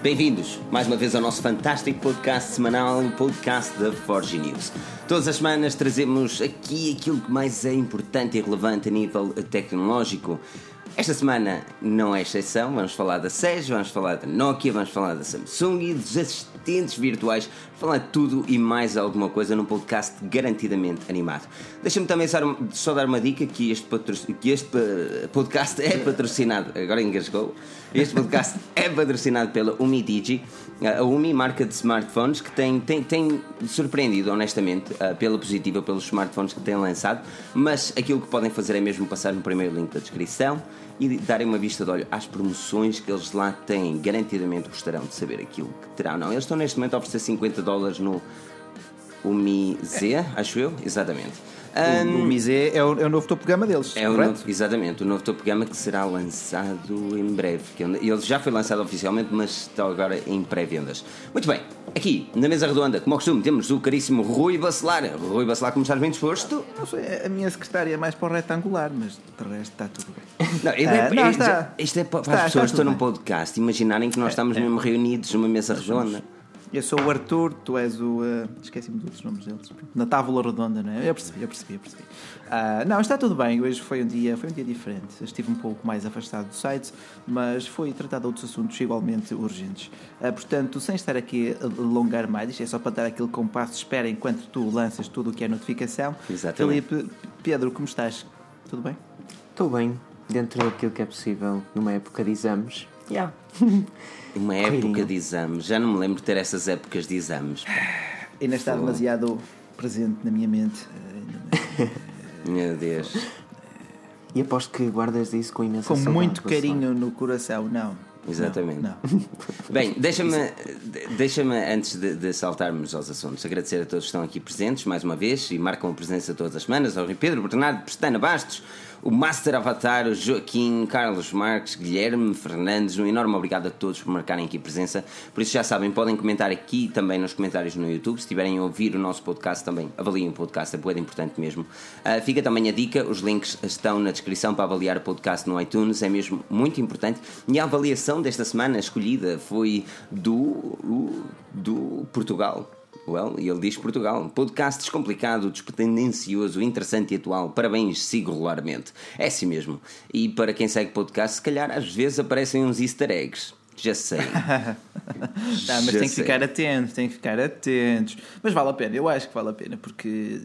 Bem-vindos mais uma vez ao nosso fantástico podcast semanal, o podcast da Forge News. Todas as semanas trazemos aqui aquilo que mais é importante e relevante a nível tecnológico. Esta semana não é exceção, vamos falar da SES, vamos falar da Nokia, vamos falar da Samsung e dos assistentes virtuais, falar tudo e mais alguma coisa num podcast garantidamente animado. Deixa-me também só dar uma dica que este, que este podcast é patrocinado, agora engasgou, este podcast é patrocinado pela UmiDigi, a Umi, marca de smartphones que tem, tem, tem surpreendido honestamente uh, pela positiva pelos smartphones que têm lançado, mas aquilo que podem fazer é mesmo passar no primeiro link da descrição e darem uma vista de olho às promoções que eles lá têm. Garantidamente gostarão de saber aquilo que terão. Não, eles estão neste momento a oferecer 50 dólares no Umi Z, acho eu, exatamente. Um, o, Misé é o, é o novo topo gama deles. É o novo, exatamente, o novo topo gama que será lançado em breve. Que ele já foi lançado oficialmente, mas está agora em pré-vendas. Muito bem, aqui na mesa redonda, como ao costume, temos o caríssimo Rui Bacelar. Rui Bacelar, como estás bem disposto? Não sei, a minha secretária é mais para o retangular, mas de resto está tudo bem. Não, é, uh, não, está, isto é para, está, as pessoas que estão num podcast imaginarem que nós é, estamos é, mesmo reunidos numa mesa redonda. Eu sou o Arthur, tu és o. Uh, Esqueci-me dos outros nomes deles. Na tábua redonda, não é? Eu percebi, eu percebi, eu percebi. Uh, não, está tudo bem. Hoje foi um dia, foi um dia diferente. Estive um pouco mais afastado do site, mas foi tratado de outros assuntos igualmente urgentes. Uh, portanto, sem estar aqui a alongar mais, isto é só para dar aquele compasso de espera enquanto tu lanças tudo o que é notificação. Exatamente. Felipe, Pedro, como estás? Tudo bem? Estou bem, dentro daquilo que é possível numa época de exames. Yeah. Uma época de exames. Já não me lembro de ter essas épocas de exames. Ainda está demasiado presente na minha mente. Meu Deus. E aposto que guardas isso com imensa Com muito carinho no coração, não. Exatamente. Não, não. Bem, deixa-me, deixa-me antes de, de, saltarmos aos assuntos, agradecer a todos que estão aqui presentes mais uma vez e marcam a presença todas as semanas, ao Pedro Bernardo Pestana Bastos, o Master Avatar, o Joaquim, Carlos Marques, Guilherme Fernandes. Um enorme obrigado a todos por marcarem aqui presença. Por isso já sabem, podem comentar aqui também nos comentários no YouTube. Se estiverem a ouvir o nosso podcast também, avaliem o podcast, é muito importante mesmo. Uh, fica também a dica, os links estão na descrição para avaliar o podcast no iTunes, é mesmo muito importante. E a avaliação desta semana escolhida foi do, do Portugal. Well, e ele diz Portugal. Podcast descomplicado, despretendencioso, interessante e atual. Parabéns, sigo regularmente. É assim mesmo. E para quem segue podcast, se calhar às vezes aparecem uns easter eggs. Já sei. Não, mas Já tem que sei. ficar atentos, tem que ficar atentos. Mas vale a pena, eu acho que vale a pena, porque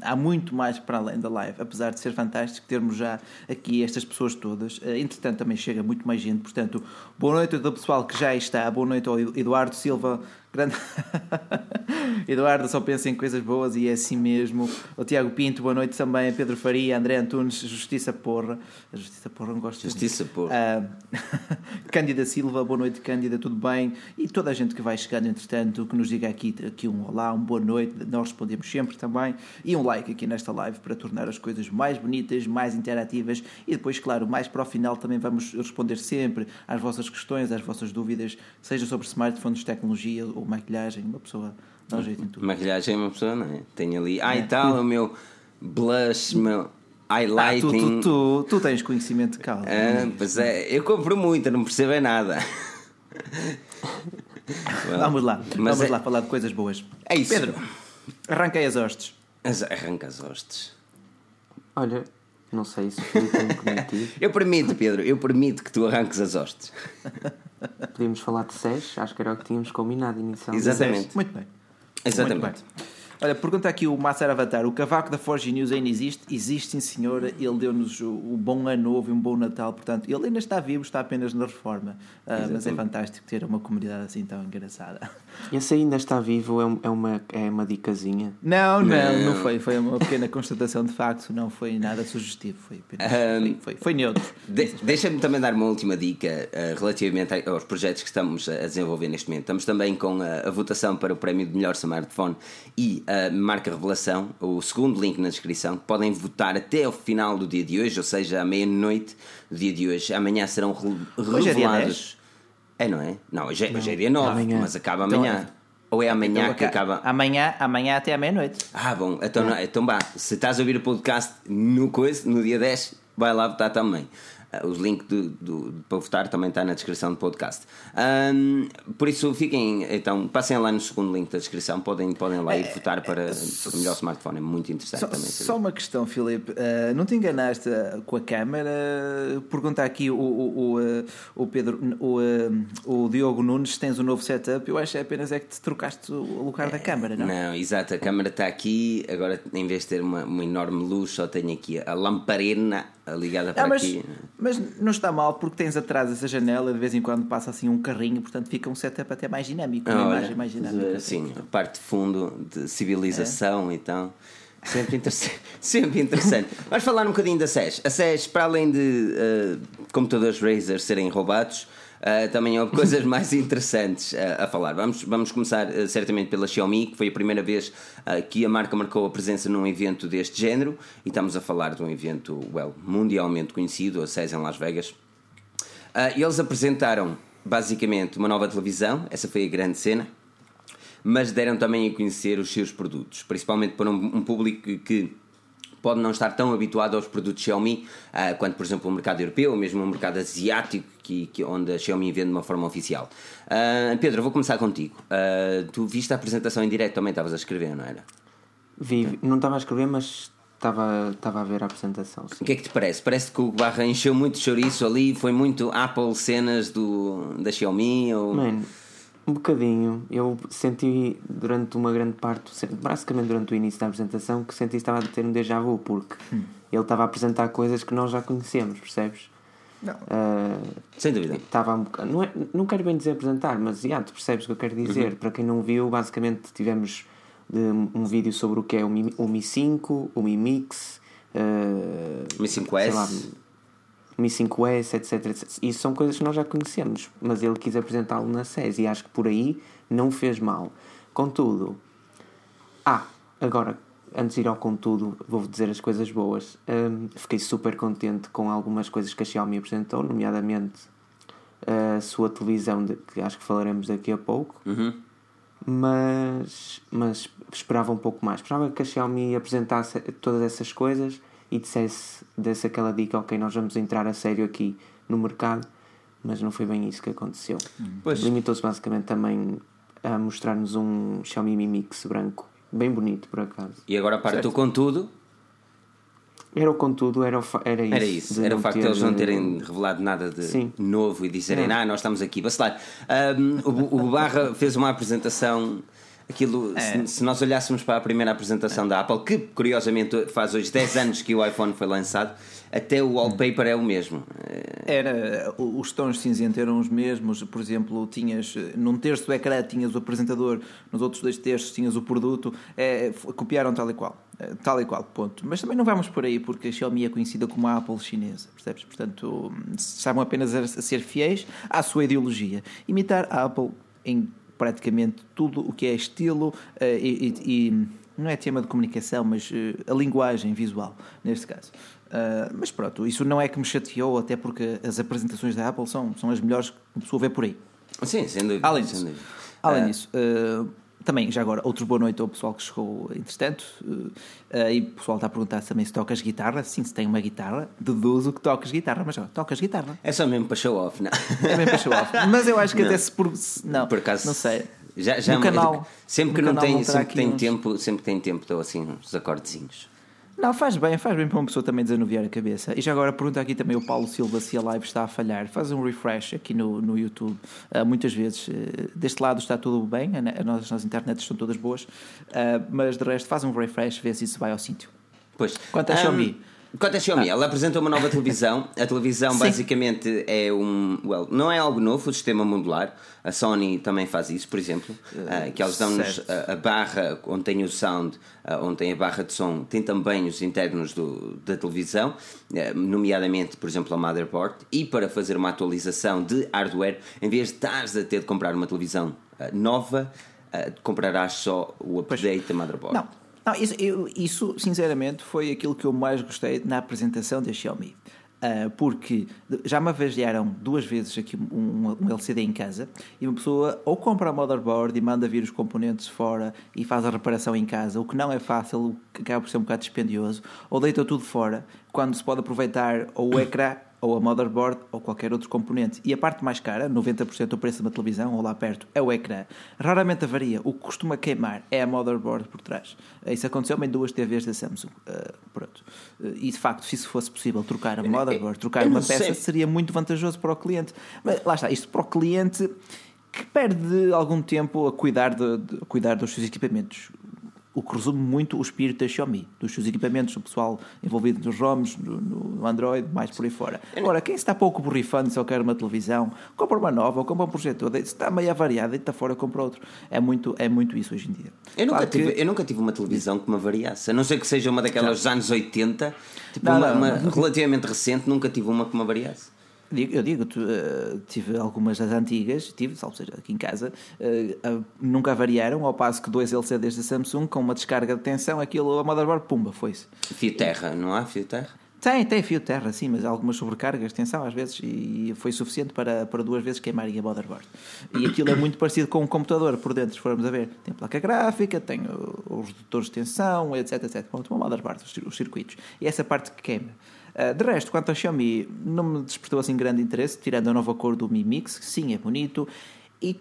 há muito mais para além da live, apesar de ser fantástico termos já aqui estas pessoas todas. Eh, entretanto, também chega muito mais gente, portanto, boa noite ao pessoal que já está, boa noite ao Eduardo Silva, Grande... Eduardo só pensa em coisas boas e é assim mesmo. O Tiago Pinto, boa noite também. Pedro Faria, André Antunes, Justiça Porra. A Justiça Porra não gosto Justiça de... Porra. Uh... Cândida Silva, boa noite, Cândida, tudo bem? E toda a gente que vai chegando, entretanto, que nos diga aqui, aqui um olá, um boa noite. Nós respondemos sempre também. E um like aqui nesta live para tornar as coisas mais bonitas, mais interativas. E depois, claro, mais para o final também vamos responder sempre às vossas questões, às vossas dúvidas, seja sobre smartphones, tecnologia ou maquilhagem, uma pessoa dá um jeito em tudo. Maquilhagem é uma pessoa, não é? Tem ali, ah, é. e tal, o meu blush, meu highlighting. Ah, tu, tu, tu, tu, tens conhecimento de causa. Ah, pois é, eu compro muito, não percebo é nada. well, vamos lá, vamos é... lá falar de coisas boas. É isso. Pedro, arranquei as hostes. Arranca as hostes. Olha, não sei se foi eu permito, Pedro, eu permito que tu arranques as hostes. Podíamos falar de SES, acho que era o que tínhamos combinado inicialmente. Exatamente. Muito bem. Exatamente. Muito bem. Olha, pergunta aqui o Master Avatar: o cavaco da Forge News ainda existe? Existe, sim, senhor. Ele deu-nos o, bom ano novo e um bom Natal. Portanto, ele ainda está vivo, está apenas na reforma. Uh, mas é fantástico ter uma comunidade assim tão engraçada. Esse ainda está vivo é, é, uma, é uma dicasinha? Não, não, não, não, foi. Foi uma pequena constatação de facto. Não foi nada sugestivo. Foi, apenas, um, foi, foi, foi, neutro. De, Deixa-me também dar uma última dica uh, relativamente aos projetos que estamos a desenvolver neste momento. Estamos também com a, a votação para o prémio de melhor smartphone e a marca revelação, o segundo link na descrição, podem votar até ao final do dia de hoje, ou seja, à meia-noite do dia de hoje. Amanhã serão re revelados. É, é, não é? Não, hoje é, não. Hoje é dia 9, mas acaba então, amanhã. Então, ou é amanhã então, que acaba? Amanhã, amanhã até à meia-noite. Ah, bom, então, então vá. Se estás a ouvir o podcast no, coisa, no dia 10, vai lá votar também. Uh, o link do, do, para votar também está na descrição do podcast. Um, por isso, fiquem, então, passem lá no segundo link da descrição, podem, podem lá ir é, votar para é, o melhor smartphone, é muito interessante só, também. Só uma questão, Filipe, uh, não te enganaste com a câmera? Pergunta aqui o, o, o, o Pedro, o, o Diogo Nunes, tens um novo setup, eu acho apenas é que te trocaste o lugar da câmera, não? Não, exato, a câmera está aqui, agora em vez de ter uma, uma enorme luz, só tenho aqui a lamparina ligada para ah, mas, aqui. Mas não está mal porque tens atrás essa janela, de vez em quando passa assim um carrinho, portanto fica um setup até mais dinâmico, uma imagem mais dinâmica. Sim, a parte de fundo de civilização é. então. Sempre interessante. Sempre interessante. Vamos falar um bocadinho da SES. A SES, para além de uh, computadores Razer serem roubados, Uh, também houve coisas mais interessantes uh, a falar. Vamos, vamos começar uh, certamente pela Xiaomi, que foi a primeira vez que a marca marcou a presença num evento deste género, e estamos a falar de um evento well, mundialmente conhecido, a CES em Las Vegas. eles apresentaram basicamente uma nova televisão, essa foi a grande cena, mas deram também a conhecer os seus produtos, principalmente para um, um público que pode não estar tão habituado aos produtos Xiaomi uh, quanto, por exemplo, o mercado europeu ou mesmo o mercado asiático, que, que, onde a Xiaomi vende de uma forma oficial. Uh, Pedro, vou começar contigo. Uh, tu viste a apresentação em direto, também estavas a escrever, não era? Vi, não estava a escrever, mas estava, estava a ver a apresentação. Sim. O que é que te parece? Parece que o Barra encheu muito chouriço ali, foi muito Apple cenas do, da Xiaomi? Ou... um bocadinho. Eu senti durante uma grande parte, basicamente durante o início da apresentação, que senti que estava a ter um déjà vu, porque hum. ele estava a apresentar coisas que nós já conhecemos, percebes? Não. Uh, Sem dúvida. Estava um não, é, não quero bem dizer apresentar, mas já, tu percebes o que eu quero dizer. Uhum. Para quem não viu, basicamente tivemos de, um vídeo sobre o que é o Mi, o Mi 5, o Mi Mix, uh, Mi 5S. Mi 5S, etc, etc. Isso são coisas que nós já conhecemos, mas ele quis apresentá-lo na SES e acho que por aí não fez mal. Contudo, ah, agora, antes de ir ao contudo, vou dizer as coisas boas. Um, fiquei super contente com algumas coisas que a Xiaomi apresentou, nomeadamente a sua televisão, de, que acho que falaremos daqui a pouco. Uhum. Mas, mas esperava um pouco mais. Esperava que a Xiaomi apresentasse todas essas coisas e dissesse, desse aquela dica, ok, nós vamos entrar a sério aqui no mercado, mas não foi bem isso que aconteceu. Limitou-se basicamente também a mostrar-nos um Xiaomi Mi Mix branco, bem bonito por acaso. E agora partiu com tudo? Era o contudo, era, o era isso. Era isso, era o facto de eles não terem revelado nada de Sim. novo e dizerem, ah, nós estamos aqui, vacilar. Um, o, o Barra fez uma apresentação Aquilo, é. se, se, nós olhássemos para a primeira apresentação é. da Apple, que curiosamente faz hoje 10 anos que o iPhone foi lançado, até o wallpaper é o mesmo. Era, os tons cinzento eram os mesmos, por exemplo, tinhas num terço do ecrã tinhas o apresentador, nos outros dois terços tinhas o produto, é, copiaram tal e qual. É, tal e qual, ponto. Mas também não vamos por aí, porque a Xiaomi é conhecida como a Apple chinesa, percebes? Portanto, estavam apenas a ser fiéis à sua ideologia. Imitar a Apple em praticamente tudo o que é estilo uh, e, e, não é tema de comunicação, mas uh, a linguagem visual, neste caso. Uh, mas pronto, isso não é que me chateou, até porque as apresentações da Apple são, são as melhores que a pessoa vê por aí. Sim, sem dúvida. Além disso, além disso também, já agora, outro boa noite ao pessoal que chegou entretanto. Uh, e o pessoal está a perguntar também se tocas guitarra. Sim, se tem uma guitarra, deduzo que tocas guitarra, mas ó, tocas guitarra. É só mesmo para show off, não? É mesmo para show off. Mas eu acho que não. até se por. Não, por acaso, não sei. Já, já no canal, sempre que não tem, sempre que tem uns... tempo, sempre que tem tempo, estou assim uns acordezinhos. Não, faz bem, faz bem para uma pessoa também desanuviar a cabeça. E já agora pergunta aqui também o Paulo Silva se a live está a falhar. Faz um refresh aqui no, no YouTube. Uh, muitas vezes, uh, deste lado está tudo bem, as nossas internets estão todas boas, uh, mas de resto, faz um refresh, vê se isso vai ao sítio. Pois. Quanto a um, Xiaomi. Quanto a Xiaomi, ah. ela apresentou uma nova televisão. A televisão Sim. basicamente é um. Well, não é algo novo, o sistema modular. A Sony também faz isso, por exemplo. Uh, que eles dão-nos a, a, barra onde tem o sound, uh, onde tem a barra de som, tem também os internos do, da televisão, uh, nomeadamente, por exemplo, a motherboard. E para fazer uma atualização de hardware, em vez de estares a ter de comprar uma televisão nova, comprarás só o update da motherboard. Não não, isso, eu, isso, sinceramente, foi aquilo que eu mais gostei na apresentação da Xiaomi. Uh, porque já me avaliaram duas vezes aqui um, um, LCD em casa e uma pessoa ou compra a motherboard e manda vir os componentes fora e faz a reparação em casa, o que não é fácil, o que acaba por ser um bocado dispendioso, ou deita tudo fora, quando se pode aproveitar ou o ecrã ou a motherboard ou qualquer outro componente. E a parte mais cara, 90% do preço de uma televisão, ou lá perto, é o ecrã. Raramente avaria. O que costuma queimar é a motherboard por trás. Isso aconteceu em duas TVs da Samsung. Uh, pronto. Uh, e de facto, se isso fosse possível, trocar a motherboard, trocar uma peça, sei. seria muito vantajoso para o cliente. Mas lá está, isto para o cliente que perde algum tempo a cuidar, de, de, a cuidar dos seus equipamentos o que resume muito o espírito da Xiaomi, dos seus equipamentos, o pessoal envolvido nos ROMs, no, no Android, mais por aí fora. Agora, quem está pouco borrifando, só quer uma televisão, compra uma nova, ou compra um projetor, se está meio avariado, está fora, compra outro. É muito, é muito isso hoje em dia. Eu nunca, claro tive, que... eu nunca tive uma televisão que me variasse, a não ser que seja uma daquelas dos anos 80, tipo não, uma, não, uma relativamente recente, nunca tive uma que me variasse. Eu digo, uh, tive algumas das antigas, tive, salvo seja, aqui em casa, uh, uh, nunca variaram, ao passo que dois LCDs da Samsung com uma descarga de tensão, aquilo, a motherboard, pumba, foi-se. Fio terra, não há fio terra? Tem, tem fio terra, sim, mas algumas sobrecargas de tensão às vezes e foi suficiente para, para duas vezes queimarem a motherboard. E aquilo é muito parecido com um computador por dentro, se formos a ver. Tem placa gráfica, tem os redutores de tensão, etc, etc. Pronto, uma motherboard, os circuitos. E essa parte que queima. Uh, de resto, quanto a Xiaomi, não me despertou assim grande interesse, tirando a nova cor do Mi Mix, sim, é bonito, e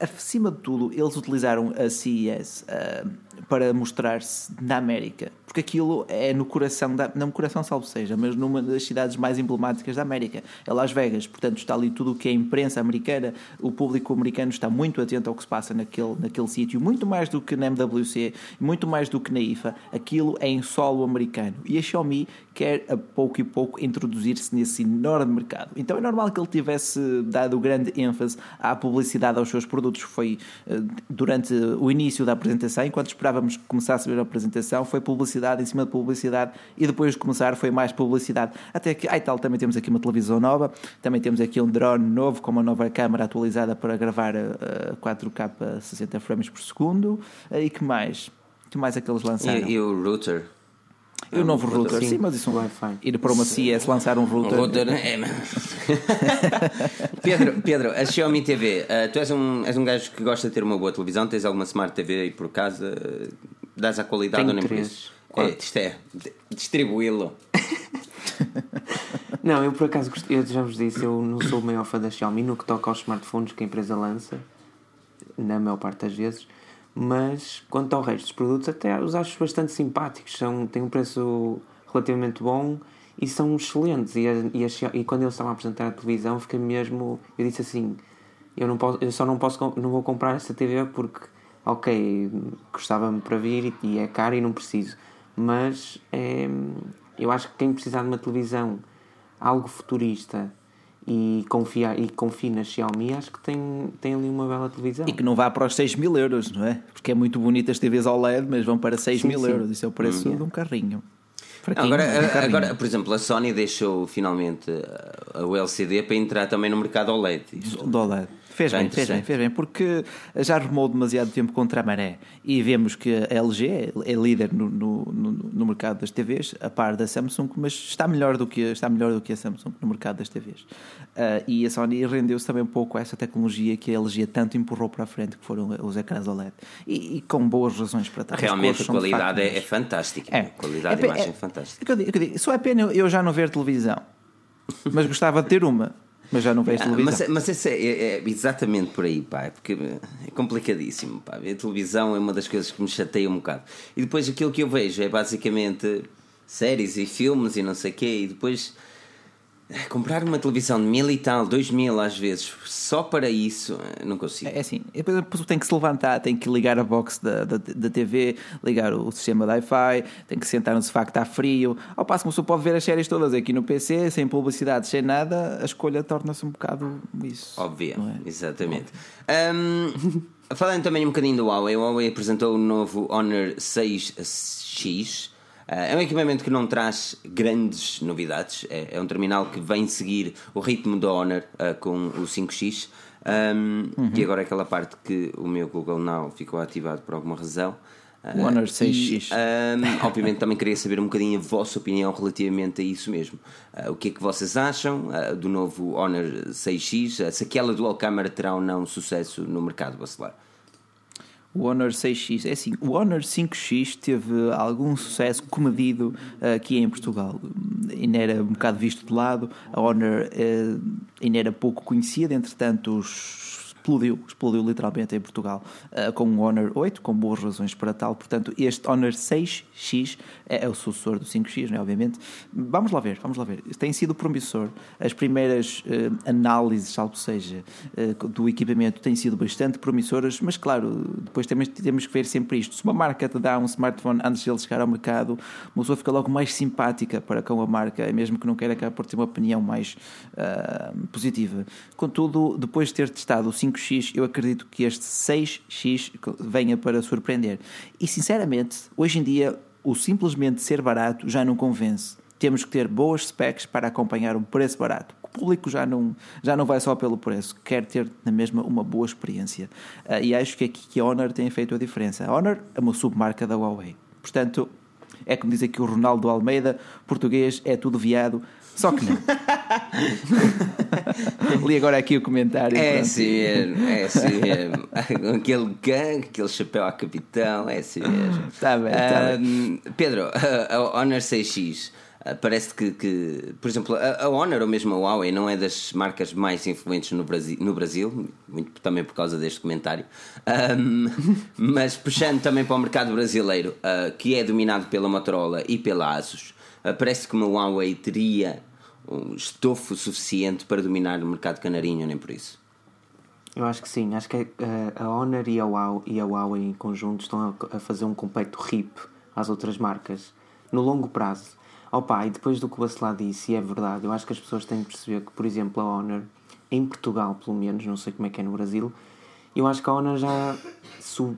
acima de tudo, eles utilizaram a CES ah, para mostrar-se na América, porque aquilo é no coração, da, não no coração salvo seja, mas numa das cidades mais emblemáticas da América, é Las Vegas, portanto está ali tudo o que é imprensa americana, o público americano está muito atento ao que se passa naquele, naquele sítio, muito mais do que na MWC, muito mais do que na IFA, aquilo é em solo americano, e a Xiaomi quer a pouco e pouco introduzir-se nesse enorme mercado, então é normal que ele tivesse dado grande ênfase à publicidade aos seus produtos, foi uh, durante o início da apresentação, enquanto esperávamos que começasse a ver a apresentação, foi publicidade em cima de publicidade e depois de começar foi mais publicidade. Até que, ai tal, também temos aqui uma televisão nova, também temos aqui um drone novo com uma nova câmera atualizada para gravar uh, 4K a 60 frames por segundo. Uh, e que mais? que mais é lançaram? E, e o router? E o novo router, sim, sim mas isso é um Wi-Fi. Ir para uma CS lançar um router. Um router é, Pedro, Pedro, a Xiaomi TV, uh, tu és um, és um gajo que gosta de ter uma boa televisão, tens alguma Smart TV aí por casa, uh, dás a qualidade Tenho ou nem por isso? É, isto é, distribuí-lo. não, eu por acaso, eu já vos disse, eu não sou o maior fã da Xiaomi no que toca aos smartphones que a empresa lança, na maior parte das vezes. Mas quanto ao resto dos produtos, até os acho bastante simpáticos. São, têm um preço relativamente bom e são excelentes. E, e, e quando eles estavam a apresentar a televisão, fiquei mesmo. Eu disse assim: eu, não posso, eu só não, posso, não vou comprar essa TV porque, ok, gostava-me para vir e, e é caro e não preciso. Mas é, eu acho que quem precisar de uma televisão algo futurista e confia, e confia na Xiaomi, acho que tem, tem ali uma bela televisão. E que não vá para os 6 mil euros, não é? Porque é muito bonita as TVs OLED, mas vão para 6 sim, mil sim. euros. Isso é o preço hum. de um carrinho. agora, um carrinho. agora, por exemplo, a Sony deixou finalmente o LCD para entrar também no mercado OLED. Isso. Do OLED. Fez bem, fez bem, fez bem, porque já remou demasiado tempo contra a maré e vemos que a LG é líder no, no, no, mercado das TVs, a par da Samsung, mas está melhor do que, está melhor do que a Samsung no mercado das TVs. Uh, ah, e a Sony rendeu-se também um pouco a essa tecnologia que a LG tanto empurrou para a frente, que foram os ecrãs OLED. E, e com boas razões para estar. Realmente a qualidade é, é, fantástica. É. A qualidade é, de imagem é, é fantástica. É, eu digo, só é pena eu já não ver televisão, mas gostava de ter uma. Mas já não vês ah, televisão. Mas, mas esse é, é, é, exatamente por aí, pá, porque é complicadíssimo. Pá. A televisão é uma das coisas que me chateia um bocado. E depois aquilo que eu vejo é basicamente séries e filmes e não sei o quê, e depois Comprar uma televisão de mil e tal, dois mil às vezes, só para isso, não consigo. É assim, depois a pessoa tem que se levantar, tem que ligar a box da, da, da TV, ligar o sistema da Wi-Fi, tem que sentar no sofá que está frio. Ao passo que pessoa pode ver as séries todas aqui no PC, sem publicidade, sem nada, a escolha torna-se um bocado isso. Óbvio, é? exatamente. Um, falando também um bocadinho do Huawei, o Huawei apresentou o novo Honor 6X eh, é um equipamento que não traz grandes novidades, é, é um terminal que vem seguir o ritmo do Honor uh, com o 5X. Um, uhum. E agora aquela parte que o meu Google Now ficou ativado por alguma razão. O uh, Honor 6X. E, um, obviamente também queria saber um bocadinho a vossa opinião relativamente a isso mesmo. Uh, o que é que vocês acham uh, do novo Honor 6X? se aquela dual câmara terá ou não sucesso no mercado bacelar? O Honor 6X, é assim, o Honor 5X teve algum sucesso comedido uh, aqui em Portugal. Ainda era um bocado visto de lado, a Honor uh, ainda era pouco conhecida, entretanto os explodiu, explodiu literalmente em Portugal uh, com um Honor 8, com boas razões para tal. Portanto, este Honor 6X é, é o sucessor do 5X, né, obviamente. Vamos lá ver, vamos lá ver. Tem sido promissor. As primeiras uh, análises, salvo seja, uh, do equipamento têm sido bastante promissoras, mas claro, depois temos, temos que ver sempre isto. Se uma marca te dá um smartphone antes de ele chegar ao mercado, uma pessoa fica logo mais simpática para com a marca, mesmo que não queira acabar por ter uma opinião mais positiva. Contudo, depois de ter testado o 5 5x, eu acredito que este 6x venha para surpreender. E sinceramente, hoje em dia, o simplesmente ser barato já não convence. Temos que ter boas specs para acompanhar um preço barato. O público já não, já não vai só pelo preço, quer ter na mesma uma boa experiência. Uh, e acho que aqui que a Honor tem feito a diferença. A Honor é uma submarca da Huawei. Portanto, é como diz aqui o Ronaldo Almeida, português é tudo viado, só que não. Li agora aqui o comentário. É assim mesmo, é assim mesmo. aquele gangue, aquele chapéu a capitão, é assim mesmo. Está bem, tá bem. Pedro, a Honor 6X. Ah, parece que, que, por exemplo, a, Honor ou mesmo a Huawei não é das marcas mais influentes no Brasil, no Brasil muito também por causa deste comentário, um, mas puxando também para o mercado brasileiro, uh, que é dominado pela Motorola e pela Asus, uh, parece que uma Huawei teria um estofo suficiente para dominar o mercado canarinho, nem por isso. Eu acho que sim, acho que uh, a Honor e a, Huawei, em conjunto estão a, fazer um completo rip às outras marcas no longo prazo. Opa, e depois do que o Bacelar disse, e é verdade, eu acho que as pessoas têm que perceber que, por exemplo, a Honor, em Portugal pelo menos, não sei como é que é no Brasil, eu acho que a Honor já,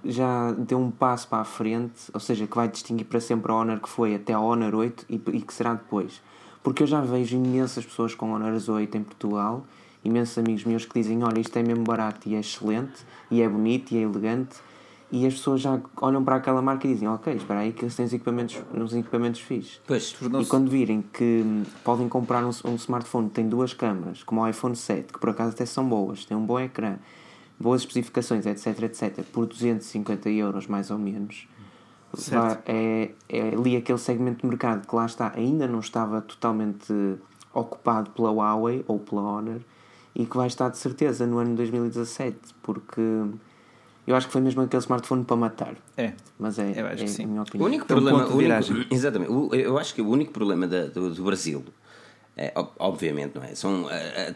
já deu um passo para a frente, ou seja, que vai distinguir para sempre a Honor que foi até a Honor 8 e, e que será depois. Porque eu já vejo imensas pessoas com Honor 8 em Portugal, imensos amigos meus que dizem: Olha, isto é mesmo barato e é excelente, e é bonito e é elegante. E as pessoas já olham para aquela marca e dizem: Ok, espera aí que eles têm equipamentos, uns equipamentos fixos. Pois, e quando virem que podem comprar um, um smartphone que tem duas câmaras, como o iPhone 7, que por acaso até são boas, tem um bom ecrã, boas especificações, etc, etc, por 250 euros mais ou menos é, é ali aquele segmento de mercado que lá está, ainda não estava totalmente ocupado pela Huawei ou pela Honor e que vai estar de certeza no ano 2017, porque eu acho que foi mesmo aquele smartphone para matar. É. Mas é, eu acho é que sim. a minha opinião. O único problema, o único, exatamente, eu acho que o único problema da, do, do, Brasil, é, obviamente, não é? São uh,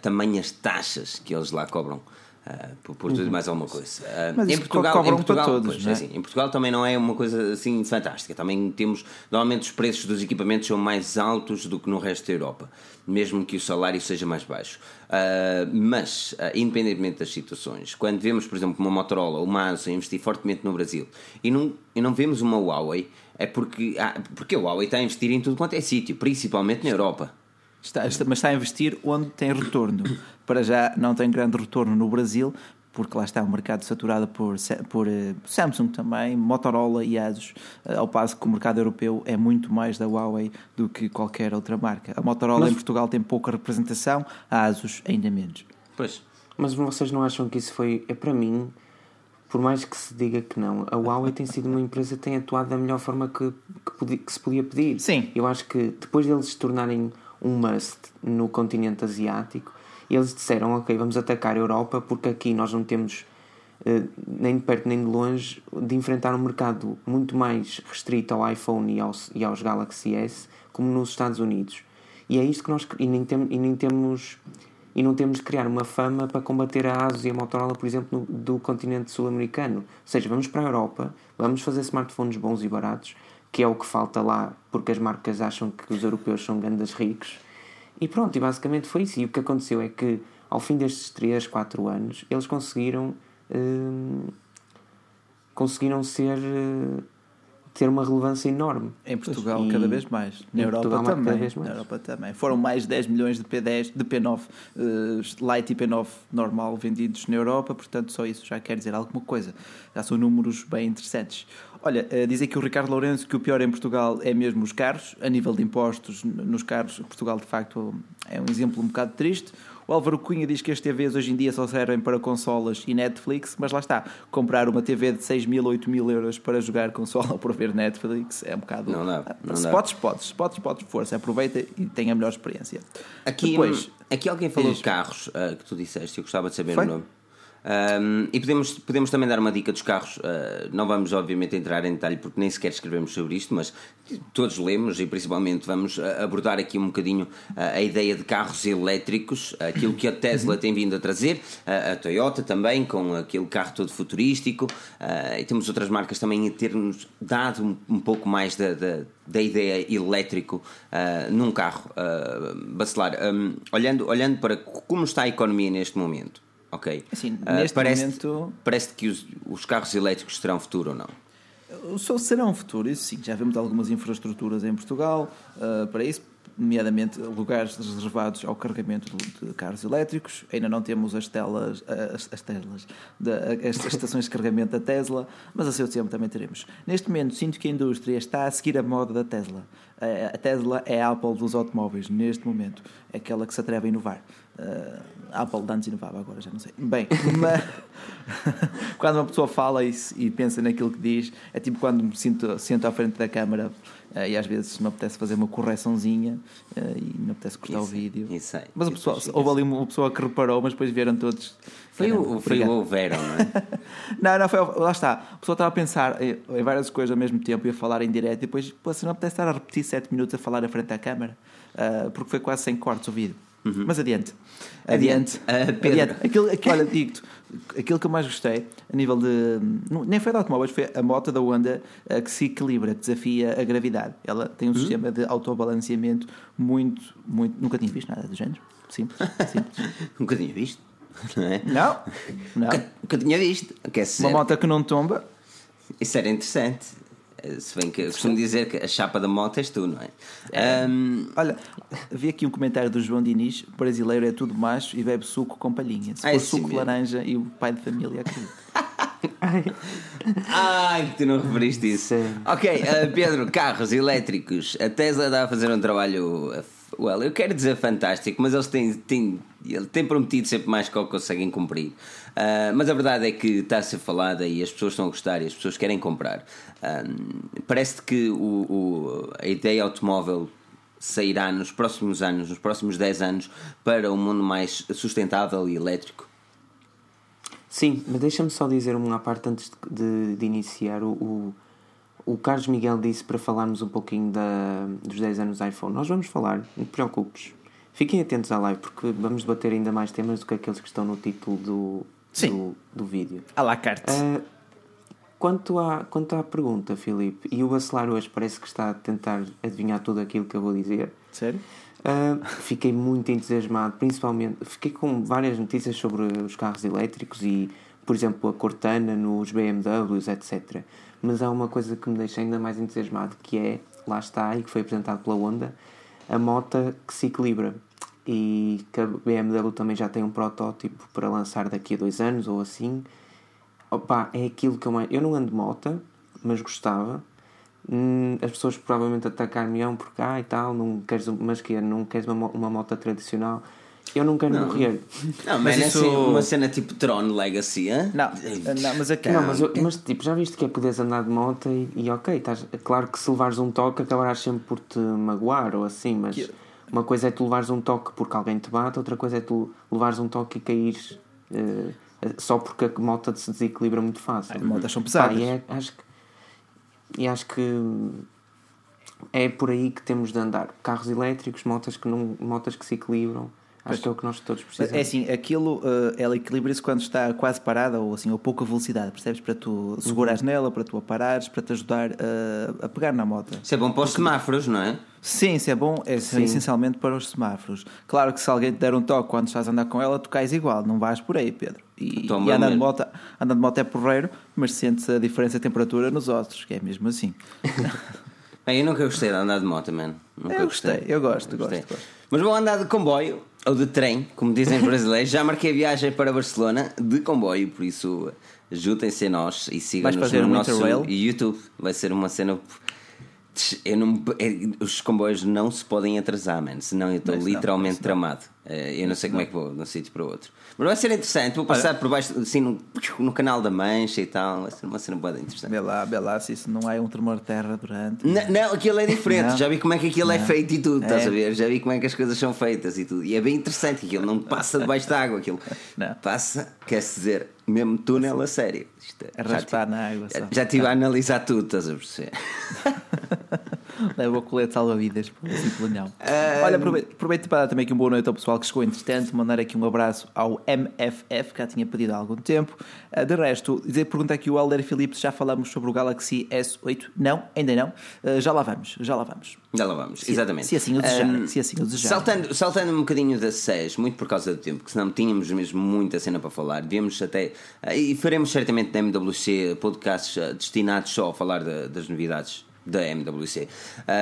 tamanhas taxas que eles lá cobram Uh, por, por tudo e mais alguma coisa. Uh, em Portugal, em Portugal, todos, pois, é? assim, em Portugal também não é uma coisa assim fantástica. Também temos, normalmente os preços dos equipamentos são mais altos do que no resto da Europa, mesmo que o salário seja mais baixo. Uh, mas, independentemente das situações, quando vemos, por exemplo, uma Motorola ou uma Asus investir fortemente no Brasil e não, e não vemos uma Huawei, é porque, ah, porque a Huawei está a investir em tudo quanto é sítio, principalmente na Europa. Está, está, mas está a investir onde tem retorno. Para já não tem grande retorno no Brasil, porque lá está o um mercado saturado por, por uh, Samsung também, Motorola e Asus, uh, ao passo que o mercado europeu é muito mais da Huawei do que qualquer outra marca. A Motorola mas, em Portugal tem pouca representação, a Asus ainda menos. Pois. Mas vocês não acham que isso foi, é para mim, por mais que se diga que não, a Huawei tem sido uma empresa que tem atuado da melhor forma que, que, podia, que se podia pedir. Sim. Eu acho que depois deles se tornarem um must no continente asiático. E eles disseram: Ok, vamos atacar a Europa porque aqui nós não temos uh, nem de perto nem de longe de enfrentar um mercado muito mais restrito ao iPhone e aos, e aos Galaxy S como nos Estados Unidos. E é isto que nós. E nem, tem, e nem temos. E não temos de criar uma fama para combater a ASUS e a Motorola, por exemplo, no, do continente sul-americano. Ou seja, vamos para a Europa, vamos fazer smartphones bons e baratos que é o que falta lá, porque as marcas acham que os europeus são grandes ricos. E pronto, e basicamente foi isso. E o que aconteceu é que, ao fim destes 3, 4 anos, eles conseguiram. Hum, conseguiram ser. Uh, ter uma relevância enorme. Em Portugal, e cada vez mais. Na Europa Portugal, também. Na Europa também. Foram mais de 10 milhões de P10, de P9 uh, Lite e P9 normal vendidos na Europa, portanto, só isso já quer dizer alguma coisa. Já são números bem interessantes. Olha, uh, diz aqui o Ricardo Lourenço que o pior em Portugal é mesmo os carros, a nível de impostos nos carros. Portugal, de facto, é um exemplo um bocado triste. O Álvaro Cunha diz que as TVs hoje em dia só servem para consolas e Netflix, mas lá está. Comprar uma TV de 6 mil, 8 mil euros para jogar consola ou para ver Netflix é um bocado. Não dá. Não se dá. podes, podes, podes, podes, força. Aproveita e tenha a melhor experiência. Aqui, Depois, aqui alguém falou de carros ah, que tu disseste, eu gostava de saber Foi? o nome. Ahm, e podemos, podemos também dar uma dica dos carros. ah, não vamos, obviamente, entrar em detalhe porque nem sequer escrevemos sobre isto, mas todos lemos e principalmente vamos ah, abordar aqui um bocadinho ah, a ideia de carros elétricos, aquilo que a Tesla tem vindo a trazer, ah, a Toyota também, com aquele carro todo futurístico, ah, e temos outras marcas também a ter-nos dado um, um pouco mais da, da, da ideia elétrico ah, num carro. ah, Bacelar, hum, olhando, olhando para como está a economia neste momento, ok? Assim, Ah, neste parece, momento- parece que os, os carros elétricos terão futuro ou não? Só será um futuro, isso sim. Já vemos algumas infraestruturas em Portugal ah, para isso, nomeadamente lugares reservados ao carregamento de, de carros elétricos. Ainda não temos as telas, as, as telas, da- as, as estações de carregamento da Tesla, mas a seu tempo também teremos. Neste momento, sinto que a indústria está a seguir a moda da Tesla. Ah, a Tesla é a Apple dos automóveis, neste momento. É aquela que se atreve a inovar. Ah, a Apple de antes inovava, agora já não sei. Bem, mas quando uma pessoa fala e, e pensa naquilo que diz, é tipo quando me sinto, sento à frente da câmara eh, e às vezes me apetece fazer uma correçãozinha eh, e me apetece cortar o Isso, vídeo. isso é, mas o isso pessoal, é, isso houve ali uma pessoa que reparou, mas depois vieram todos. Foi o, foi o Verão, não é? Não, não, foi, lá está. A pessoa estava a pensar em, em várias coisas ao mesmo tempo e a falar em direto e depois, pô, se não apetece estar a repetir 7 minutos a falar à frente da câmara, ah, porque foi quase sem cortes o vídeo. Mas adiante. Adiante. Uhum. Adiante. Ah, adiante. Aquilo, aquilo, olha, digo-te, aquilo que eu mais gostei, a nível de. não- Nem foi de automóveis, foi a moto da Honda ah, que se equilibra, que desafia a gravidade. Ela tem Uhum. um sistema de autobalanceamento muito, muito. Nunca tinha visto nada do género. Simples. Simples. Nunca tinha visto, não é? não? Não. Nunca, nunca tinha visto. Dizer, Uma moto que não tomba. Isso era interessante. Se bem que eu costumo dizer que a chapa da moto és tu, não é? Ahm, Olha, vi aqui um comentário do João Diniz: brasileiro é tudo macho e bebe suco com palhinha. Se Ah, for suco mesmo. laranja e o pai de família, acredito. Ai, que tu não referiste isso. Sim. Ok, eh, Pedro, carros elétricos. A Tesla está a fazer um trabalho, well, eu quero dizer fantástico, mas eles têm, têm, ele têm prometido sempre mais que o conseguem cumprir. Ah, mas a verdade é que está a ser falada e as pessoas estão a gostar e as pessoas querem comprar. Ah, parece que o, o- a ideia automóvel sairá nos próximos anos, nos próximos 10 anos, para um mundo mais sustentável e elétrico. Sim, mas deixa-me só dizer uma parte antes de, de, de iniciar. O, o, o Carlos Miguel disse para falarmos um pouquinho da, dos 10 anos do iPhone. Nós vamos falar, não te preocupes. Fiquem atentos à live porque vamos debater ainda mais temas do que aqueles que estão no título do, Sim. do, do vídeo. À la carte. Ah, quanto, à, quanto à pergunta, Filipe, e o Bacelar hoje parece que está a tentar adivinhar tudo aquilo que eu vou dizer. Sério? Uh, fiquei muito entusiasmado, principalmente fiquei com várias notícias sobre os carros elétricos e, por exemplo, a Cortana nos BMWs, etc. Mas há uma coisa que me deixa ainda mais entusiasmado que é, lá está, e que foi apresentado pela Honda, a moto que se equilibra. E que a BMW também já tem um protótipo para lançar daqui a dois anos ou assim. Opa, é aquilo que eu mais. Eu não ando moto, mas gostava. Hum, as pessoas provavelmente atacar-me-ão porque ah e tal, não queres, mas que não queres uma, uma moto tradicional. Eu não quero morrer. Não, Mas mas é isso- assim, uma cena tipo Tron Legacy, hein? Não, não, mas aqui. Não, mas, eu- mas tipo, já viste que é poderes andar de moto e, e ok, estás, é claro que se levares um toque acabarás sempre por te magoar ou assim, mas Que- uma coisa é tu levares um toque porque alguém te bate, outra coisa é tu levares um toque e caíres eh, só porque a moto se desequilibra muito fácil. As motas são Pá, pesadas. e, é- acho que, e acho que é por aí que temos de andar. Carros elétricos, motas que, não, motas que se equilibram. Acho que é o que nós todos precisamos. É assim, aquilo eh, ela equilibra-se quando está quase parada ou assim, ou pouca velocidade, percebes? Para tu segurares nela, para tu a parares, para te ajudar a, a pegar na moto. Isso é bom para os semáforos, não é? Sim, isso é bom, é essencialmente para os semáforos. Claro que se alguém te der um toque quando estás a andar com ela, tu cais igual, não vais por aí, Pedro. E, Toma e andar, de moto, andar de moto é porreiro, mas sente-se a diferença de temperatura nos ossos, que é mesmo assim. Bem, eu nunca gostei de andar de moto, mano. Nunca Eu gostei, eu gosto, Gostei. gosto, gosto. Mas vou andar de comboio, ou de trem, como dizem os brasileiros. Já marquei a viagem para Barcelona de comboio, por isso juntem-se a nós e sigam-nos no nosso Interrail? YouTube. Vai ser uma cena Eu não, é, os comboios não se podem atrasar, mano. Senão eu estou literalmente não, tramado. Eh, eu não sei como é que vou de um sítio para o outro. Mas vai ser interessante. Vou passar Olha, por baixo, assim, no, no, canal da Mancha e tal. Vai ser uma cena boa interessante. Vê lá, vê lá se isso não é um tremor de terra durante. Não, não aquilo é diferente. Já vi como é que aquilo é não. é feito e tudo. É. Estás a ver? Já vi como é que as coisas são feitas e tudo. E é bem interessante. Aquilo não passa debaixo da água. Aquilo não. passa, quer dizer, mesmo túnel a sério. Isto é, raspar na água. Só. Já estive a analisar tudo, estás a perceber? Leva o colete salva-vidas para o. Um... Olha, aproveito, aproveito para dar também aqui uma boa noite ao pessoal que chegou entretanto, mandar aqui um abraço ao MFF, que já tinha pedido há algum tempo. Uh, de resto, dizer, pergunta aqui o Alder Filipe já falamos sobre o Galaxy S8. Não, ainda não. Uh, já lá vamos, já lá vamos. Já lá vamos, se, exatamente. Se assim o desejar. Um, se assim o desejar. Saltando, saltando um bocadinho da SES, muito por causa do tempo, que senão tínhamos mesmo muita cena para falar. Devíamos até. Uh, e faremos certamente na MWC podcasts destinados só a falar de, das novidades da MWC.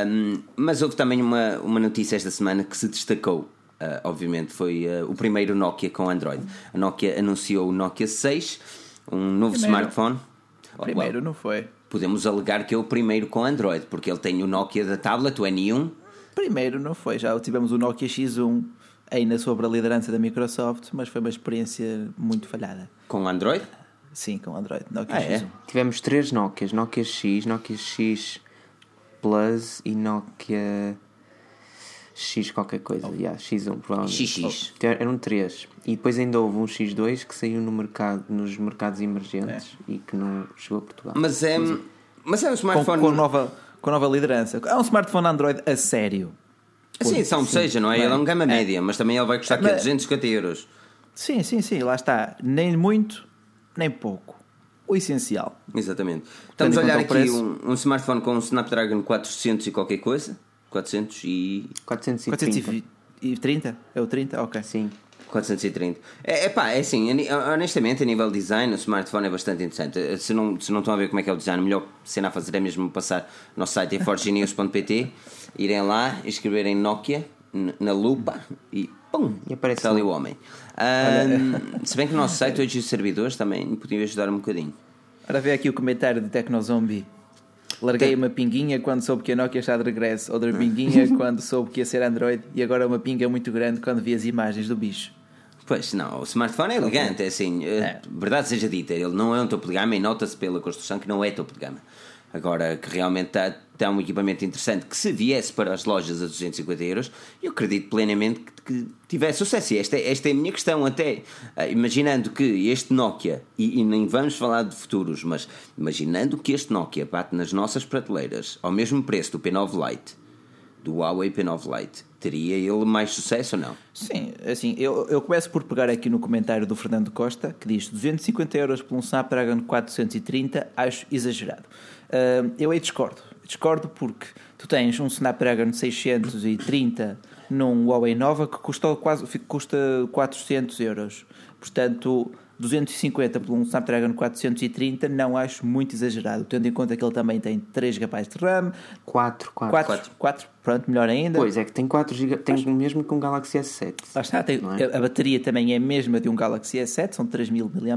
Um, mas houve também uma, uma notícia esta semana que se destacou. Uh, obviamente foi uh, o primeiro Nokia com Android. A Nokia anunciou o Nokia 6, um novo primeiro. smartphone. Primeiro well, não foi. Podemos alegar que é o primeiro com Android, porque ele tem o Nokia da tablet, o N1. Primeiro não foi, já tivemos o Nokia X1 ainda sobre a liderança da Microsoft, mas foi uma experiência muito falhada. Com Android? Sim, com Android. Nokia ah, X1. É? Tivemos três Nokias: Nokia X, Nokia X Plus e Nokia X qualquer coisa. Oh. Yeah, X1 provavelmente. XX. Oh, eram três. E depois ainda houve um X2 que saiu no mercado, nos mercados emergentes é. e que não chegou a Portugal. Mas é, mas é um smartphone. Com, com, nova, com nova liderança. É um smartphone Android a sério. Sim, são sim, seja, não é? Ele é um gama é. média, mas também ele vai custar aqui 250 euros. Sim, sim, sim, lá está. Nem muito, nem pouco o essencial. Exatamente. Estamos a olhar aqui um, um, smartphone com um Snapdragon 400 e qualquer coisa. 400 e. 430. 430? É o 30? Ok. Sim. 430. É, é pá, é assim, honestamente, a nível de design, o smartphone é bastante interessante. Se não, se não estão a ver como é que é o design, a melhor cena a fazer é mesmo passar no nosso site em forgenews.pt, irem lá, escreverem Nokia na lupa e pum, e aparece ali o homem. Um, se bem que o nosso site hoje os servidores também podiam ajudar um bocadinho. Ora, vê aqui o comentário de Tecnozombie. Larguei uma pinguinha quando soube que a Nokia está de regresso, outra pinguinha quando soube que ia ser Android e agora uma pinga muito grande quando vi as imagens do bicho. Pois não, o smartphone é elegante, é assim, eh, é. verdade seja dita, ele não é um topo de gama e nota-se pela construção que não é topo de gama. Agora que realmente está, está um equipamento interessante que se viesse para as lojas a 250 euros, eu acredito plenamente que, que tivesse sucesso. E esta, é, esta é a minha questão até. Uh, imaginando que este Nokia, e, e, nem vamos falar de futuros, mas imaginando que este Nokia bate nas nossas prateleiras ao mesmo preço do P9 Lite, do Huawei P9 Lite, teria ele mais sucesso ou não? Sim, assim, eu, eu começo por pegar aqui no comentário do Fernando Costa, que diz 250 euros por um Snapdragon 430, acho exagerado. Uh, eu aí discordo. Discordo porque tu tens um Snapdragon 630 num Huawei Nova que custa, quase, custa 400 euros. Portanto, 250 por um Snapdragon 430 não acho muito exagerado, tendo em conta que ele também tem 3 GB de RAM. 4, 4. 4, 4 pronto, melhor ainda. Pois é, que tem 4 GB, tem Mas, mesmo com um Galaxy S7. Lá está, tem, é? a, bateria também é a mesma de um Galaxy S7, são 3000 mAh.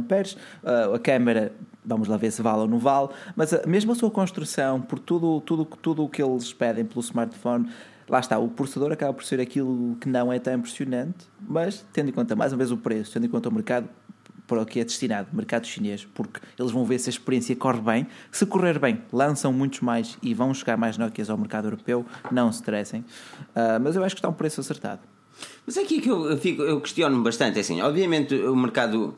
Uh, a câmera, vamos lá ver se vale ou não vale, mas a, mesmo a sua construção, por tudo, tudo, tudo o que eles pedem pelo smartphone, lá está, o processador acaba por ser aquilo que não é tão impressionante, mas tendo em conta mais uma vez o preço, tendo em conta o mercado, para o que é destinado, mercado chinês, porque eles vão ver se a experiência corre bem. Se correr bem, lançam muitos mais e vão chegar mais Nokias ao mercado europeu, não se estressem. Uh, mas eu acho que está um preço acertado. Mas é aqui que eu, fico, eu questiono bastante, é assim, obviamente o mercado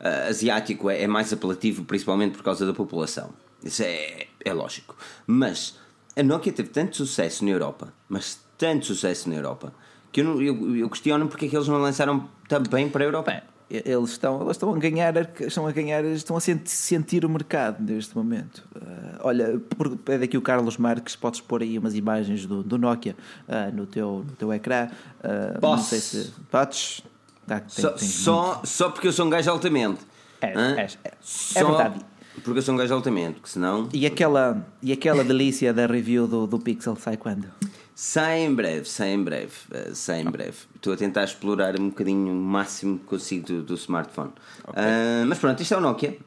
uh, asiático é, é, mais apelativo, principalmente por causa da população. Isso é, é lógico. Mas a Nokia teve tanto sucesso na Europa, mas tanto sucesso na Europa, que eu, eu, eu questiono porque é que eles não lançaram também para a Europa. Bem, eles estão, eles estão a ganhar, estão a ganhar, estão a sentir o mercado neste momento. Uh, olha, pede aqui o Carlos Marques, podes pôr aí umas imagens do, do Nokia uh, no, teu, no teu ecrã. Uh, Posso? Não sei se podes. Tá, tem, só, só, só, porque eu sou um gajo altamente. É, é, é, é verdade. Porque eu sou um gajo altamente, que senão. E aquela, e aquela delícia da review do, do Pixel sai quando? Sai em breve, sai em breve, uh, sai em breve. Estou a tentar explorar um bocadinho o máximo que consigo do, do smartphone. Okay. Uh, mas pronto, isto é o Nokia.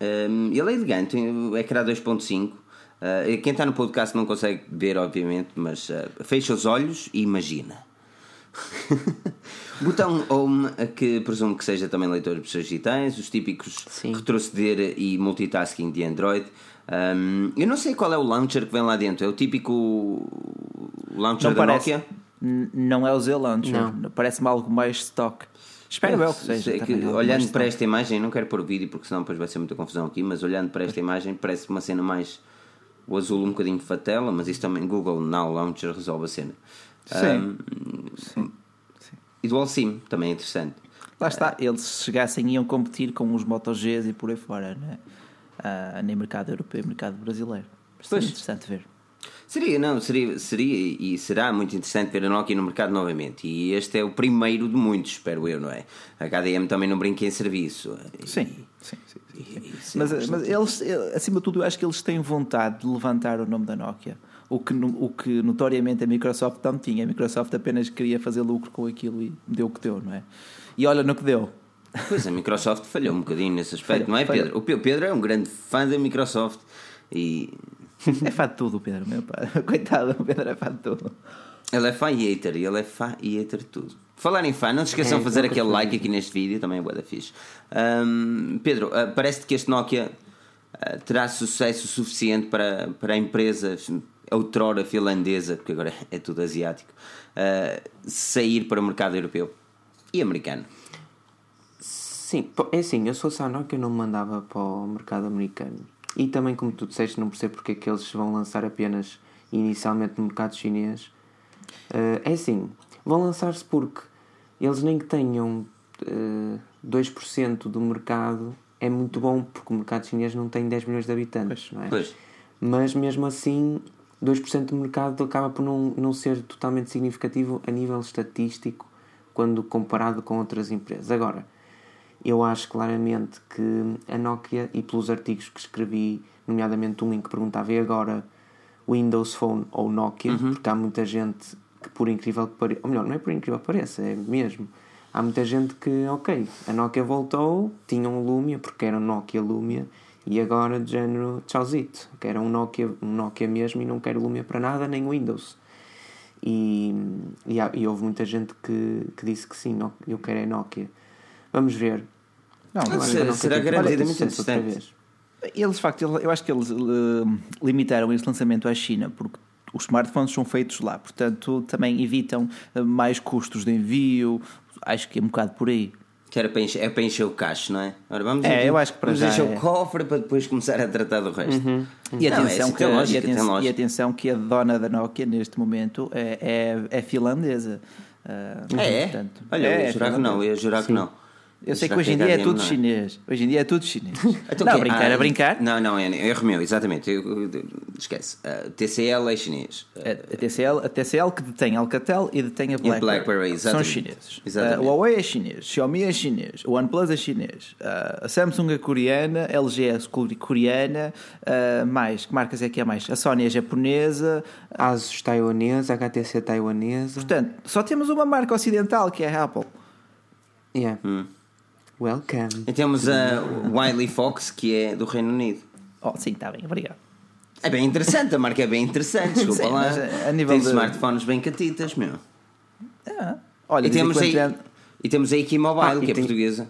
Ele é elegante, o ecrã 2.5. Uh, quem está no podcast não consegue ver, obviamente, mas uh, fecha os olhos e imagina. Botão Home, que presumo que seja também leitor de pessoas digitais, os típicos Sim. retroceder e multitasking de Android. Um, eu não sei qual é o launcher que vem lá dentro. É o típico launcher não da parece, Nokia? Não é o Z Launcher. Parece-me algo mais stock. Espero eu que seja. Que, olhando para esta imagem, não quero pôr o vídeo porque senão depois vai ser muita confusão aqui, mas olhando para esta imagem parece uma cena mais o azul um bocadinho de fatela, mas isso também Google Now Launcher resolve a cena. Sim. Um, Sim. Sim. E Dual SIM também é interessante. Lá está, eles se chegassem iam competir com os Moto Gs e por aí fora, né? Uh, nem mercado europeu e mercado brasileiro. Seria interessante ver. Seria, não, seria, seria e será muito interessante ver a Nokia no mercado novamente. E este é o primeiro de muitos, espero eu, não é? A HDM também não brinca em serviço. Sim, sim, sim. sim. sim. Mas, mas eles, acima de tudo, eu acho que eles têm vontade de levantar o nome da Nokia. O que, o que notoriamente a Microsoft não tinha. A Microsoft apenas queria fazer lucro com aquilo e deu o que deu, não é? E olha no que deu. Pois a Microsoft falhou um bocadinho nesse aspecto, falhou, não é, Pedro? O Pedro é um grande fã da Microsoft e é fã de tudo o Pedro, meu pai. Coitado, o Pedro é fã de tudo. Ele é fã e hater, e ele é fã e hater de tudo. Falar em fã, não se esqueçam é, de fazer aquele like aqui neste vídeo, também é boa da fixe. Um, Pedro, uh, parece-te que este Nokia uh, terá sucesso suficiente para, para a empresa outrora finlandesa, porque agora é tudo asiático, uh, sair para o mercado europeu e americano. Sim, é assim, eu sou só a Nokia, eu não me mandava para o mercado americano. E também, como tu disseste, não percebo porque é que eles vão lançar apenas inicialmente no mercado chinês. Uh, é assim, vão lançar-se porque eles nem que tenham uh, eh, 2% do mercado é muito bom, porque o mercado chinês não tem 10 milhões de habitantes, pois, não é? Pois. Mas mesmo assim, 2% do mercado acaba por não, não ser totalmente significativo a nível estatístico quando comparado com outras empresas. Agora, eu acho claramente que a Nokia, e pelos artigos que escrevi, nomeadamente um em que perguntava e agora Windows Phone ou Nokia, uhum. porque há muita gente que, por incrível que pareça, ou melhor, não é por incrível que pareça, é mesmo. Há muita gente que, ok, a Nokia voltou, tinha um Lumia, porque era um Nokia Lumia, e agora de género tchauzito, que era um Nokia, um Nokia mesmo e não quero Lumia para nada, nem Windows. E, e, e houve muita gente que, que disse que sim, eu quero é Nokia. Vamos ver. Não, não será, será garantidamente interessante. Eles, de facto, eu acho que eles uh, limitaram este lançamento à China porque os smartphones são feitos lá, portanto também evitam eh, mais custos de envio. Acho que é um bocado por aí. Que era para encher, é para encher o cacho, não é? Ora, vamos é, eu acho que para vamos já encher é. o cofre para depois começar a tratar do resto. Uhum. E, atenção não, é, que, lógica, e, atenção, e, atenção, que a dona da Nokia neste momento é, é, é finlandesa. Uh, é? Portanto, Olha, eu ia é, jurar que não, eu ia jurar Sim. que não. Eu sei que hoje em dia é tudo não é? chinês. Hoje em dia é tudo chinês. Então, não, a brincar, ah, a brincar. Não, não, é, é erro meu, exatamente. Eu, eu, esquece. Uh, TCL é chinês. A, a, TCL, a TCL que detém Alcatel e detém a BlackBerry. BlackBerry São chineses. Uh, o Huawei é chinês, Xiaomi é chinês, o OnePlus é chinês, a Samsung é coreana, a LG é coreana, mais, que marcas é que é mais? A Sony é japonesa, a Asus taiwanesa, a HTC taiwanesa. Portanto, só temos uma marca ocidental que é a Apple. Yeah. Hum. Welcome. E temos a Wiley Fox, que é do Reino Unido. Oh, sim, está bem, obrigado. É bem interessante, a marca é bem interessante, desculpa sim, lá. Eh, a nível Tem de... smartphones bem catitas, meu. Ah, olha, e temos, aí, e temos a Iki Mobile, ah, que é tem... portuguesa.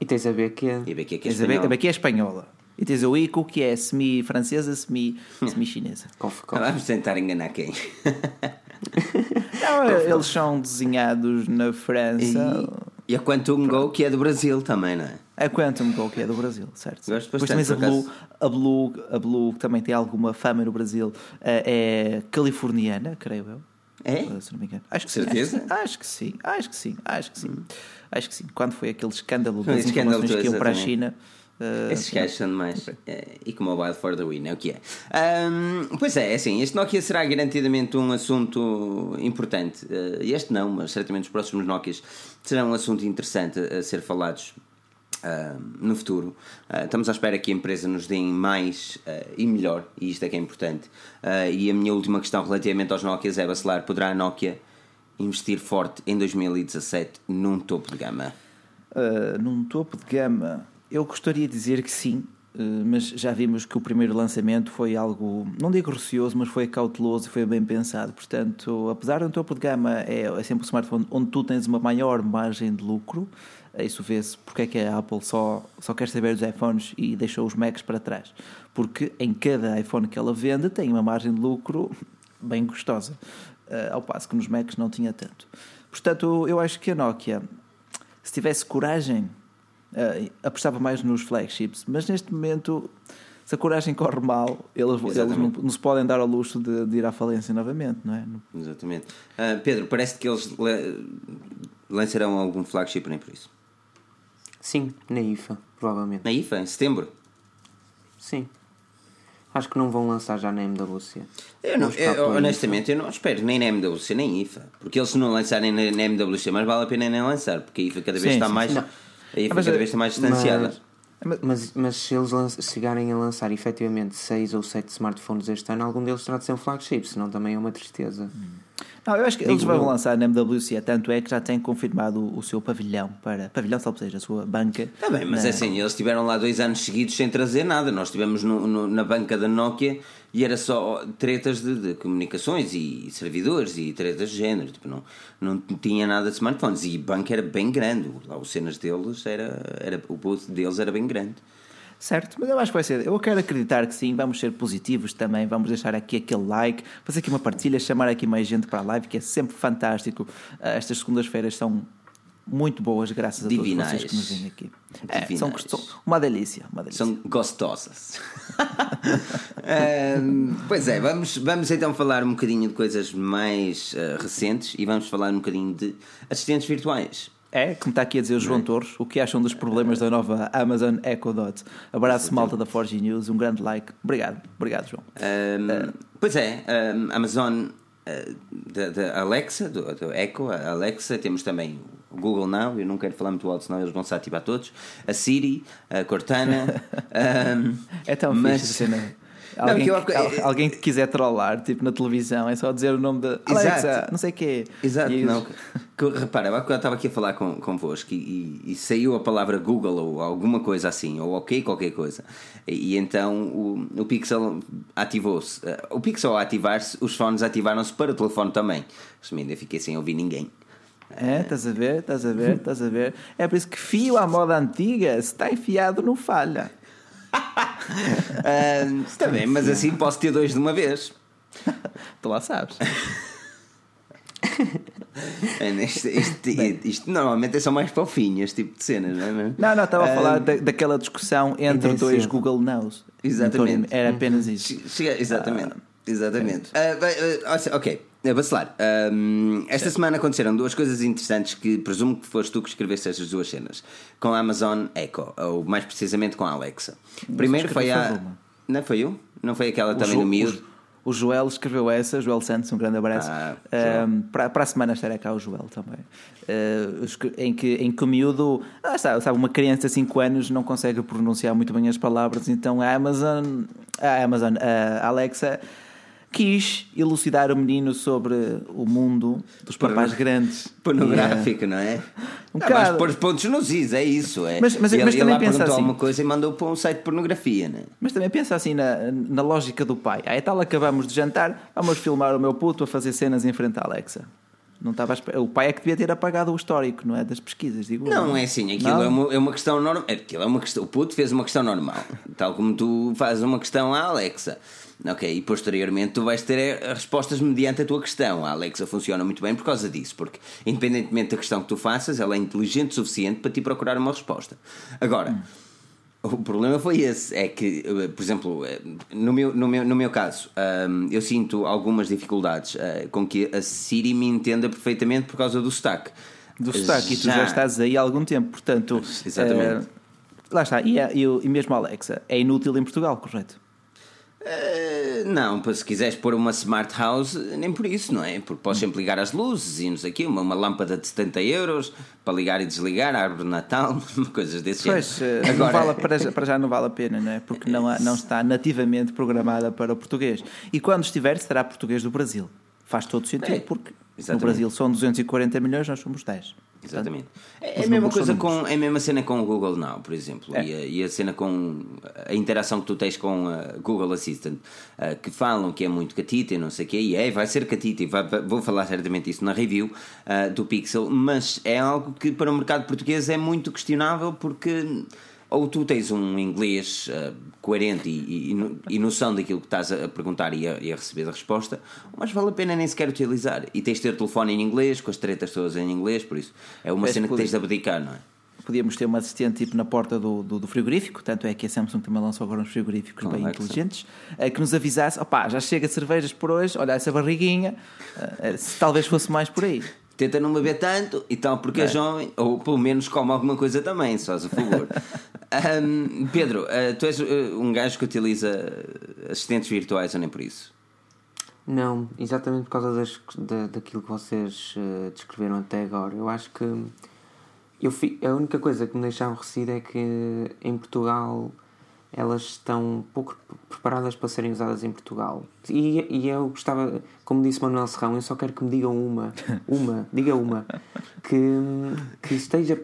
E tens a BQ. E a BQ que é espanhola. A BQ é espanhola. E tens o ICO, que é semi-francesa, semi-chinesa. Semi vamos tentar enganar quem? Não, eles são desenhados na França. E... E a Quantum Go, que é do Brasil também, não é? A Quantum Go, que é do Brasil, certo? Gosto Depois também a Blue, a Blue, a Blue, que também tem alguma fama no Brasil, eh, é californiana, creio eu. É? Eh, se não me engano. Acho que Certeza? Sim, acho, que sim, acho que sim, acho que sim. Hum. Acho que sim. Quando foi aquele escândalo das informações que iam para a China. Uh, Esses gajos são demais. É, e com mobile for the win, é o que é. Um, pois é, é assim, este Nokia será garantidamente um assunto importante. Uh, este não, mas certamente os próximos Nokias serão um assunto interessante a ser falados uh, no futuro. Uh, estamos à espera que a empresa nos dê mais e melhor, e isto é que é importante. e a minha última questão relativamente aos Nokias é, Bacelar, poderá a Nokia investir forte em 2017 num topo de gama? num topo de gama eu gostaria de dizer que sim, mas já vimos que o primeiro lançamento foi algo, não digo receoso, mas foi cauteloso e foi bem pensado. Portanto, apesar do topo de gama é, é sempre um smartphone onde tu tens uma maior margem de lucro, isso vê-se porque é que a Apple só, só quer saber dos iPhones e deixou os Macs para trás. Porque em cada iPhone que ela vende tem uma margem de lucro bem gostosa, ao passo que nos Macs não tinha tanto. Portanto, eu acho que a Nokia, se tivesse coragem uh, apostava mais nos flagships, mas neste momento, se a coragem corre mal, eles, eles não, não, se podem dar ao luxo de, de, ir à falência novamente, não é? Exatamente. Uh, Pedro, parece que eles lançarão algum flagship nem por isso. Sim, na IFA, provavelmente. Na IFA, em setembro? Sim. Acho que não vão lançar já na MWC. Eu não, eu, honestamente, eu não espero nem na MWC nem IFA. Porque eles, se não lançarem na, na MWC, mas vale a pena nem lançar. Porque a IFA cada vez sim, está sim, mais. Sim. Aí fica cada vez está mais distanciada. Mas, mas, mas, se eles chegarem a lançar efetivamente 6 ou 7 smartphones este ano, algum deles terá de ser um flagship, senão também é uma tristeza. Hum. Não, eu acho que Digo eles vão lançar na MWC, tanto é que já têm confirmado o, seu pavilhão para. Pavilhão, salvo seja, a sua banca. Está bem, mas na... é assim, eles estiveram lá dois anos seguidos sem trazer nada. Nós estivemos no, no, na banca da Nokia e era só tretas de, de, comunicações e servidores e tretas de género. Tipo, não, não tinha nada de smartphones. E a banca era bem grande. Lá os cenas deles, era, era, o booth deles era bem grande. Certo, mas eu acho que vai ser. Eu quero acreditar que sim, vamos ser positivos também. Vamos deixar aqui aquele like, fazer aqui uma partilha, chamar aqui mais gente para a live, que é sempre fantástico. Ah, estas segundas-feiras são muito boas, graças a Divinais. todos vocês que nos vêm aqui. É, são, são, uma delícia, uma delícia. São gostosas. pois é, vamos, vamos então falar um bocadinho de coisas mais uh, recentes e vamos falar um bocadinho de assistentes virtuais. É, como está aqui a dizer o João Torres, o que acham dos problemas da nova Amazon Echo Dot? Abraço malta da Forge News, um grande like. Obrigado, obrigado João. Um, uh, pois é, um, Amazon da, Alexa, do, do, Echo, a Alexa, temos também o Google Now, eu não quero falar muito alto, senão eles vão se ativar todos, a Siri, a Cortana. um, é tão mas... fixe cena alguém, não, que eu... alguém que quiser trollar, tipo na televisão, é só dizer o nome da Alexa, Exato. não sei o quê. Exato, e não. Que, repara, eu estava aqui a falar com, convosco e, e, e, saiu a palavra Google ou alguma coisa assim, ou ok, qualquer coisa. E, e então o, o Pixel ativou-se. Eh, o Pixel ao ativar-se, os fones ativaram-se para o telefone também. Mas ainda fiquei sem ouvir ninguém. É, estás a ver, estás a ver, estás a ver. É por isso que fio à moda antiga, se está enfiado, não falha uh, está bem, mas assim posso ter dois de uma vez. tu lá sabes. isto, isto, isto, normalmente é só mais fofinho, este tipo de cenas, não é? Não, não, estava a falar da, daquela discussão entre dois Google Nows. Exatamente. Era apenas isso. Chega, exatamente. Uh, exatamente. Uh, ok. Bacelar, um, esta Sim. semana aconteceram duas coisas interessantes que presumo que foste tu que escreveste estas duas cenas. Com a Amazon Echo, ou mais precisamente com a Alexa. Primeiro foi a. Não foi eu? Não foi aquela o também do miúdo? O Joel escreveu essa, Joel Santos, um grande abraço. Ah, um, para, para a semana estará cá o Joel também. Uh, em, que, em que o miúdo, ah, sabe, sabe, uma criança de 5 anos não consegue pronunciar muito bem as palavras, então a Amazon, a Amazon, a Alexa quis elucidar o menino sobre o mundo dos papás grandes. Pornográfico, não é? Um não, mas pôr pontos nos is, é isso. É. Mas, mas, ele, mas também ele pensa assim. alguma coisa e mandou para um site de pornografia, não é? Mas também pensa assim na, na lógica do pai. Aí tal, acabamos de jantar, vamos filmar o meu puto a fazer cenas em frente à Alexa. Não estava O pai é que devia ter apagado o histórico, não é? Das pesquisas, digo. Não, não. é assim. Aquilo é uma, é uma, questão normal. Aquilo é uma questão. O puto fez uma questão normal. Tal como tu fazes uma questão à Alexa. Ok, e posteriormente tu vais ter eh, respostas mediante a tua questão. A Alexa funciona muito bem por causa disso, porque independentemente da questão que tu faças, ela é inteligente o suficiente para te procurar uma resposta. Agora. Hum. O problema foi esse, é que, eh, por exemplo, eh, no meu, no meu, no meu caso, um, eu sinto algumas dificuldades uh, com que a Siri me entenda perfeitamente por causa do sotaque. Do sotaque, já... e tu já estás aí há algum tempo, portanto. Exatamente. Uh, lá está, e, e, e mesmo a Alexa é inútil em Portugal, correto? Uh, não, se quiseres pôr uma smart house, nem por isso, não é? Porque podes sempre ligar as luzes e nos aqui, uma, uma lâmpada de 70 euros para ligar e desligar, árvore de Natal, coisas desse pois, género. Eh, Agora... Vale, para, já, para já não vale a pena, não é? Porque não, não está nativamente programada para o português. E quando estiver, será português do Brasil. Faz todo sentido, é, porque exatamente. no Brasil são 240 milhões, nós somos 10. Exatamente. É, é a mesma coisa com é a mesma cena com o Google Now, por exemplo, é. e, a, e, a, cena com a interação que tu tens com a Google Assistant, uh, que falam que é muito catita e não sei o quê, e é, vai ser catita, e vai, vou falar certamente isso na review uh, do Pixel, mas é algo que para o mercado português é muito questionável porque ou tu tens um inglês uh, coerente e, e, e, noção daquilo que estás a perguntar e a, e a, receber a resposta, mas vale a pena nem sequer utilizar. E tens de ter telefone em inglês, com as tretas todas em inglês, por isso é uma cena que tens de abdicar, não é? Podíamos ter uma assistente tipo na porta do, do, do, frigorífico, tanto é que a Samsung também lançou agora uns frigoríficos bem é inteligentes, que, eh, que nos avisasse: opá, já chega cervejas por hoje, olha essa barriguinha, uh, se talvez fosse mais por aí tenta não beber tanto e tal, porque é. é jovem, ou pelo menos come alguma coisa também, só a favor. um, Pedro, uh, tu és uh, um gajo que utiliza assistentes virtuais ou nem por isso? Não, exatamente por causa das, da, daquilo que vocês uh, descreveram até agora. Eu acho que eu fi, a única coisa que me deixa aborrecido é que em Portugal elas estão pouco preparadas para serem usadas em Portugal. E, e eu gostava, como disse Manuel Serrão, eu só quero que me digam uma, uma, diga uma, que, que esteja.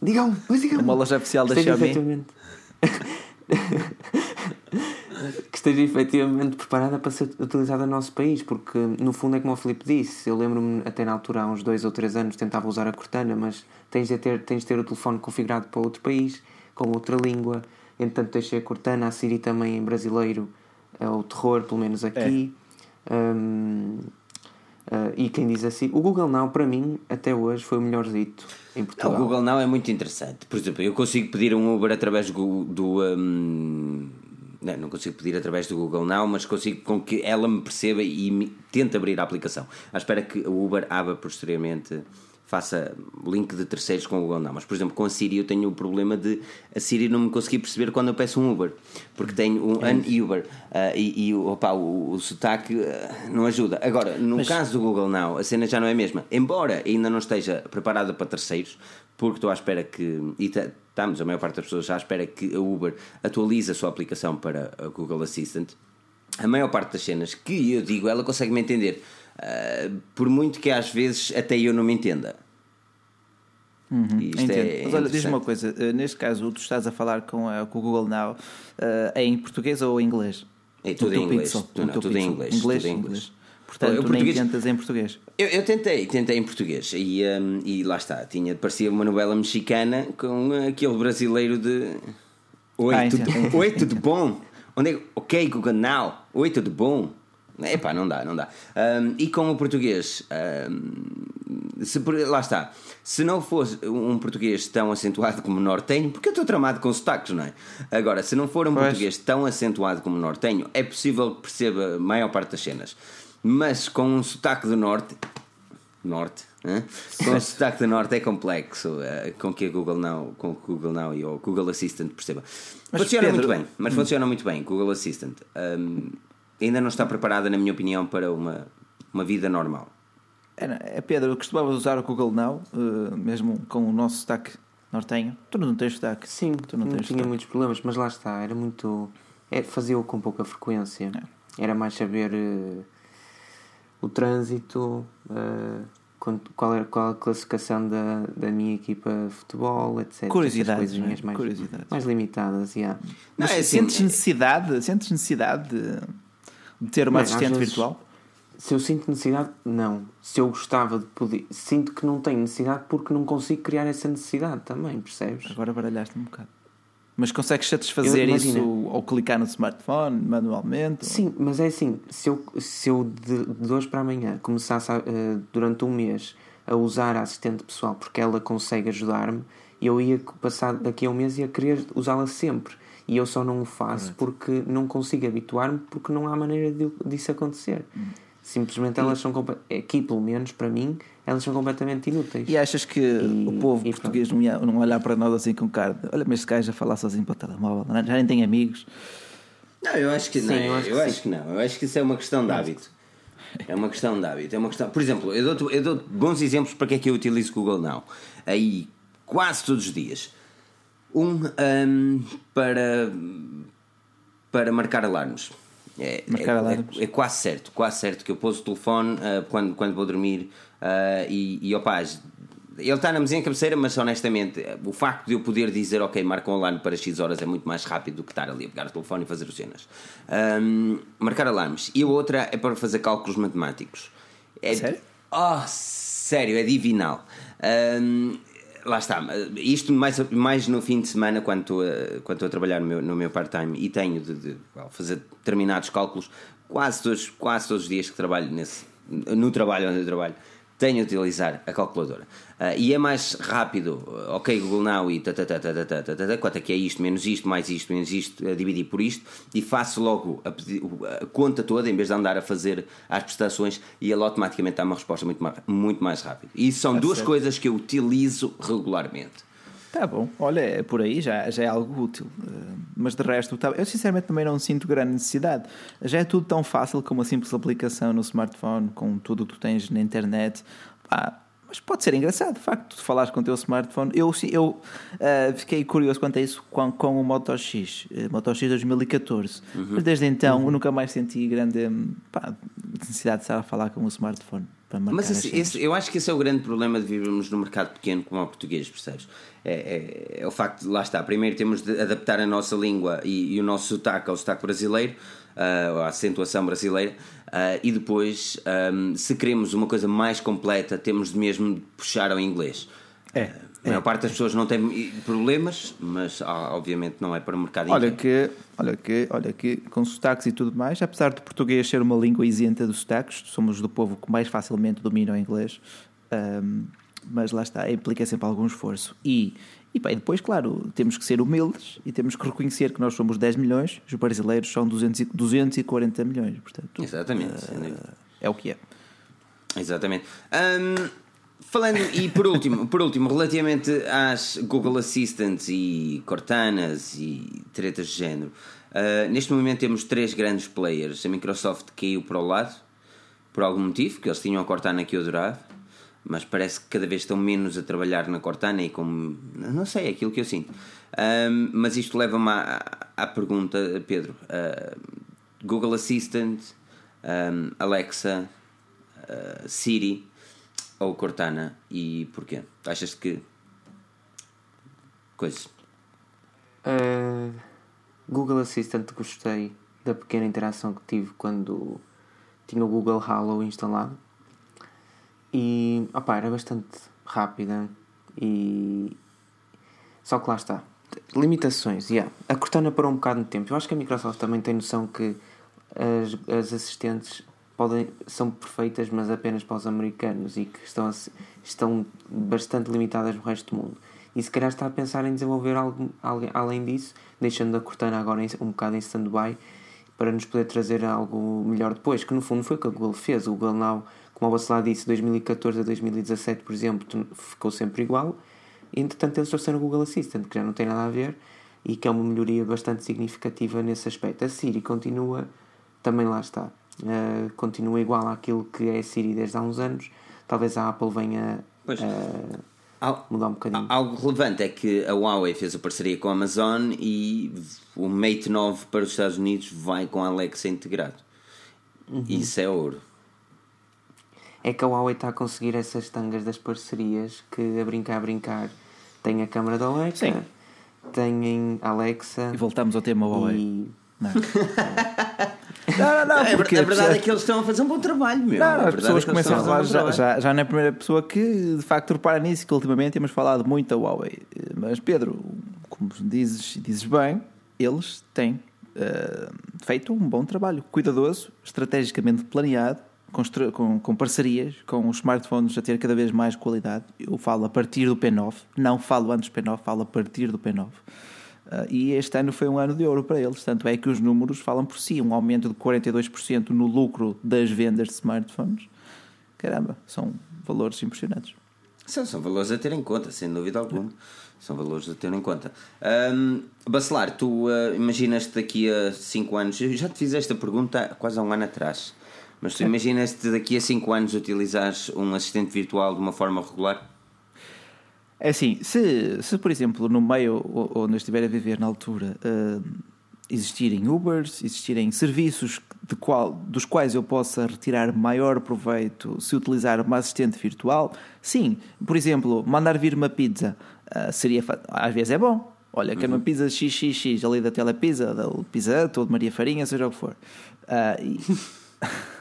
Digam, mas digam. Uma loja oficial da Xiaomi. Efetivamente, que esteja efetivamente preparada para ser utilizada no nosso país, porque no fundo é como o Filipe disse. Eu lembro-me até na altura, há uns dois ou três anos, tentava usar a Cortana, mas tens de ter, tens de ter o telefone configurado para outro país, com outra língua Entretanto, deixei a Cortana, a Siri também em brasileiro, é o terror, pelo menos aqui. É. Um, uh, e quem diz assim, o Google Now, para mim, até hoje, foi o melhor dito em Portugal. Não, o Google Now é muito interessante. Por exemplo, eu consigo pedir um Uber através do. do um, não, não consigo pedir através do Google Now, mas consigo com que ela me perceba e me, tente abrir a aplicação. À espera que o Uber abra posteriormente faça link de terceiros com o Google não. Mas, por exemplo, com a Siri eu tenho o problema de a Siri não me conseguir perceber quando eu peço um Uber, porque tenho um an Uber uh, e, e opa, o, o sotaque uh, não ajuda. Agora, no Mas... caso do Google Now, a cena já não é a mesma. Embora ainda não esteja preparada para terceiros, porque estou à espera que. E estamos, a maior parte das pessoas já à espera que a Uber atualize a sua aplicação para a Google Assistant. A maior parte das cenas que eu digo, ela consegue me entender Uh, por muito que às vezes até eu não me entenda. Uhum, é Mas olha, diz-me uma coisa: uh, neste caso, tu estás a falar com, uh, com o Google Now é em português ou em inglês? É tudo em inglês. Tu, não, tudo em inglês. Inglês, tudo em inglês. Portanto, eu, tu nem tentas em português. Eu, eu, tentei, tentei em português e, um, e lá está. Tinha, parecia uma novela mexicana com aquele brasileiro de. Oi, ah, tudo, oi, tudo bom? Onde é, ok, Google Now. Oi, tudo bom? Epá, não dá, não dá. Um, e com o português, um, se, lá está. Se não fosse um português tão acentuado como nortenho, porque eu estou tramado com sotaques, não é? Agora, se não for um pois. português tão acentuado como nortenho, é possível que perceba a maior parte das cenas. Mas com um sotaque do norte, norte, hein? com um sotaque do norte é complexo uh, com que a Google Now, com o Google Now e o Google Assistant perceba. Mas funciona Pedro... muito bem, mas hum. funciona muito bem, Google Assistant. Um, ainda não está preparada, na minha opinião, para uma, uma vida normal. É, Pedro, eu costumava usar o Google Now, uh, mesmo com o nosso sotaque nortenho. Tu não tens sotaque? Sim, tu não, não tinha sotaque. muitos problemas, mas lá está, era muito. É, Fazia-o com pouca frequência. É. Era mais saber uh, o trânsito, uh, qual, era, qual a classificação da, da minha equipa de futebol, etc. Curiosidades, mais, Curiosidades. mais limitadas. Yeah. Não, é, sentes necessidade, sentes necessidade de de ter uma Bem, assistente vezes, virtual? Se eu sinto necessidade, não. Se eu gostava de poder. Sinto que não tenho necessidade porque não consigo criar essa necessidade também, percebes? Agora baralhaste um bocado. Mas consegues satisfazer isso ao clicar no smartphone manualmente? Sim, ou... mas é assim: se eu, se eu de, de hoje para amanhã começasse a, uh, durante um mês a usar a assistente pessoal porque ela consegue ajudar-me, eu ia passar daqui a um mês e ia querer usá-la sempre. E eu só não o faço porque não consigo habituar-me, porque não há maneira de, disso acontecer. Hum. Simplesmente elas são aqui pelo menos para mim elas são completamente inúteis. E achas que e, o povo português não, ia, não olhar para nós assim com cara olha, mas este gajo a falar sozinho para o telemóvel, já nem tem amigos? Não, eu acho que Sim, não. Eu, acho, eu que, acho que, não. Eu acho que isso é uma questão de hábito. É uma questão de hábito. É uma questão. Por exemplo, eu dou, eu dou bons exemplos para que é que eu utilizo Google Now. Aí quase todos os dias. Um, um para, para marcar alarmes. É, marcar é, alarmes. É, é, quase certo, quase certo que eu pôs o telefone uh, quando, quando vou dormir uh, e, e opa, ele está na mesinha cabeceira, mas honestamente, o facto de eu poder dizer, ok, marca um alarme para X horas é muito mais rápido do que estar ali a pegar o telefone e fazer as cenas. Um, marcar alarmes. E a outra é para fazer cálculos matemáticos. É, sério? Oh, sério, é divinal. Um, lá está, isto mais, mais no fim de semana, quando estou a, quando estou a trabalhar no meu, no meu part-time e tenho de, de well, fazer determinados cálculos, quase todos, quase todos os dias que trabalho nesse, no trabalho onde eu trabalho tenho de utilizar a calculadora. Uh, e é mais rápido, ok, Google Now e tatatata, quanto é que é isto, menos isto, mais isto, menos isto, a dividir por isto, e faço logo a, a, conta toda, em vez de andar a fazer as prestações, e ele automaticamente dá uma resposta muito mais, muito mais rápida. E são é duas certo. coisas que eu utilizo regularmente. Tá bom, olha, é por aí já, já é algo útil. Eh, mas de resto, tá, eu sinceramente também não sinto grande necessidade. Já é tudo tão fácil como uma simples aplicação no smartphone, com tudo o que tu tens na internet. Ah, mas pode ser engraçado, de facto, de falares com o teu smartphone. Eu, eu uh, fiquei curioso quanto a isso com, com o Moto X, uh, Moto X 2014. Uhum. Mas desde então uhum. eu nunca mais senti grande pá, necessidade de estar a falar com o smartphone. Mas esse, esse, eu acho que esse é o grande problema de vivermos num mercado pequeno como o português, percebes? É, é, é, o facto de, lá está, primeiro temos de adaptar a nossa língua e, e o nosso sotaque ao sotaque brasileiro, uh, a acentuação brasileira, uh, e depois, um, se queremos uma coisa mais completa, temos de mesmo puxar ao inglês. É. A maior parte das pessoas não tem problemas, mas ah, obviamente não é para o mercado olha que Olha que, olha que, com sotaques e tudo mais, apesar de português ser uma língua isenta dos sotaques, somos do povo que mais facilmente domina o inglês, um, mas lá está, implica sempre algum esforço. E, e bem, depois, claro, temos que ser humildes e temos que reconhecer que nós somos 10 milhões, os brasileiros são 200, 240 milhões. Portanto, Exatamente. Uh, é o que é. Exatamente. Um... Falando, e por último, por último, relativamente às Google Assistants e Cortanas e tretas de género, uh, neste momento temos três grandes players. A Microsoft caiu para o lado, por algum motivo, que eles tinham a Cortana que eu adorava, mas parece que cada vez estão menos a trabalhar na Cortana e como. Não sei, é aquilo que eu sinto. Um, mas isto leva-me à, à, pergunta, Pedro: uh, Google Assistant, um, Alexa, uh, Siri ou Cortana e porquê? Achas que. Coisa. Uh, Google Assistant gostei da pequena interação que tive quando tinha o Google Halo instalado e opa, era bastante rápida e só que lá está limitações, yeah. a Cortana parou um bocado no tempo eu acho que a Microsoft também tem noção que as, as assistentes podem, são perfeitas, mas apenas para os americanos e que estão, estão bastante limitadas no resto do mundo. E se calhar está a pensar em desenvolver algo além disso, deixando a Cortana agora um bocado em stand-by para nos poder trazer algo melhor depois, que no fundo foi o que a Google fez. O Google Now, como a Bacelar disse, 2014 a 2017, por exemplo, ficou sempre igual. Entretanto, eles trouxeram o Google Assistant, que já não tem nada a ver e que é uma melhoria bastante significativa nesse aspecto. A Siri continua, também lá está uh, continua igual àquilo que é a Siri desde há uns anos. Talvez a Apple venha a mudar um bocadinho. Algo relevante é que a Huawei fez a parceria com a Amazon e o Mate 9 para os Estados Unidos vai com a Alexa integrado. Uhum. Isso é ouro. É que a Huawei está a conseguir essas tangas das parcerias que a brincar a brincar tem a câmara da Alexa, Sim. tem Alexa. E voltamos ao tema Huawei. E... Não. Não, não, não. É porque a verdade é que eles estão a fazer um bom trabalho, meu. Não, as pessoas é começam a falar, já, já, já não é a primeira pessoa que de facto repara nisso, que ultimamente temos falado muito da Huawei. Mas Pedro, como dizes, dizes bem, eles têm uh, feito um bom trabalho, cuidadoso, estrategicamente planeado, com, com, com, parcerias, com os smartphones a ter cada vez mais qualidade. Eu falo a partir do P9, não falo antes do P9, falo a partir do P9. Uh, e este ano foi um ano de ouro para eles, tanto é que os números falam por si, um aumento de 42% no lucro das vendas de smartphones. Caramba, são valores impressionantes. São, são valores a ter em conta, sem dúvida alguma. São valores a ter em conta. Um, Bacelar, tu uh, imaginas-te daqui a 5 anos, eu já te fiz esta pergunta quase há um ano atrás, mas tu imaginas-te daqui a 5 anos utilizares um assistente virtual de uma forma regular? É assim, se, se por exemplo no meio onde eu estiver a viver na altura uh, existirem Ubers, existirem serviços de qual, dos quais eu possa retirar maior proveito se utilizar uma assistente virtual, sim. Por exemplo, mandar vir uma pizza uh, seria às vezes é bom. Olha, quero uhum. uma pizza XXX ali da Telepizza, da Pizza ou de Maria Farinha, seja o que for. Uh, e...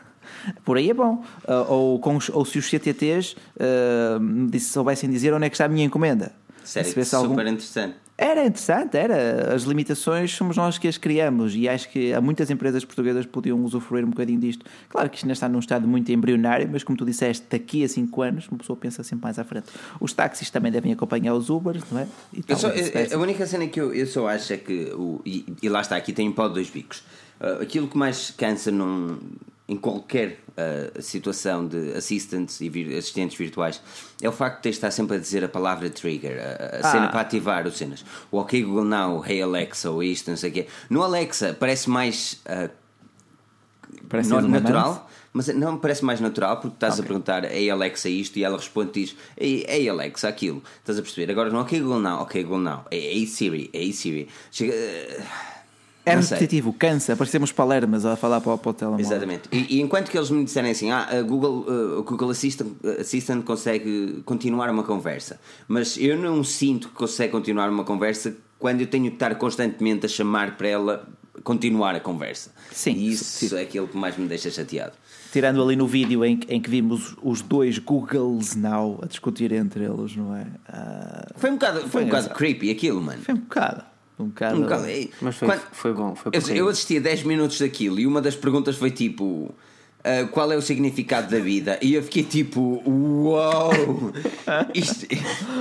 por aí é bom. Uh, ou, com os, ou se os CTTs uh, soubessem dizer onde é que está a minha encomenda. Sério, super algum... interessante. Era interessante, era. As limitações somos nós que as criamos e acho que há muitas empresas portuguesas podiam usufruir um bocadinho disto. Claro que isto ainda está num estado muito embrionário, mas como tu disseste, daqui a 5 anos uma pessoa pensa sempre mais à frente. Os táxis também devem acompanhar os Ubers, não é? Tal, só, a, a única cena que eu, eu só acho é que, o, e, e lá está, aqui tem um pau de dois bicos. Uh, aquilo que mais cansa num em qualquer uh, situação de assistants e vir, assistentes virtuais é o facto de estar sempre a dizer a palavra trigger, a, a ah. cena para ativar os cenas. O OK Google Now, Hey Alexa ou isto, não sei o quê. No Alexa parece mais uh, parece natural. Mas não parece mais natural porque estás okay. a perguntar Hey Alexa isto e ela responde diz Hey, hey Alexa aquilo. Estás a perceber? Agora no OK Google Now, OK Google Now, Hey, Siri, Hey Siri. Chega. Uh, é repetitivo, cansa, parecemos palermas a falar para, para o telemóvel. Exatamente. E, e, enquanto que eles me disserem assim, ah, a Google, uh, o Google Assistant, Assistant consegue continuar uma conversa, mas eu não sinto que consegue continuar uma conversa quando eu tenho que estar constantemente a chamar para ela continuar a conversa. Sim. E isso sim. é aquilo que mais me deixa chateado. Tirando ali no vídeo em, em que vimos os dois Googles Now a discutir entre eles, não é? Uh... Foi um bocado, foi, foi um bocado creepy aquilo, mano. Foi um bocado. Um bocado. Um bocado. Mas foi, Quando, foi bom. Foi eu, eu assisti a 10 minutos daquilo e uma das perguntas foi tipo. Uh, qual é o significado da vida? E eu fiquei tipo, uau! Isto,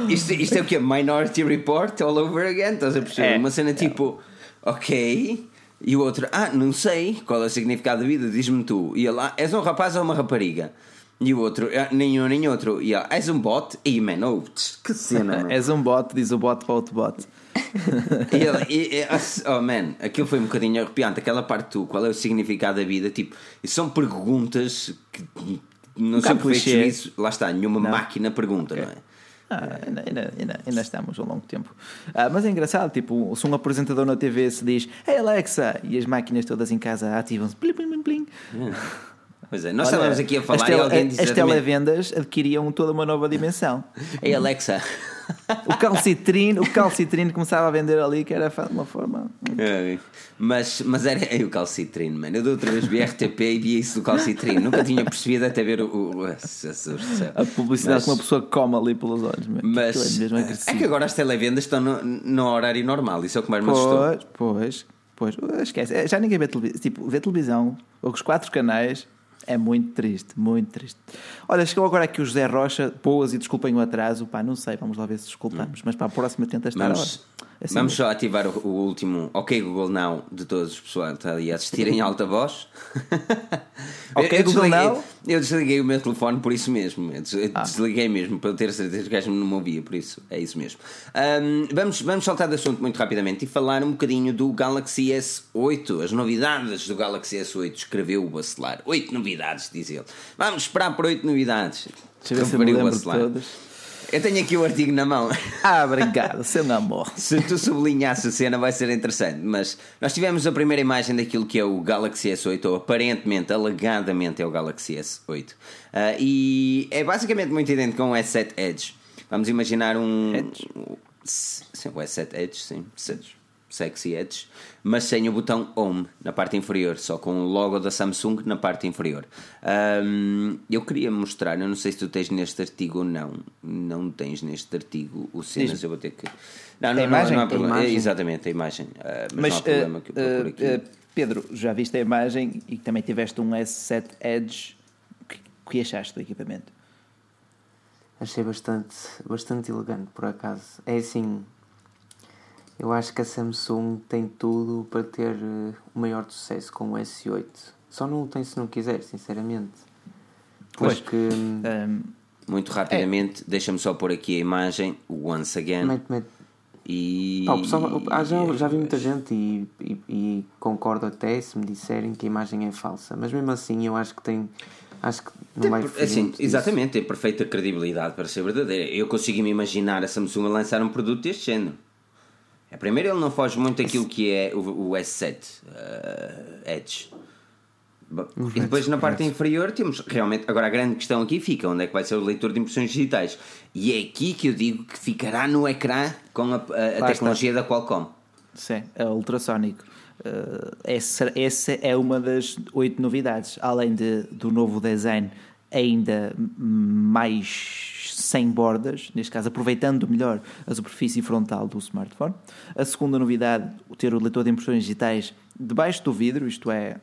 isto, isto, é o que? Minority Report all over again? Estás a perceber? É, Uma cena é. tipo, ok. E o outro, ah, não sei qual é o significado da vida, diz-me tu. E ele, ah, és um rapaz ou uma rapariga? E o outro, ah, nenhum nem outro. E ele, és um bot? E man, oh, que cena, És um bot, diz o bot para outro bot e ele, e, e, oh man, aquilo foi um bocadinho arrepiante. Aquela parte tu, qual é o significado da vida? Tipo, são perguntas que não um porque isso. Lá está, nenhuma não. máquina pergunta, okay. não é? Ah, ainda, ainda, ainda, estamos um longo tempo. Ah, mas é engraçado, tipo, se um apresentador na TV se diz Hey Alexa, e as máquinas todas em casa ativam-se plim, plim, plim, é. Pois é, nós Olha, estávamos aqui a falar e alguém As televendas adquiriam toda uma nova dimensão. Hey Alexa, o calcitrino, o calcitrino começava a vender ali, que era de uma forma. É, mas, mas era é o calcitrino, mano. Eu da outra vez vi RTP e vi isso do calcitrino. Nunca tinha percebido até ver o. o a publicidade mas, que uma pessoa come ali pelos olhos. Mas é, é, que agora as televendas estão no, no horário normal. Isso é o que mais me assustou. Pois, pois. Esquece. Já ninguém vê televisão. Tipo, vê televisão, ou os quatro canais é muito triste, muito triste. Olha, chegou agora aqui o José Rocha, boas e desculpem o atraso, pá, não sei, vamos lá ver se desculpamos, hum. mas para a próxima tenta estar vamos, assim Vamos mesmo. só ativar o, o, último OK Google Now de todos os pessoal que está ali a assistir em alta voz. ok, eu, Google desliguei, Now. Eu desliguei o meu telefone por isso mesmo. Eu ah. desliguei mesmo para eu ter certeza que o gajo não me ouvia, por isso é isso mesmo. Um, vamos, vamos saltar de assunto muito rapidamente e falar um bocadinho do Galaxy S8, as novidades do Galaxy S8. Escreveu o Bacelar. Oito novidades, diz ele. Vamos esperar por oito novidades. Deixa eu ver se eu me lembro de todas. Eu tenho aqui o artigo na mão. Ah, obrigado, seu amor. Se tu sublinhasse a cena, vai ser interessante. Mas nós tivemos a primeira imagem daquilo que é o Galaxy S8, ou aparentemente, alegadamente, é o Galaxy S8. Uh, ah, e é basicamente muito idêntico com o S7 Edge. Vamos imaginar um. Edge? Sim, o S7 Edge, sim. Edge. Sexy Edge, mas sem o botão Home na parte inferior, só com o logo da Samsung na parte inferior. Um, eu queria mostrar, eu não sei se tu tens neste artigo ou não, não tens neste artigo o cenas, eu vou ter que. Não, não, imagem, não, há problema. Imagem. exatamente, a imagem. Uh, mas, mas, não há problema que eu procuro aqui. Uh, Pedro, já viste a imagem e também tiveste um S7 Edge. O que achaste do equipamento? Achei bastante, bastante elegante, por acaso. É assim, eu acho que a Samsung tem tudo para ter uh, o maior sucesso com o S8. Só não o tem se não quiser, sinceramente. Porque. Um, hum, muito rapidamente, é. deixa-me só pôr aqui a imagem, o Once Again. Mete, mete. E. Oh, pessoal, ah, já, já vi muita gente e, e, e, concordo até se me disserem que a imagem é falsa, mas mesmo assim eu acho que tem. Acho que não tem, vai assim, Exatamente, tem perfeita credibilidade para ser verdadeira. Eu consigo me imaginar a Samsung a lançar um produto deste género. É, primeiro, ele não foge muito daquilo que é o, o S7 uh, Edge. E depois na parte inferior temos realmente. Agora a grande questão aqui fica: onde é que vai ser o leitor de impressões digitais? E é aqui que eu digo que ficará no ecrã com a, a, a tecnologia está. da Qualcomm. Sim, é ultrassónico. Uh, essa, essa é uma das oito novidades, além de, do novo design ainda mais sem bordas, neste caso aproveitando melhor a superfície frontal do smartphone. A segunda novidade, ter o leitor de impressões digitais debaixo do vidro, isto é,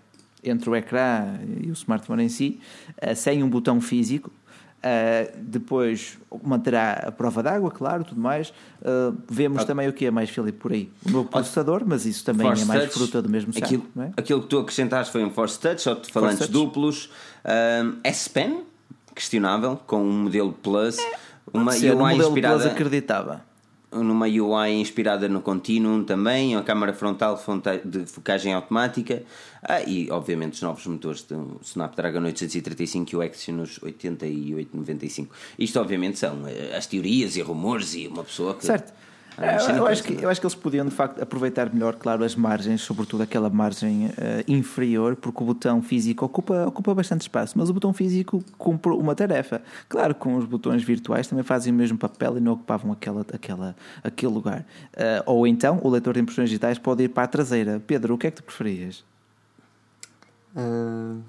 entre o ecrã e o smartphone em si, uh, sem um botão físico. Uh, depois manterá a prova d'água, claro, tudo mais. Uh, vemos ah. também o que é mais, Filipe, por aí. O novo processador, mas isso também Force é mais touch, fruta do mesmo saco. Aquilo, é? aquilo que tu acrescentaste foi um Force Touch, só de falantes duplos. S Pen, questionável, com um modelo Plus. É, uma ser, UI inspirada. Plus acreditava numa UI inspirada no Continuum também, a câmara frontal de focagem automática ah, e obviamente os novos motores do Snapdragon 835 e o Exynos 8895. Isto obviamente são eh, as teorias e rumores e uma pessoa que... Certo. É, eu, acho que, eu acho que eles podiam de facto aproveitar melhor, claro, as margens, sobretudo aquela margem uh, inferior, porque o botão físico ocupa, ocupa bastante espaço, mas o botão físico cumpre uma tarefa. Claro, com os botões virtuais também fazem o mesmo papel e não ocupavam aquela, aquela, aquele lugar. Uh, ou então o leitor de impressões digitais pode ir para a traseira. Pedro, o que é que tu preferias? Uh,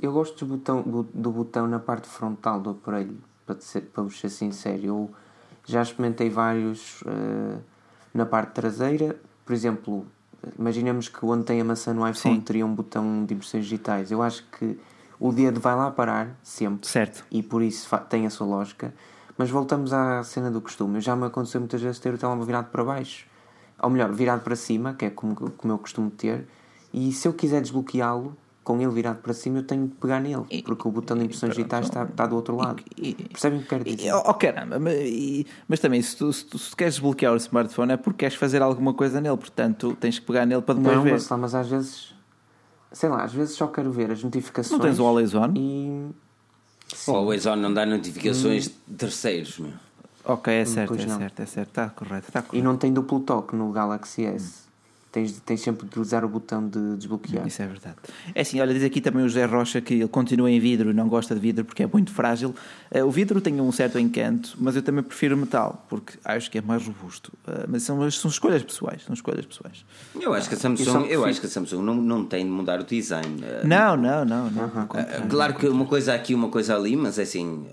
eu gosto do botão, do botão na parte frontal do aparelho, para, ser, para vos ser sincero. Eu já experimentei vários uh, na parte traseira. Por exemplo, imaginemos que onde tem a maçã no iPhone Sim. teria um botão de impressões digitais. Eu acho que o dedo vai lá parar sempre. Certo. E por isso tem a sua lógica. Mas voltamos à cena do costume. Já me aconteceu muitas vezes ter o telemóvel virado para baixo. Ou melhor, virado para cima, que é como, como eu costumo ter. E se eu quiser desbloqueá-lo, com ele virado para cima, eu tenho de pegar nele, e, porque o botão de impressões digitais está, está do outro lado. E, Percebem o que quero dizer? oh caramba, mas, mas também se tu, se tu se queres desbloquear o smartphone é porque queres fazer alguma coisa nele, portanto tens que pegar nele para depois não, ver. Mas, mas às vezes, sei lá, às vezes só quero ver as notificações. Não tens o Always On? E... O Always On não dá notificações hum. de terceiros, meu. Ok, é certo, é certo, é certo, está correto, está correto. E não tem duplo toque no Galaxy S. Hum tens, tens sempre de usar o botão de desbloquear. Isso é verdade. É assim, olha, diz aqui também o José Rocha que ele continua em vidro e não gosta de vidro porque é muito frágil. Uh, o vidro tem um certo encanto, mas eu também prefiro metal porque acho que é mais robusto. Uh, mas são, são escolhas pessoais, são escolhas pessoais. Eu acho que a Samsung, eu acho que a Samsung não, não tem de mudar o design. Uh, não, não, não. não claro que uma coisa aqui, uma coisa ali, mas é assim,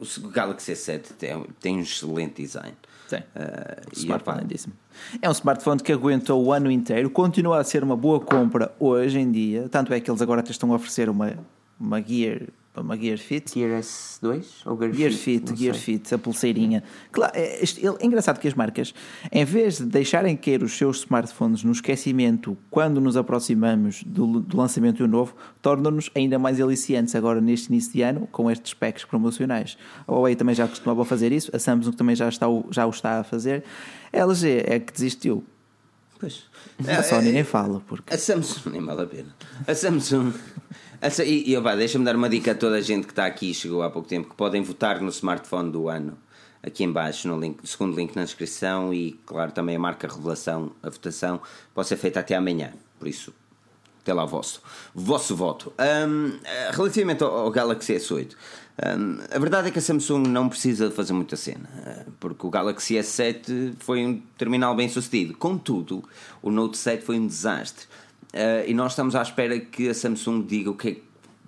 o Galaxy S7 tem, tem um excelente design. Tem. Uh, smartphone lindíssimo. É um smartphone que aguentou o ano inteiro, continua a ser uma boa compra hoje em dia. Tanto é que eles agora estão a oferecer uma, uma Gear uma Gear Fit. Gear S2 ou Gear, Fit? Gear Fit, a pulseirinha. Claro, é, é, engraçado que as marcas, em vez de deixarem cair os seus smartphones no esquecimento quando nos aproximamos do, do lançamento do novo, tornam-nos ainda mais aliciantes agora neste início de ano com estes packs promocionais. A Huawei também já costumava fazer isso, a Samsung também já, está, já o está a fazer. A LG é que desistiu. Pois. A Sony nem fala. Porque... A Samsung, nem vale a pena. A Samsung essa, e, e deixa-me dar uma dica a toda a gente que está aqui e chegou há pouco tempo, que podem votar no smartphone do ano, aqui embaixo no link, segundo link na descrição e claro também a marca revelação, a votação pode ser feita até amanhã, por isso até lá o vosso, vosso voto. Um, relativamente ao, ao, Galaxy S8, um, a verdade é que a Samsung não precisa fazer muita cena, porque o Galaxy S7 foi um terminal bem sucedido. Contudo, o Note 7 foi um desastre. Uh, e nós estamos à espera que a Samsung diga o que é,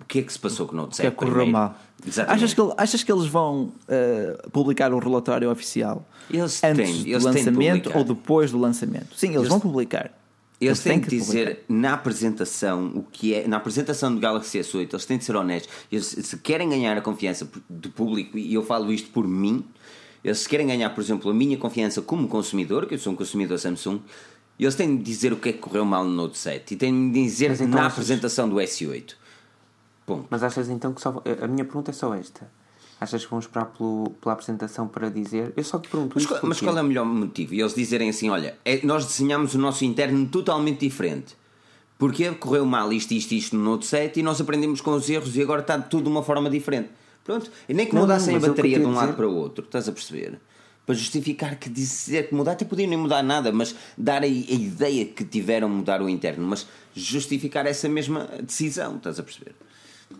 o que, é que se passou com o Note 7. O que é que correu mal. Achas que, achas que eles vão uh, publicar o relatório oficial eles antes têm, do lançamento ou depois do lançamento? Sim, eles, eles vão publicar. Eles, têm, têm que, dizer na apresentação o que é, na apresentação do Galaxy S8, eles têm de ser honestos. Eles, se querem ganhar a confiança do público, e eu falo isto por mim, eles se querem ganhar, por exemplo, a minha confiança como consumidor, que eu sou um consumidor Samsung, eles têm de dizer o que é que correu mal no Note 7 e têm de dizer então na achas... apresentação do S8. Ponto. Mas achas então que só. A minha pergunta é só esta. Achas que vão esperar pelo, pela apresentação para dizer? Eu só te pergunto mas, Qual, mas qual é o melhor motivo? E eles dizerem assim: olha, é, nós desenhamos o nosso interno totalmente diferente. Porque correu mal isto, isto, isto no Note 7 e nós aprendemos com os erros e agora está tudo de uma forma diferente. Pronto. E nem que mudassem a bateria de um lado dizer... para o outro, estás a perceber? para justificar que dizer que mudar, até podiam nem mudar nada, mas dar a, a ideia que tiveram mudar o interno, mas justificar essa mesma decisão, estás a perceber?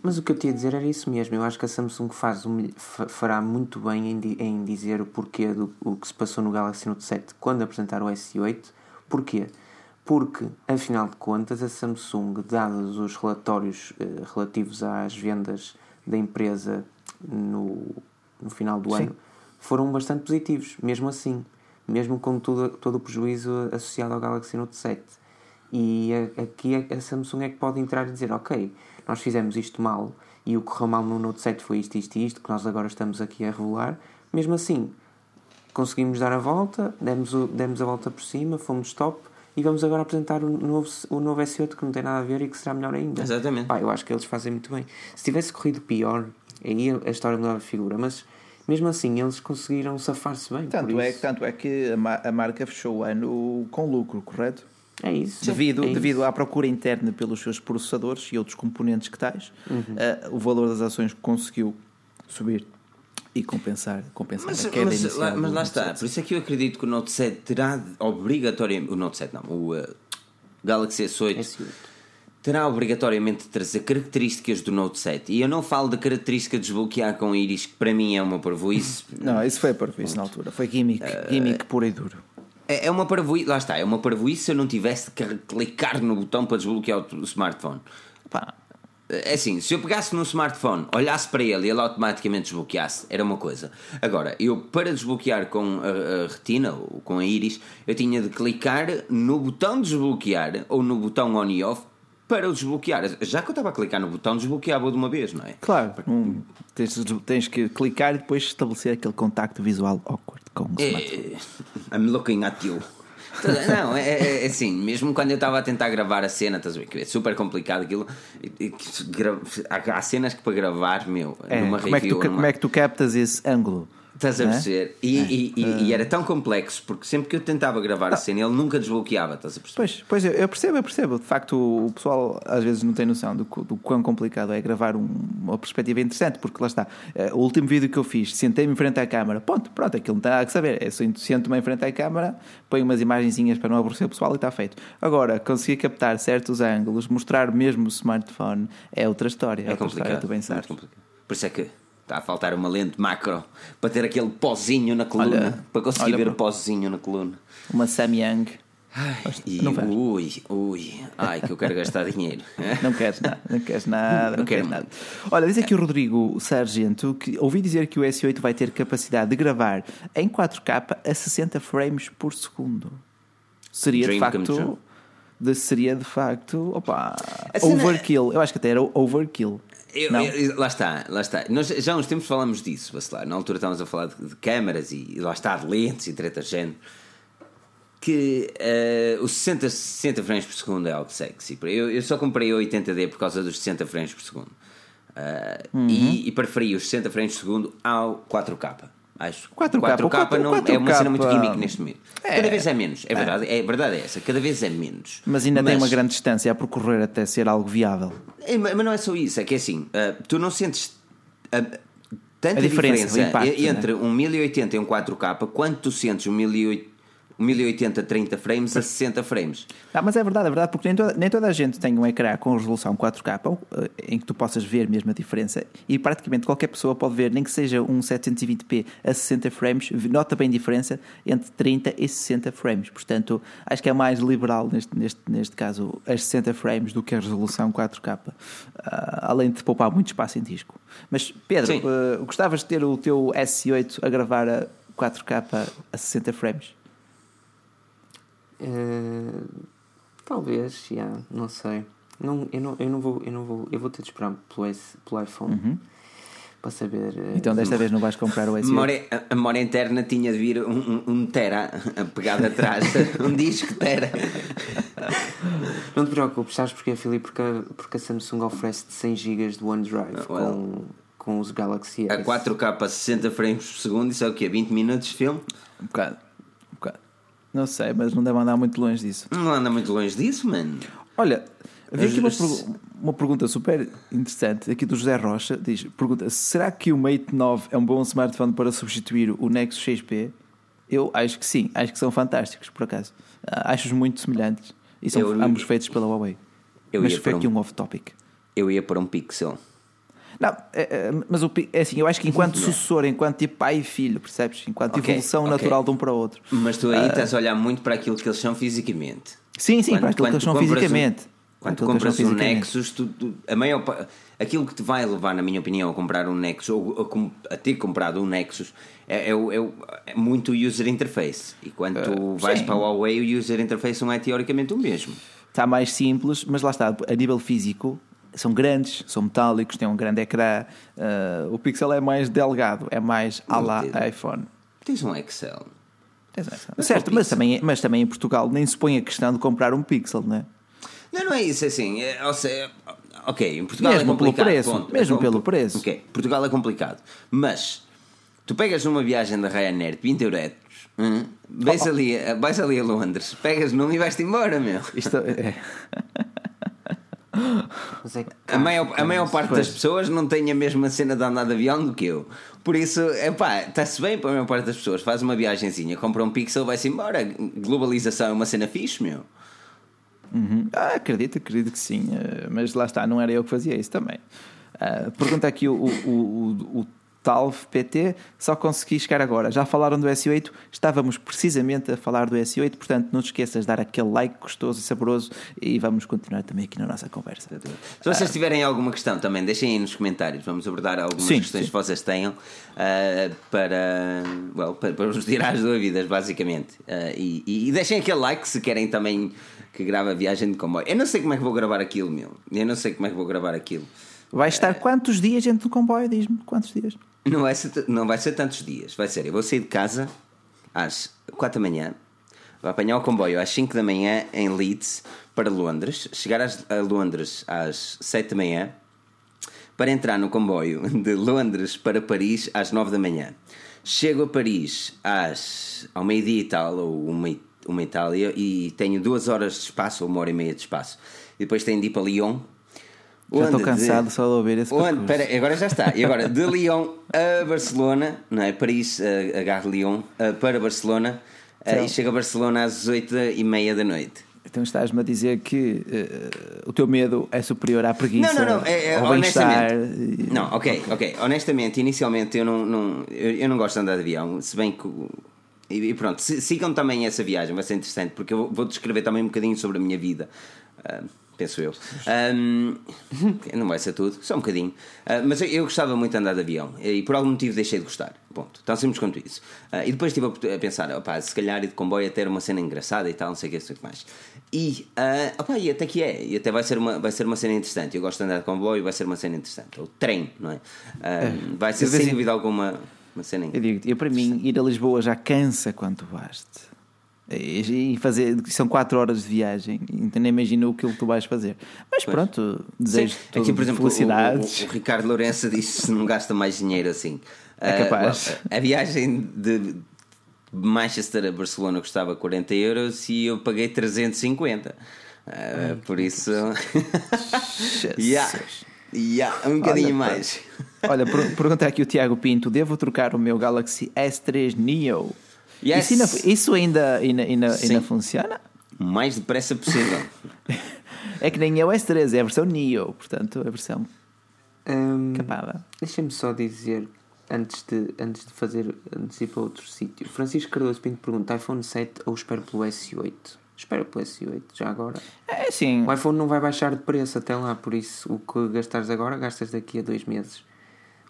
Mas o que eu tinha a dizer era isso mesmo. Eu acho que a Samsung faz fará muito bem em, em dizer o porquê do o que se passou no Galaxy Note 7 quando apresentar o S8. Porquê? Porque, afinal de contas, a Samsung, dados os relatórios eh, relativos às vendas da empresa no, no final do Sim. ano, foram bastante positivos, mesmo assim, mesmo com todo, todo o prejuízo associado ao Galaxy Note 7. E a, aqui a, a Samsung é que pode entrar e dizer: Ok, nós fizemos isto mal e o que correu mal no Note 7 foi isto, isto e isto, que nós agora estamos aqui a revelar. Mesmo assim, conseguimos dar a volta, demos, o, demos a volta por cima, fomos top e vamos agora apresentar o novo, o novo S8 que não tem nada a ver e que será melhor ainda. Exatamente. Pá, eu acho que eles fazem muito bem. Se tivesse corrido pior, aí a história mudava de figura, mas mesmo assim eles conseguiram safar-se bem. Tanto é, tanto é que a, a marca fechou o ano com lucro, correto? É isso. Devido, é devido isso. à procura interna pelos seus processadores e outros componentes que tais, uhum. uh, o valor das ações conseguiu subir e compensar, compensar mas, a queda mas, inicial. Lá, mas lá está, 7. por isso é que eu acredito que o Note 7 terá obrigatoriamente. O Note 7 não, o uh, Galaxy S8, S8, terá obrigatoriamente de trazer características do Note 7. E eu não falo da característica de desbloquear com íris, que para mim é uma parvoíce. não, isso foi parvoíce na altura, foi gimmick, uh, gimmick puro e duro. É, é uma parvoíce, lá está, é uma parvoíce se eu não tivesse de clicar no botão para desbloquear o smartphone. Pá, é assim, se eu pegasse no smartphone, olhasse para ele e ele automaticamente desbloqueasse, era uma coisa. Agora, eu para desbloquear com a, a retina ou com a íris, eu tinha de clicar no botão desbloquear ou no botão on e off para o desbloquear. Já que eu estava a clicar no botão, desbloqueava de uma vez, não é? Claro, um, tens, tens, que clicar e depois estabelecer aquele contacto visual awkward com o é, smartphone. I'm looking at you. Não, é, é, é, assim, mesmo quando eu estava a tentar gravar a cena, estás a ver? É super complicado aquilo. Há cenas que para gravar, meu, é, numa como review. É que tu, numa... Como é que tu captas esse ângulo? Estás a é? perceber? E, é. e, e, e, era tão complexo porque sempre que eu tentava gravar a cena ele nunca desbloqueava, estás a perceber? Pois, pois eu percebo, eu percebo. De facto, o pessoal às vezes não tem noção do, do quão complicado é gravar um, uma perspectiva interessante, porque lá está. Eh, o último vídeo que eu fiz, sentei-me em frente à câmara, ponto, pronto, aquilo não tem nada a saber. É sento-me em frente à câmara, ponho umas imagenzinhas para não aborrecer o pessoal e está feito. Agora, conseguir captar certos ângulos, mostrar mesmo o smartphone, é outra história. É, é complicado. História, bem é Por isso é que Está a faltar uma lente macro para ter aquele pozinho na coluna. Olha, para conseguir ver o pozinho na coluna. Uma Samyang. Ai, e, ui, ui, ai que eu quero gastar dinheiro. Não queres nada, não queres nada, não, não queres nada. Olha, diz aqui o Rodrigo Sargento que ouvi dizer que o S8 vai ter capacidade de gravar em 4K a 60 frames por segundo. Seria Dream de facto. De, seria de facto. Opa, overkill. Eu acho que até era overkill. Eu, eu, lá está, lá está. Nós já há uns tempos falamos disso, lá. Na altura estávamos a falar de, de câmaras e, e, lá está, de lentes e treta género. Que uh, os 60, 60 frames por segundo é algo sexy. Eu, eu só comprei o 80D por causa dos 60 frames por segundo. Uh, uhum. e, e preferi os 60 frames por segundo ao 4K. Acho 4K, 4K, 4K não, 4K, é uma cena muito gimmick neste momento. É, cada vez é menos, é, é verdade, é verdade é essa, cada vez é menos. Mas ainda mas, tem uma grande distância a percorrer até ser algo viável. É, mas não é só isso, é que é assim, uh, tu não sentes uh, tanta a diferença, diferença impacto, entre né? um 1080 e um 4K quanto tu sentes um 1080 1080 30 frames a 60 frames. Ah, mas é verdade, é verdade, porque nem toda, nem toda a gente tem um ecrã com resolução 4K eh, em que tu possas ver mesmo a diferença e praticamente qualquer pessoa pode ver, nem que seja um 720p a 60 frames, nota bem a diferença entre 30 e 60 frames. Portanto, acho que é mais liberal neste, neste, neste caso as 60 frames do que a resolução 4K, uh, ah, além de poupar muito espaço em disco. Mas Pedro, uh, gostavas de ter o teu S8 a gravar a 4K a 60 frames? Uh, talvez, já, yeah, não sei. Não, eu, não, eu não vou, eu não vou, eu vou ter de esperar pelo, S, pelo iPhone uhum. para saber. Uh, então desta vez não vais comprar o S. Memória, a memória interna tinha de vir um, um, um tera pegado atrás, um disco tera. não te preocupes, sabes porquê, Filipe? Porque, porque a Samsung oferece 100 GB de OneDrive ah, well. com, com os Galaxy S. A 4K a 60 frames por segundo, isso é o quê? 20 minutos de filme? Um bocado. Não sei, mas não deve andar muito longe disso. Não anda muito longe disso, mano. Olha, havia aqui uma, uma, pergunta super interessante aqui do José Rocha. Diz, pergunta, será que o Mate 9 é um bom smartphone para substituir o Nexus 6P? Eu acho que sim, acho que são fantásticos, por acaso. Ah, Acho-os muito semelhantes. E são Eu- ambos feitos pela Huawei. Eu Mas foi para aqui um- um off-topic. Eu ia para um Pixel. Não, é, é, mas o, é assim, eu acho que enquanto sucessor, enquanto tipo pai e filho, percebes? Enquanto Ok, evolução ok. natural de um para o outro. Mas tu aí estás a olhar muito para aquilo que eles são fisicamente. Sim, sim, Quando- para aquilo que eles são compras um- fisicamente. Quando tu compras um fisicamente. Nexus, tu, tu- a maior, aquilo que te vai levar, na minha opinião, a comprar um Nexus ou a, a ter comprado um Nexus é, é é é muito o user interface. E quando tu vais Eh, sim. para o Huawei, o user interface não é teoricamente o mesmo. Está mais simples, mas lá está, a nível físico, são grandes, são metálicos, têm um grande ecrã. ah, o Pixel é mais delgado, é mais à la iPhone. Tens um Excel. Tens essa. Certo, mas também, mas também em Portugal nem se põe a questão de comprar um Pixel, não é? Não, não é isso, é assim. É, ou seja, ok, em Portugal Mesmo é complicado. pelo preço, ponto. mesmo É pelo preço. Ok, Portugal é complicado. Mas tu pegas numa viagem da Ryanair de 20 euros, hum, vais, ali, a- vais ali a Londres, pegas num e vais-te embora, meu. Isto é, Mas é A maior, a maior parte das pessoas não tem a mesma cena de andar de avião do que eu. Por isso, é pá, está-se bem para a maior parte das pessoas. Faz uma viagenzinha, compra um pixel, vai-se embora. Globalização é uma cena fixe, meu. Uhum. Ah, acredito, acredito que sim, eh, mas lá está, não era eu que fazia isso também. Ah, pergunta aqui o, o, o, o Talv PT, só consegui chegar agora. Já falaram do S8? Estávamos precisamente a falar do S8, portanto não te esqueças de dar aquele like gostoso e saboroso e vamos continuar também aqui na nossa conversa. Se vocês tiverem alguma questão também, deixem aí nos comentários. Vamos abordar algumas Sim, questões sim. que vocês tenham ah, para, well, para, para vos tirar as dúvidas, basicamente. Ah, e, e- deixem aquele like se querem também que grave a viagem de comboio. Eu não sei como é que vou gravar aquilo, meu. Eu não sei como é que vou gravar aquilo. Vai estar quantos dias dentro do comboio? Diz-me, quantos dias? Não vai, ser, não vai ser tantos dias, vai ser. Eu vou sair de casa às 4 da manhã, vou apanhar o comboio às 5 da manhã em Leeds para Londres, chegar às- a Londres às 7 da manhã, para entrar no comboio de Londres para Paris às 9 da manhã. Chego a Paris às, ao meio-dia e tal, ou uma, uma Itália, e tenho duas horas de espaço, ou uma hora e meia de espaço. E depois tenho de ir para Lyon. Já estou cansado de- só de ouvir esse Onde, pera, agora já está. E agora, de Lyon a Barcelona, não é? Paris, de Lyon, eh, para Barcelona, Então. e chega a Barcelona às 8 e meia da noite. Então estás-me a dizer que eh, o teu medo é superior à preguiça Não, não, não. É, é, ao honestamente. e- Não, ok, ok. Honestamente, inicialmente eu não, não, eu, eu não gosto de andar de avião, se bem que. E, pronto, si- sigam também essa viagem, vai ser interessante, porque eu vou- descrever também um bocadinho sobre a minha vida. ah, penso eu. Ahm, não vai ser tudo, só um bocadinho. Ah, mas eu, eu gostava muito de andar de avião e por algum motivo deixei de gostar. Ponto. Tão simples quanto isso. Ah, e depois estive a, a pensar, opá, se calhar ir de comboio até era uma cena engraçada e tal, não sei o que, não sei o que mais. E, opá, e até que é, e até vai ser, uma, vai ser uma cena interessante. Eu gosto de andar de comboio, vai ser uma cena interessante. Ou trem, não é? Ah, vai ser sem em- dúvida alguma uma cena Eu digo, eu para mim, ir a Lisboa já cansa quanto baste. E fazer, são 4 horas de viagem, então nem imagino aquilo que tu vais fazer. Mas Pois. pronto, desejo Aqui, por exemplo, o, felicidades. o- o Ricardo Lourenço disse que não gasta mais dinheiro assim. É Ah, capaz. well, a viagem de Manchester a Barcelona custava 40 euros e eu paguei 350. Ah, por isso. yeah, yeah, um bocadinho Olha, mais. Olha, per- pergunta aqui o Tiago Pinto: devo trocar o meu Galaxy S3 Neo? Yes. Isso, ainda, isso ainda, ainda, ainda, Sim. ainda funciona? O mais depressa possível. É que nem é o S3, é a versão Neo, portanto, a versão Hum, capada. Deixa-me só dizer, antes de, antes de fazer, antes de ir para outro sítio. Francisco Cardoso Pinto pergunta: iPhone 7 ou espero pelo S8? Espero pelo S8, já agora. É assim, O iPhone não vai baixar de preço até lá, por isso o que gastares agora, gastas daqui a dois meses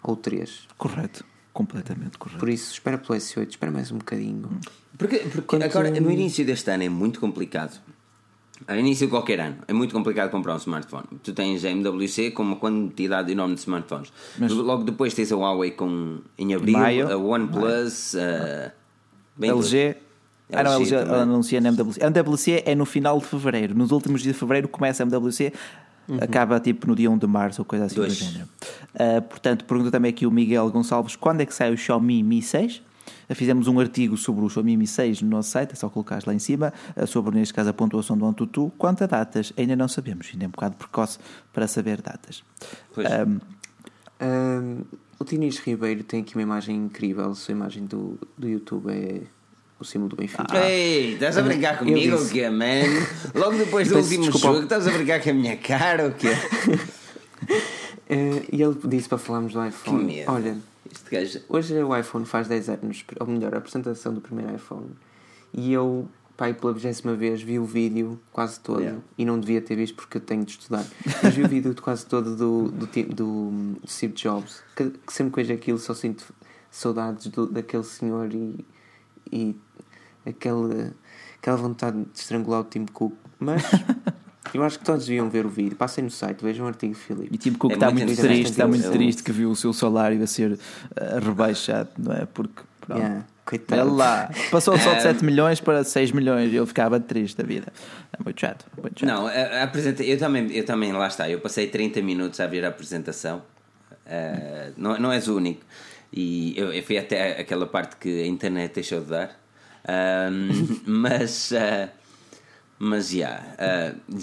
ou três. correto, completamente correto. Por isso, espera pelo S8, espera mais um bocadinho. Porque, porque Quanto- agora, no início deste ano é muito complicado. Ao início de qualquer ano é muito complicado comprar um smartphone. Tu tens a MWC com uma quantidade enorme de smartphones. Logo depois tens a Huawei com, em abril, Maio. a OnePlus, a LG. Ah, não, a LG anuncia na MWC. A MWC é no final de fevereiro. Nos últimos dias de fevereiro começa a MWC, acaba tipo no dia 1 de março ou coisa assim Dois. do género. Ah, portanto, pergunta também aqui o Miguel Gonçalves: quando é que sai o Xiaomi Mi 6? Ah, Fizemos um artigo sobre o Xiaomi Mi 6 no nosso site, é só colocares lá em cima, ah, sobre neste caso a pontuação do Antutu. Quanto a datas, ainda não sabemos, ainda é um bocado precoce para saber datas. Pois. Ahm, Hum, o Tinis Ribeiro tem aqui uma imagem incrível. A sua imagem do, do YouTube é o símbolo do Benfica. Ah. Ei, estás a brincar comigo ou quê, man? Logo depois do último desculpa. jogo, estás a brincar com a minha cara ou quê? Uh, e ele disse para falarmos do iPhone. Que medo. Olha, gajo... hoje o iPhone faz 10 anos, ou melhor, a apresentação do primeiro iPhone. E eu, pai, pela vigésima vez, vi o vídeo quase todo. Yeah. E não devia ter visto porque eu tenho de estudar. Mas vi o vídeo quase todo do, do, do, do Steve Jobs. Que, que, sempre que vejo aquilo só sinto saudades do, daquele senhor e, e aquela, aquela vontade de estrangular o Tim Cook. Mas. Eu acho que todos deviam ver o vídeo. Passem no site, vejam o artigo Filipe. E Tim Cook é está muito, muito triste, está muito triste que viu o seu salário a ser uh, rebaixado, não é? Porque pronto. Yeah. Coitado. Ele lá passou só de 7 milhões para 6 milhões e eu ficava triste da vida. É muito chato. Muito chato. Não, a, apresenta... eu, também, eu também, lá está, eu passei 30 minutos a ver a apresentação. Uh, não, não és o único. E eu, eu fui até aquela parte que a internet deixou de dar. Um, mas. Uh, mas, já. Yeah, uh,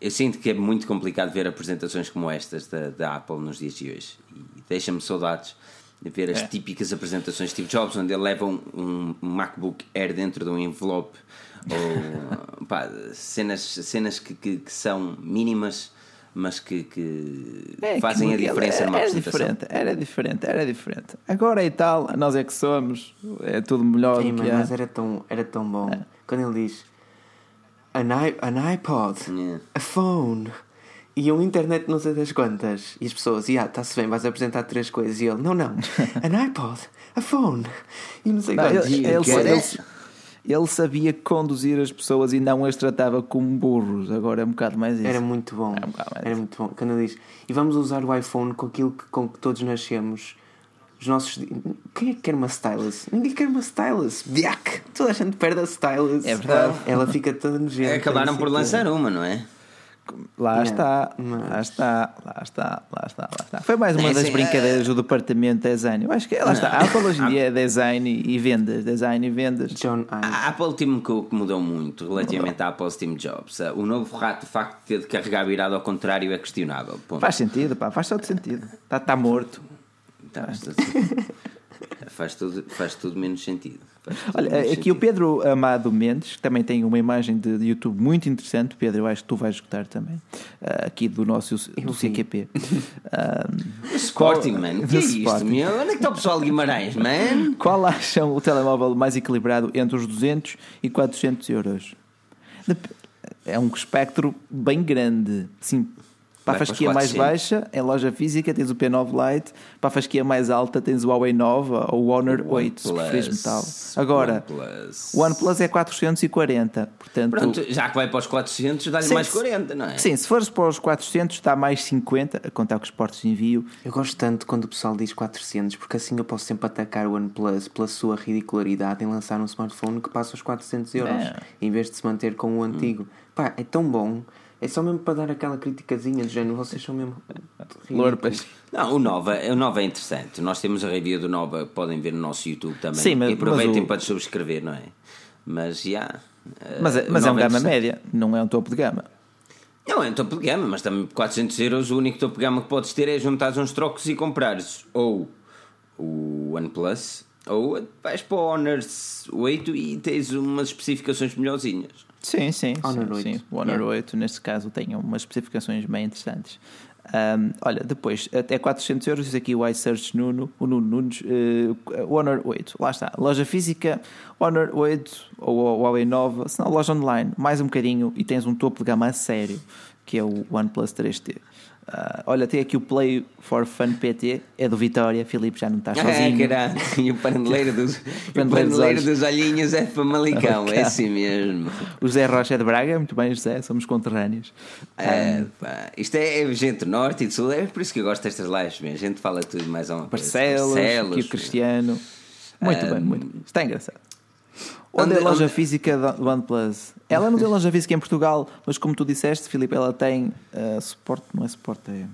eu sinto que é muito complicado ver apresentações como estas da, da Apple nos dias de hoje. E deixa-me saudades de ver as é. típicas apresentações de Steve Jobs, onde ele leva um, um MacBook Air dentro de um envelope. Ou pá, cenas, cenas que, que, que são mínimas mas que, que é, fazem que a diferença era, numa era diferente, era diferente, era diferente. Agora e tal, nós é que somos, é tudo melhor Sim, do que mas, era tão, era tão bom. É. Quando ele diz an, an iPod, yeah. a phone e um internet não sei das quantas. E as pessoas, ah, está-se bem, vais apresentar três coisas. E ele, não, não, an iPod, a phone e não sei quantas. Ele, ele, ele, ele sabia conduzir as pessoas e não as tratava como burros. Agora é um bocado mais isso. Era muito bom. Era, um Era muito bom. Quando ele diz, e vamos usar o iPhone com aquilo que, com que todos nascemos. Os nossos. Quem é que quer uma stylus? Ninguém quer uma stylus. Biac! Toda a gente perde a stylus. É verdade. Ela fica toda nojenta. Acabaram por lançar uma, não é? Lá yeah, está, mas... lá está, lá está, lá está, lá está. Foi mais uma das é, brincadeiras do departamento de design. Eu acho que lá está. A Apple hoje em dia é design e vendas, design e vendas. John a Apple Tim Cook mudou muito relativamente mudou. à Apple Steve Jobs. O novo rato, de facto, de ter de carregar virado ao contrário é questionável. Ponto. Faz sentido, pá, faz todo sentido. Está, está morto. Tá, faz, tudo, faz tudo menos sentido. Olha, aqui sentido. o Pedro Amado Mendes, que também tem uma imagem de YouTube muito interessante. Pedro, eu acho que tu vais gostar também. Uh, aqui do nosso do CQP. Um, Sporting, man. Que é isto, meu? Onde é que está o pessoal de Guimarães, man? Qual acham o telemóvel mais equilibrado entre os 200 e 400 euros? É um espectro bem grande. Sim, para a fasquia mais baixa, em loja física, tens o P9 Lite. Para a fasquia mais alta, tens o Huawei Nova ou o Honor o 8, se preferes metal. Agora, o OnePlus é 440. Portanto, Pronto, já que vai para os 400, dá-lhe mais 40, não é? Sim, se fores para os 400, dá mais 50, a contar com os portos de envio. Eu gosto tanto quando o pessoal diz 400, porque assim eu posso sempre atacar o OnePlus pela sua ridicularidade em lançar um smartphone que passa os 400 euros, é. em vez de se manter com o antigo. Hum. Pá, é tão bom. É só mesmo para dar aquela criticazinha de género, vocês são mesmo. Lorpas. Não, o Nova, o Nova é interessante. Nós temos a review do Nova, podem ver no nosso YouTube também. Sim, mas, e aproveitem mas o... para subscrever, não é? Mas já. Yeah, mas, é, mas é um é gama média, não é um topo de gama. Não, é um topo de gama, mas também por 400 euros o único topo de gama que podes ter é juntar uns trocos e comprares ou o OnePlus ou vais para o Honor 8 e tens umas especificações melhorzinhas. Sim, sim. Honor sim, 8. Sim. O Honor yeah. 8, neste caso, tem umas especificações bem interessantes. Um, olha, depois, até 400 euros, diz aqui o iSearch Nuno, o Nuno Nunes, uh, o Honor 8, lá está, loja física, Honor 8 ou Huawei Nova, se não, loja online, mais um bocadinho e tens um topo de gama a sério, que é o OnePlus 3T. Uh, olha, tem aqui o Play for Fun PT, é do Vitória. Filipe já não está sozinho. É, caralho. E o paneleiro dos, o paneleiro dos olhinhos é Famalicão, é assim mesmo. O José Rocha é de Braga, muito bem, José, somos conterrâneos. É, pá, isto é gente do norte e do sul, é por isso que eu gosto destas lives, a gente fala tudo mais a uma Barcelos aqui o Cristiano. Muito bem, muito bem. Está engraçado. Onde, é a loja onde... física do OnePlus? Ela não tem loja física em Portugal, mas como tu disseste, Filipe, ela tem uh, suporte, não é suporte, é.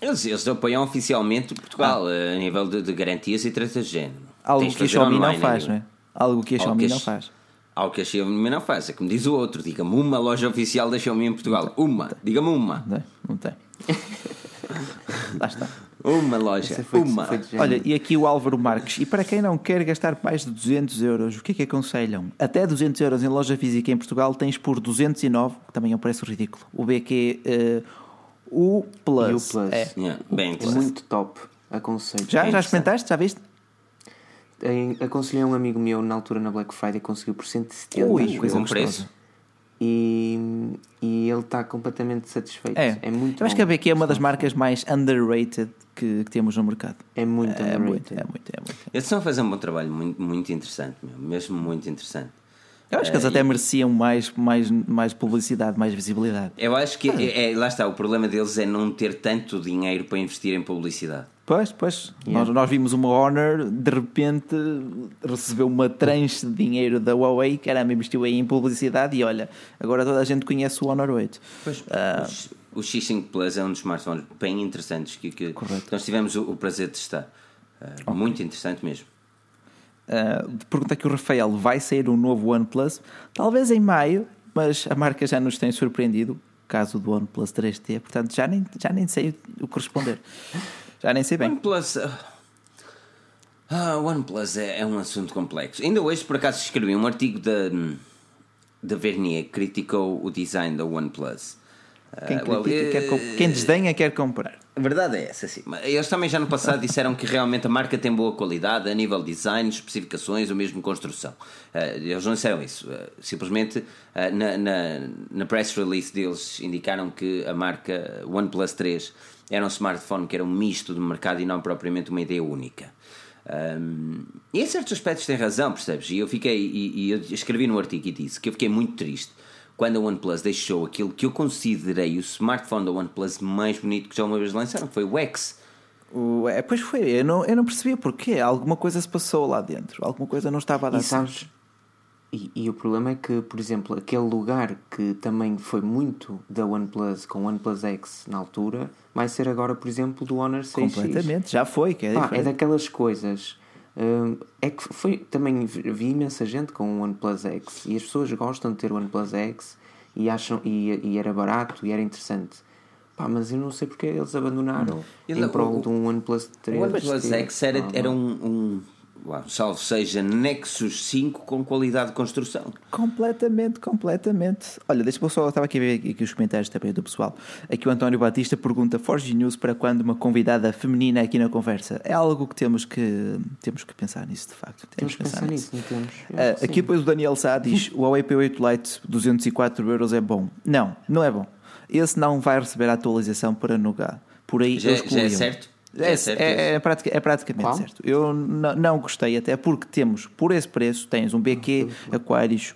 Eles, eles apoiam oficialmente Portugal ah. a nível de, de, garantias e tratas de género. Algo que a Xiaomi não faz, não é? Algo que a Xiaomi não faz. Algo que a Xiaomi não faz, é como diz o outro: diga-me uma loja oficial da Xiaomi em Portugal. Uma, diga-me uma. Não tem. Não tem. Lá está. Uma loja. Foi, uma. Foi Olha, e aqui o Álvaro Marques. E para quem não quer gastar mais de 200 euros, o que é que aconselham? Até 200 euros em loja física em Portugal tens por 209, que também é um preço ridículo. O BQ uh, o Plus. E o Plus. É, yeah, bem é muito top. Aconselho. Já, já experimentaste? Já viste? aconselhei um amigo meu na altura na Black Friday conseguiu por 170 Ui, coisa um preço e, e ele está completamente satisfeito. É, é muito Eu acho que a BQ é uma das marcas mais underrated que, que temos no mercado. É muito é, underrated. Muito, é muito, é muito. Eles estão a fazer um bom trabalho, muito, muito interessante, mesmo, mesmo muito interessante. Eu acho que eles até mereciam mais, mais, mais publicidade, mais visibilidade. Eu acho que, ah. é, é, lá está, o problema deles é não ter tanto dinheiro para investir em publicidade. Pois, pois. Yeah. Nós, nós vimos uma Honor, de repente recebeu uma tranche de dinheiro da Huawei, caramba, investiu aí em publicidade e olha, agora toda a gente conhece o Honor 8. Pois, uh, o, X5 Plus é um dos smartphones bem interessantes que, que nós tivemos o, o, prazer de testar. Uh, okay. Muito interessante mesmo. Uh, pergunta aqui o Rafael: vai sair um novo OnePlus? Talvez em maio, mas a marca já nos tem surpreendido. Caso do OnePlus 3T, portanto já nem, já nem sei o que responder. Já nem sei bem. OnePlus. Uh, ah, OnePlus é, é um assunto complexo. Ainda hoje, por acaso, escrevi um artigo da, da Vernier que criticou o design da OnePlus. Quem, critica, well, quer, quem desdenha quer comprar. A verdade é essa, sim. Eles também já no passado disseram que realmente a marca tem boa qualidade a nível de design, especificações ou mesmo construção. Uh, eles não disseram isso. Uh, simplesmente uh, na, na, na, press release deles indicaram que a marca OnePlus 3 era um smartphone que era um misto de mercado e não propriamente uma ideia única. Um, e em certos aspectos tem razão, percebes? E eu fiquei, e, e eu escrevi no artigo e disse que eu fiquei muito triste quando a OnePlus deixou aquilo que eu considerei o smartphone da OnePlus mais bonito que já uma vez lançaram, foi o X. O, é, pois foi, eu não, eu não percebia porquê. Alguma coisa se passou lá dentro, alguma coisa não estava a dar e sabes, e, e, o problema é que, por exemplo, aquele lugar que também foi muito da OnePlus com o OnePlus X na altura, vai ser agora, por exemplo, do Honor 6X. Completamente, já foi. Que é, Pá, é daquelas coisas é que foi também vi imensa gente com o OnePlus X e as pessoas gostam de ter o OnePlus X e acham e, e era barato e era interessante. Pá, mas eu não sei porque eles abandonaram em prol de um OnePlus 3. O OnePlus X era, era um, um salvo seja Nexus 5 com qualidade de construção. Completamente, completamente. Olha, deixa-me só, estava aqui a ver aqui os comentários também do pessoal. Aqui o António Batista pergunta: Forge News para quando uma convidada feminina aqui na conversa? É algo que temos que, temos que pensar nisso, de facto. Temos, temos que pensar, pensar nisso, nisso. temos. Uh, aqui depois o Daniel Sá diz: o Huawei P8 Lite 204 euros é bom. Não, não é bom. Esse não vai receber a atualização para Nougat. Por aí já, já é certo? É, é, certo é, é, pratica, é praticamente Qual? certo. Eu não, gostei, até porque temos, por esse preço, tens um BQ, Aquarius,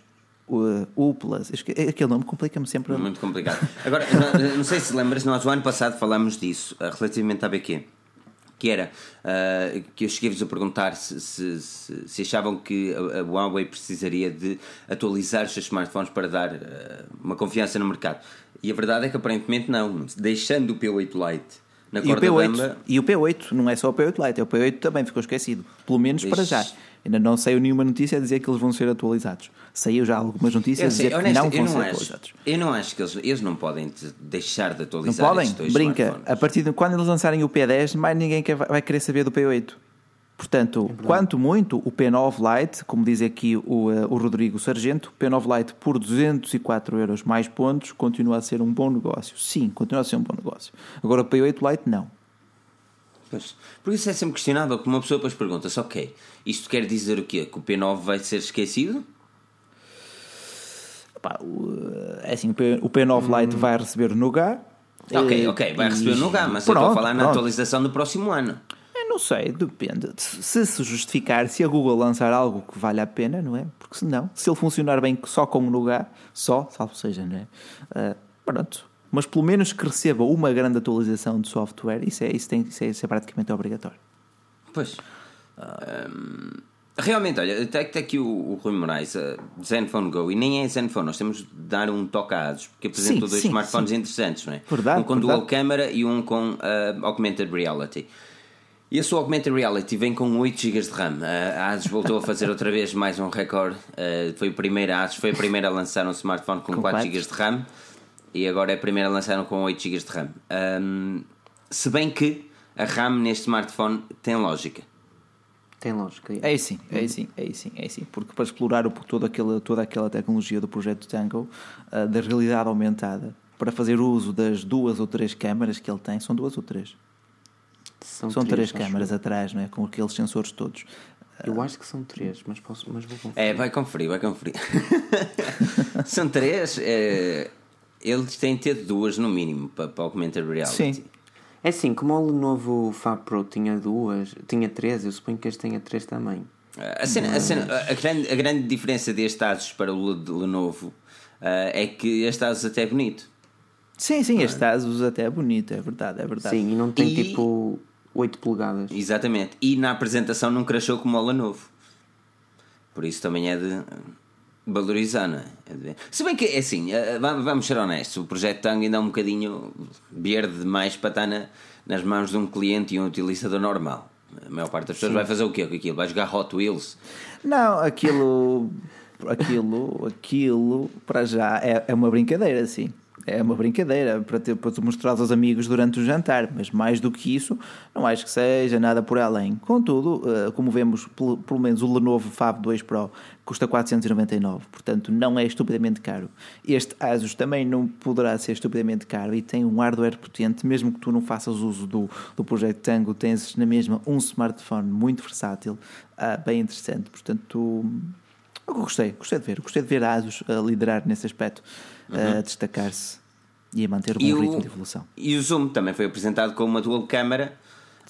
o, o Plus. Aquele nome complica-me sempre. Muito complicado. Agora, não, não, sei se lembras, nós o ano passado falámos disso, uh, relativamente à BQ. Que era uh, que eu cheguei-vos a perguntar se, se, se, se, achavam que a, a Huawei precisaria de atualizar os seus smartphones para dar uh, uma confiança no mercado. E a verdade é que aparentemente não. Deixando o P8 Lite na e o, P8, e o P8 não é só o P8 Lite, é o P8 também ficou esquecido. Pelo menos para já. Ainda não saiu nenhuma notícia a dizer que eles vão ser atualizados. Saiu já algumas notícias a dizer que não vão não ser acho, atualizados. Eu não acho que eles, eles não podem deixar de atualizar Não podem? Brinca. A partir de quando eles lançarem o P10, mais ninguém vai querer saber do P8. Portanto, é quanto muito, o P9 Lite, como diz aqui o, uh, o Rodrigo Sargento, P9 Lite por 204 euros mais pontos, continua a ser um bom negócio. Sim, continua a ser um bom negócio. Agora, o P8 Lite, não. Pois, por isso é sempre questionável, porque uma pessoa depois pergunta-se, ok, isto quer dizer o quê? Que o P9 vai ser esquecido? o, é assim, o, P, o P9 Lite hum. vai receber no lugar. Ok, ok, vai receber no lugar, mas pronto, eu estou a falar na atualização do próximo ano. Não sei, depende. Se se justificar, se a Google lançar algo que vale a pena, não é? Porque se não, se ele funcionar bem só como lugar, só, salvo seja, não é? Uh, pronto. Mas pelo menos que receba uma grande atualização de software, isso é, isso tem, isso é, isso é praticamente obrigatório. Pois. Um, realmente, olha, até que aqui o, o Rui Moraes, uh, Zenfone Go, e nem é Zenfone, nós temos de dar um toque a ASUS, porque apresentam dois sim, smartphones sim. interessantes, não é? Verdade, um com verdade. dual camera e um com uh, augmented reality. E a sua Augmented Reality vem com 8 GB de RAM. A ASUS voltou a fazer outra vez mais um recorde. Foi, a primeira, a ASUS foi a primeira a lançar um smartphone com, com 4 GB de RAM e agora é a primeira a lançar um com 8 GB de RAM. Um, se bem que a RAM neste smartphone tem lógica. Tem lógica. É sim, é sim, é sim, é sim. Porque para explorar o, toda, aquela, toda aquela tecnologia do projeto Tango, uh, da realidade aumentada, para fazer uso das duas ou três câmaras que ele tem, são duas ou três? São, são três, três câmaras atrás, não é? Com aqueles sensores todos. Eu acho que são três, mas, posso, mas vou conferir. É, vai conferir, vai conferir. são três. É, eles têm de ter duas no mínimo para, para augmented reality. Sim. É assim, como o Lenovo Fab Pro tinha duas, tinha três, eu suponho que este tenha três também. A, cena, a, cena, a, grande, a grande diferença deste Asus para o Lenovo uh, é que este Asus até é bonito. Sim, sim, este Asus até é bonito, é verdade, é verdade. Sim, e não tem e... tipo 8 polegadas. Exatamente. E na apresentação não crashou como o Lenovo. Por isso também é de valorizar, não é? é Se bem que, é assim, eh, vamos ser honestos, o projeto Tang ainda é um bocadinho verde demais para estar na, nas mãos de um cliente e um utilizador normal. A maior parte das pessoas Sim. vai fazer o quê com aquilo? Vai jogar Hot Wheels? Não, aquilo. aquilo, aquilo, para já, é, é uma brincadeira, sim é uma brincadeira para, ter, para mostrar aos amigos durante o jantar, mas mais do que isso, não acho que seja nada por além. Contudo, eh, como vemos, pelo, pelo menos o Lenovo Fab 2 Pro custa 499, portanto não é estupidamente caro. Este Asus também não poderá ser estupidamente caro e tem um hardware potente, mesmo que tu não faças uso do, do projeto Tango, tens na mesma um smartphone muito versátil, uh, bem interessante. Portanto, eu gostei, gostei de ver, gostei de ver a Asus a liderar nesse aspecto uhum. a destacar-se e a manter um bom ritmo de evolução. E o Zoom também foi apresentado com uma dual câmara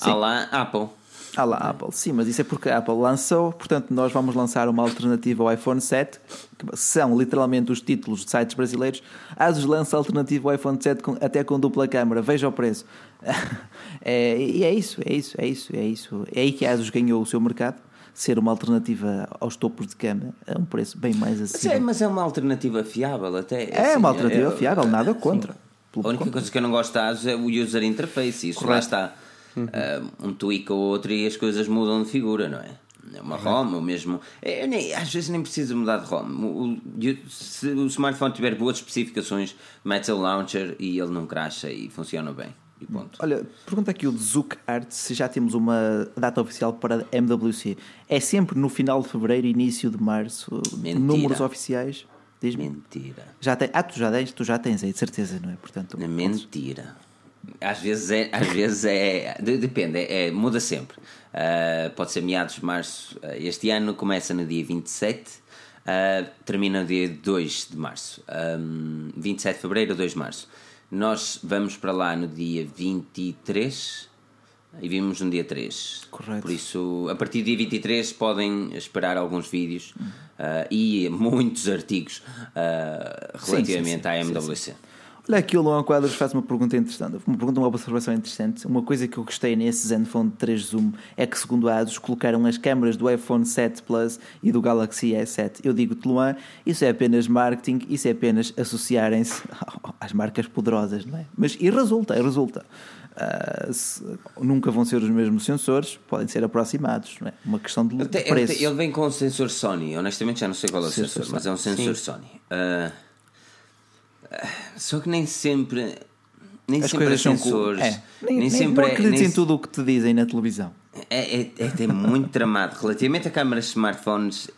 à lá Apple. À lá Apple, sim, mas isso é porque a Apple lançou, portanto nós vamos lançar uma alternativa ao iPhone 7, que são literalmente os títulos de sites brasileiros. Asus lança alternativa ao iPhone 7 com, até com dupla câmara, veja o preço. é, e é isso, é isso, é isso, é isso. É aí que a Asus ganhou o seu mercado ser uma alternativa aos topos de cama a um preço bem mais acessível. Mas é, mas é uma alternativa fiável até. É assim, uma alternativa eu, fiável, nada contra. A única contra. coisa que eu não gosto é o user interface. Isso Correto. lá está. Uhum. Uh, um tweak ou outro e as coisas mudam de figura, não é? É uma ROM, ou mesmo. É, nem, às vezes nem precisa mudar de ROM. O, o, se o smartphone tiver boas especificações, mete o launcher e ele não cracha e funciona bem. E ponto. Olha, pergunta aqui o de Zuc Art se já temos uma data oficial para a MWC. É sempre no final de fevereiro, início de março? Mentira. Números oficiais? Diz-me. Mentira. Já tem, ah, tu já tens, tu já tens aí, de certeza, não é? Portanto, Mentira. Às vezes é, às vezes é depende, é, é, muda sempre. Uh, pode ser meados de março. Uh, este ano começa no dia 27, uh, termina no dia 2 de março. Um, 27 de fevereiro, 2 de março. Nós vamos para lá no dia 23 e vimos no dia 3. Correto. Por isso, a partir do dia 23 podem esperar alguns vídeos uh, e muitos artigos uh, relativamente sim, sim, sim, à MWC. Olha aqui o Luan Quadros faz uma pergunta interessante, uma pergunta, uma observação interessante. Uma coisa que eu gostei nesse Zenfone 3 Zoom é que, segundo a ASUS, colocaram as câmaras do iPhone 7 Plus e do Galaxy S7. Eu digo-te, Luan, isso é apenas marketing, isso é apenas associarem-se às marcas poderosas, não é? Mas e resulta, e resulta. Uh, se, nunca vão ser os mesmos sensores, podem ser aproximados, não é? Uma questão de, de preço. Ele, ele, vem com um sensor Sony, honestamente já não sei qual é o sensor, sensor mas é um sensor Sim. Sony. Uh, só que nem sempre. Nem As sempre coisas é sensores. É. Nem, nem, sempre não acredites é, em tudo o que te dizem na televisão. É, é, é, é muito tramado. Relativamente a câmaras de smartphones,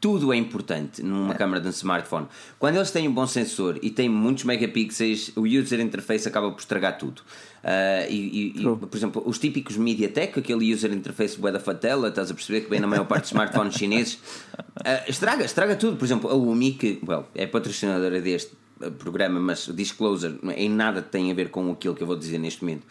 tudo é importante numa é. câmera de um smartphone. Quando eles têm um bom sensor e têm muitos megapixels, o user interface acaba por estragar tudo. Uh, e, e, por exemplo, os típicos MediaTek, aquele user interface bué da fatela, estás a perceber que vem na maior parte dos smartphones chineses, uh, estraga, estraga tudo. Por exemplo, a Umi, que well, é patrocinadora deste, programa, mas disclosure em nada tem a ver com aquilo que eu vou dizer neste momento.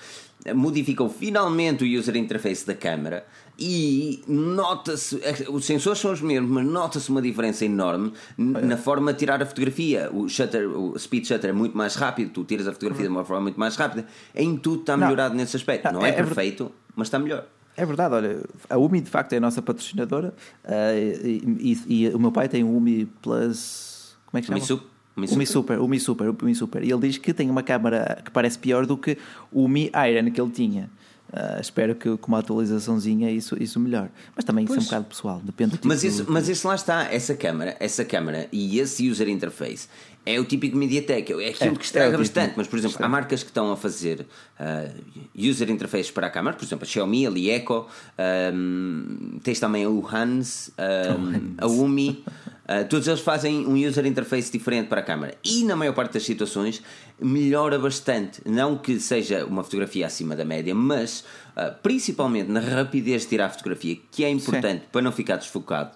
Modificou finalmente o user interface da câmera e nota-se, os sensores são os mesmos, mas nota-se uma diferença enorme na forma de tirar a fotografia. O shutter, o speed shutter é muito mais rápido, tu tiras a fotografia de uma forma muito mais rápida. Em tudo está melhorado não. nesse aspecto. Não, não é, é, perfeito, mas está melhor. É verdade, olha, a UMI de facto é a nossa patrocinadora uh, e, e, e, o meu pai tem o UMI Plus. Como é que chama? O Mi Super, o Mi Super, o Mi Super. E ele diz que tem uma câmara que parece pior do que o Mi Iron que ele tinha. Uh, espero que com uma atualizaçãozinha isso, isso melhor. Mas também pois. isso é um bocado pessoal, depende do tipo mas isso, Mas isso lá está, essa câmara, essa câmara e esse user interface é o típico MediaTek, é aquilo é, que estraga é bastante. Mas, por exemplo, há marcas que estão a fazer uh, user interface para a câmara, por exemplo, a Xiaomi, a Lieco, um, tens também o Hans, um, a Umi. Uh, todos eles fazem um user interface diferente para a câmera e na maior parte das situações melhora bastante. Não que seja uma fotografia acima da média, mas uh, principalmente na rapidez de tirar a fotografia, que é importante Sim. para não ficar desfocado.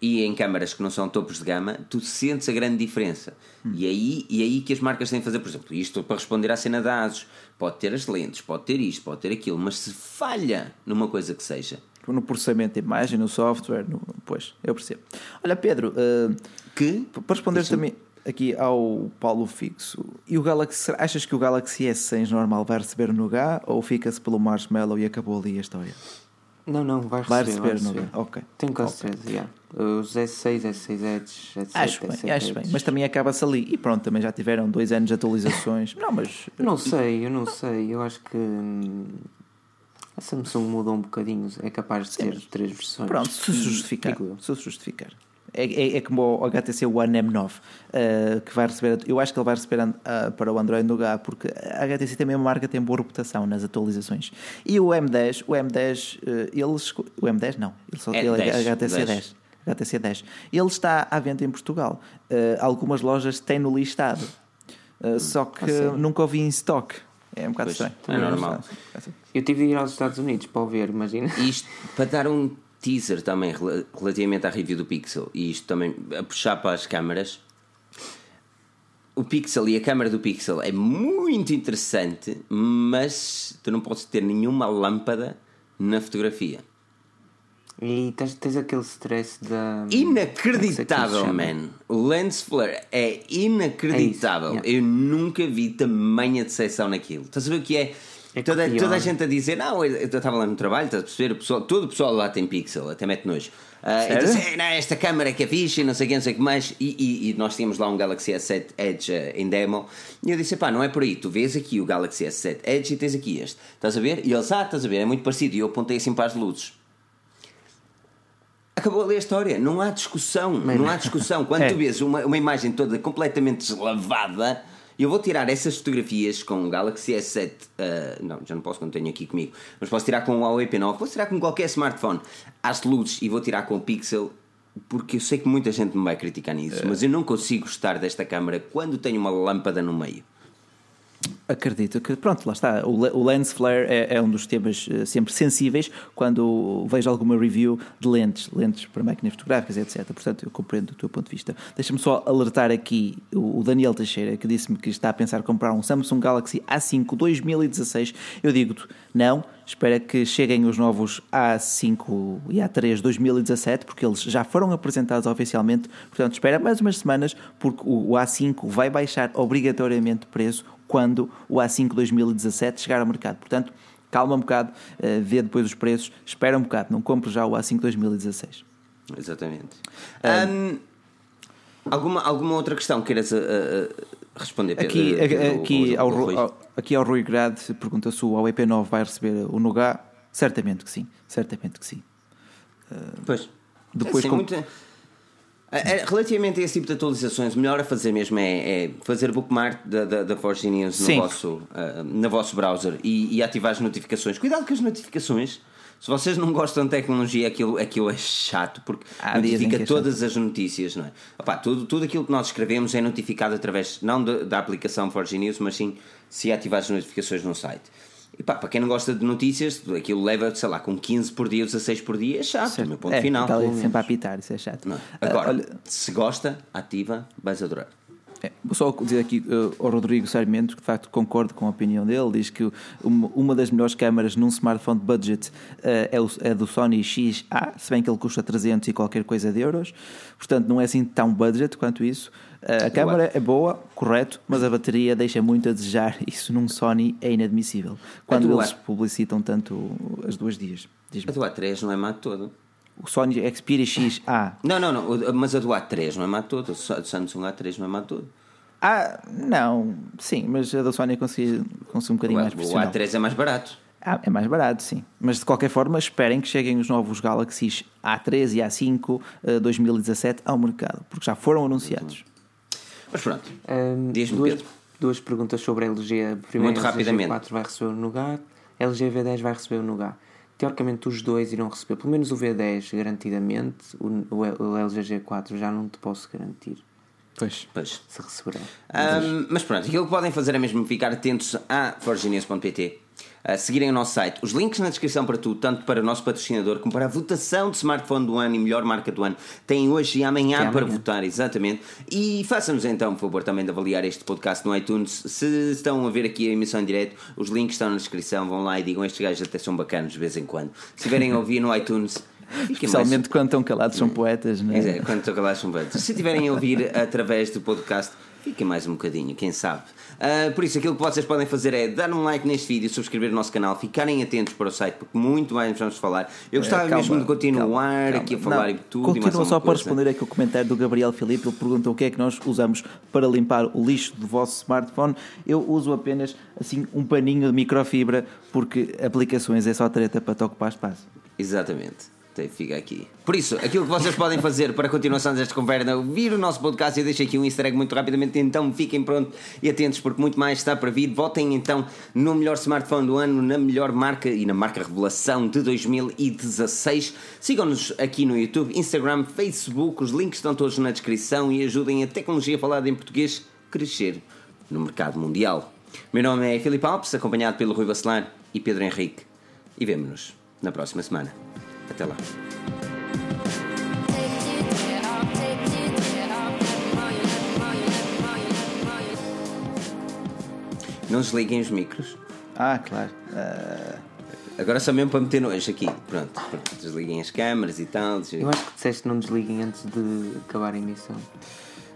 E em câmaras que não são topos de gama, tu sentes a grande diferença. Hum. E, aí, e aí que as marcas têm que fazer, por exemplo, isto para responder à cena da ASUS, pode ter as lentes, pode ter isto, pode ter aquilo, mas se falha numa coisa que seja, no processamento de imagem, no software, no... pois, eu percebo. Olha, Pedro, uh, que para responder Isso. também aqui ao Paulo Fixo, e o Galaxy, achas que o Galaxy S6 normal vai receber no H ou fica-se pelo Marshmallow e acabou ali a história? Não, não, vai receber. Vai receber, vai receber. no H, ok. Tenho quase okay. certeza, yeah. Os S6, S6 Edge, S7, acho bem, S7 acho bem, mas também acaba-se ali. E pronto, também já tiveram dois anos de atualizações. não, mas. Não sei, eu não sei. Eu acho que a Samsung mudou um bocadinho, é capaz de ter Sim, três versões. Pronto, se justificar. Se justificar. É, é, é, como o HTC One M9 uh, que vai receber, eu acho que ele vai receber uh, para o Android Nougat porque a HTC também é uma marca que tem boa reputação nas atualizações e o M10, o M10 uh, eles, o M10 não, ele só é ele 10, é HTC 10. 10. HTC 10 ele está à venda em Portugal algumas lojas têm no listado uh, só que ah, nunca ouvi em stock é um bocado pois, estranho. É normal. Eu tive de ir aos Estados Unidos para o ver, imagina. Isto, para dar um teaser também relativamente à review do Pixel, e isto também a puxar para as câmaras. O Pixel e a câmera do Pixel é muito interessante, mas tu não podes ter nenhuma lâmpada na fotografia. E tens, tens aquele stress da. Inacreditável, é man! O lens flare é inacreditável. É isso, yeah. Eu nunca vi tamanha decepção naquilo. Estás a ver o que é? É toda, toda a gente a dizer, não, eu estava lá no trabalho, estás a perceber? O pessoal, todo o pessoal lá tem pixel, até mete nojo. Uh, então, assim, não, esta câmera que é fixe, não sei o que, não sei o que mais. E, e, e, nós tínhamos lá um Galaxy S7 Edge uh, em demo. E eu disse: pá, não é por aí. Tu vês aqui o Galaxy S7 Edge e tens aqui este. Estás a ver? E eles, ah, estás a ver, é muito parecido. E eu apontei assim para as luzes acabou ali a história. Não há discussão. não há discussão. Quando é. tu vês uma, uma imagem toda completamente deslavada, eu vou tirar essas fotografias com o Galaxy S7. Uh, não, já não posso quando tenho aqui comigo. Mas posso tirar com o Huawei P9. Vou tirar com qualquer smartphone às luzes e vou tirar com o Pixel. Porque eu sei que muita gente me vai criticar nisso, é. mas eu não consigo gostar desta câmera quando tenho uma lâmpada no meio. Acredito que, pronto, lá está. O, lens flare é, é, um dos temas eh, sempre sensíveis quando vejo alguma review de lentes, lentes para máquinas fotográficas, etc. Portanto, eu compreendo o teu ponto de vista. Deixa-me só alertar aqui o, Daniel Teixeira, que disse-me que está a pensar comprar um Samsung Galaxy A5 2016. Eu digo-te, não, espera que cheguem os novos A5 e A3 2017, porque eles já foram apresentados oficialmente. Portanto, espera mais umas semanas, porque o A5 vai baixar obrigatoriamente o preço quando o A5 2017 chegar ao mercado. Portanto, calma um bocado, uh, vê depois os preços, espera um bocado, não compre já o A5 2016. Exatamente. Um, alguma, alguma outra questão queiras uh, uh, responder, Pedro? Aqui, aqui, ao, ao, aqui ao Rui Grade pergunta se o Huawei P9 vai receber o Nougat. Certamente que sim, certamente que sim. pois. Depois, é, sim, com... muito... É, é, relativamente a esse tipo de atualizações, o melhor a fazer mesmo é, é fazer bookmark da, da, da Forge News no vosso, uh, no vosso browser e, e, ativar as notificações. Cuidado com as notificações. Se vocês não gostam de tecnologia, aquilo, aquilo é chato porque Há notifica é todas as notícias, não é? Opa, tudo, tudo aquilo que nós escrevemos é notificado através, não de, da aplicação Forge News, mas sim se ativar as notificações no site. E pá, para quem não gosta de notícias, aquilo leva, sei lá, com 15 por dia, 16 por dia, é chato, certo. meu ponto é, final. Está ali sempre a apitar, isso é chato. Não. Agora, uh, olha... se gosta, ativa, vais adorar. É, vou só dizer aqui uh, ao Rodrigo Sarmento que de facto concordo com a opinião dele. Diz que uma, uma das melhores câmaras num smartphone de budget uh, é, o, é do Sony XA, se bem que ele custa 300 e qualquer coisa de euros, portanto não é assim tão budget quanto isso. A câmara é boa, correto, mas a bateria deixa muito a desejar. Isso num Sony é inadmissível. Quando eles publicitam tanto as duas dias. A do A3 não é má todo. O Sony Xperia XA. Não, não, não, mas a do A3 não é má todo. O Samsung A3 não é má todo. Ah, não, sim, mas a da Sony consegui, consegui um bocadinho o, mais profissional. O A3 é mais barato. Ah, é mais barato, sim. Mas de qualquer forma, esperem que cheguem os novos Galaxies A13 e A5 uh, 2017 ao mercado, porque já foram anunciados. Mas pronto, Um, diz-me, duas, Pedro. duas perguntas sobre a LG. Primeiro, Muito a LG rapidamente. V4 vai receber o Nougat, a LG V10 vai receber o Nougat. Teoricamente, os dois irão receber, pelo menos o V10 garantidamente, o, o, o LG G4 já não te posso garantir Pois. Pois. se receberá. Ahm, mas pronto, aquilo que podem fazer é mesmo ficar atentos a forginews.pt, a seguirem o nosso site, os links na descrição para tudo, tanto para o nosso patrocinador como para a votação de smartphone do ano e melhor marca do ano, têm hoje e amanhã, Até para amanhã. votar, exatamente. E façam-nos então, por favor, também de avaliar este podcast no iTunes. Se estão a ver aqui a emissão em direto, os links estão na descrição, vão lá e digam estes gajos até são bacanos de vez em quando. Se estiverem a ouvir no iTunes, fiquem mais Especialmente quando estão calados, são poetas, não é? é, quando estou calados são velhos. Se tiverem a ouvir através do podcast, fiquem mais um bocadinho, quem sabe. Ah, por isso, aquilo que vocês podem fazer é dar um like neste vídeo, subscrever o nosso canal, ficarem atentos para o site, porque muito mais vamos falar. Eu gostava Eh, calma, mesmo de continuar calma, aqui a falar Não, e tudo. Continua só para responder aqui o comentário do Gabriel Filipe. Ele pergunta o que é que nós usamos para limpar o lixo do vosso smartphone. Eu uso apenas assim um paninho de microfibra, porque aplicações é só treta para te ocupar espaço. Exatamente. Fica aqui. Por isso, aquilo que vocês podem fazer para a continuação desta conversa ouvir o nosso podcast. Eu deixo aqui um easter egg muito rapidamente, então fiquem prontos e atentos, porque muito mais está para vir. Votem então no melhor smartphone do ano, na melhor marca e na marca revelação de 2016. Sigam-nos aqui no YouTube, Instagram, Facebook. Os links estão todos na descrição e ajudem a tecnologia falada em português crescer no mercado mundial. Meu nome é Filipe Alves, acompanhado pelo Rui Bacelar e Pedro Henrique. E vemo-nos na próxima semana. Até lá. Não desliguem os micros. Ah, claro. Ah, Agora só mesmo para meter nojo aqui. Pronto, pronto. Desliguem as câmaras e tal. Eu acho que disseste não desliguem antes de acabar a emissão.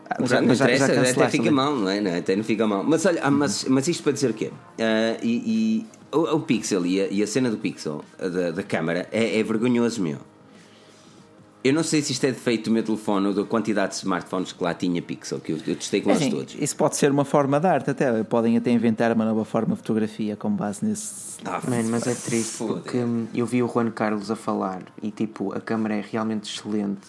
ah, Mas, já- mas já- já até fica ali. mal, não é? Não, até não fica mal. Mas olha, ah, mas, mas isto para dizer o quê? Ah, e e o, o Pixel e a, e a cena do Pixel, a da, da câmara, é, é vergonhoso, meu. Eu não sei se isto é defeito do meu telefone ou da quantidade de smartphones que lá tinha Pixel, que eu, eu testei É quase assim, todos. isso pode ser uma forma de arte, até. Podem até inventar uma nova forma de fotografia com base nesse. Ah, Mano, mas é triste foda. porque eu vi o Juan Carlos a falar e tipo, a câmera é realmente excelente,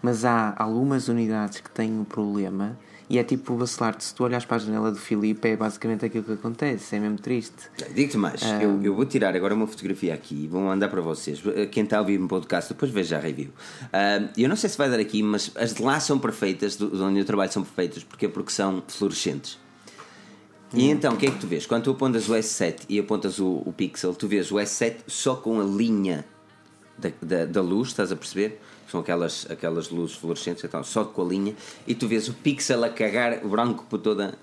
mas há algumas unidades que têm um problema e é tipo vacilar se tu olhas para a janela do Filipe é basicamente aquilo que acontece, é mesmo triste. Digo-te mais, eu, eu vou tirar agora uma fotografia aqui e vou mandar para vocês. Quem está a ouvir no podcast, depois veja a review. Ah, eu não sei se vai dar aqui, mas as de lá são perfeitas, de onde eu trabalho são perfeitas, porque Porque são fluorescentes. E então, o que é que tu vês? Quando tu apontas o S7 e apontas o, o Pixel, tu vês o S7 só com a linha da, da, da luz, estás a perceber? São aquelas, aquelas luzes fluorescentes, então, só com a linha, e tu vês o Pixel a cagar branco por toda.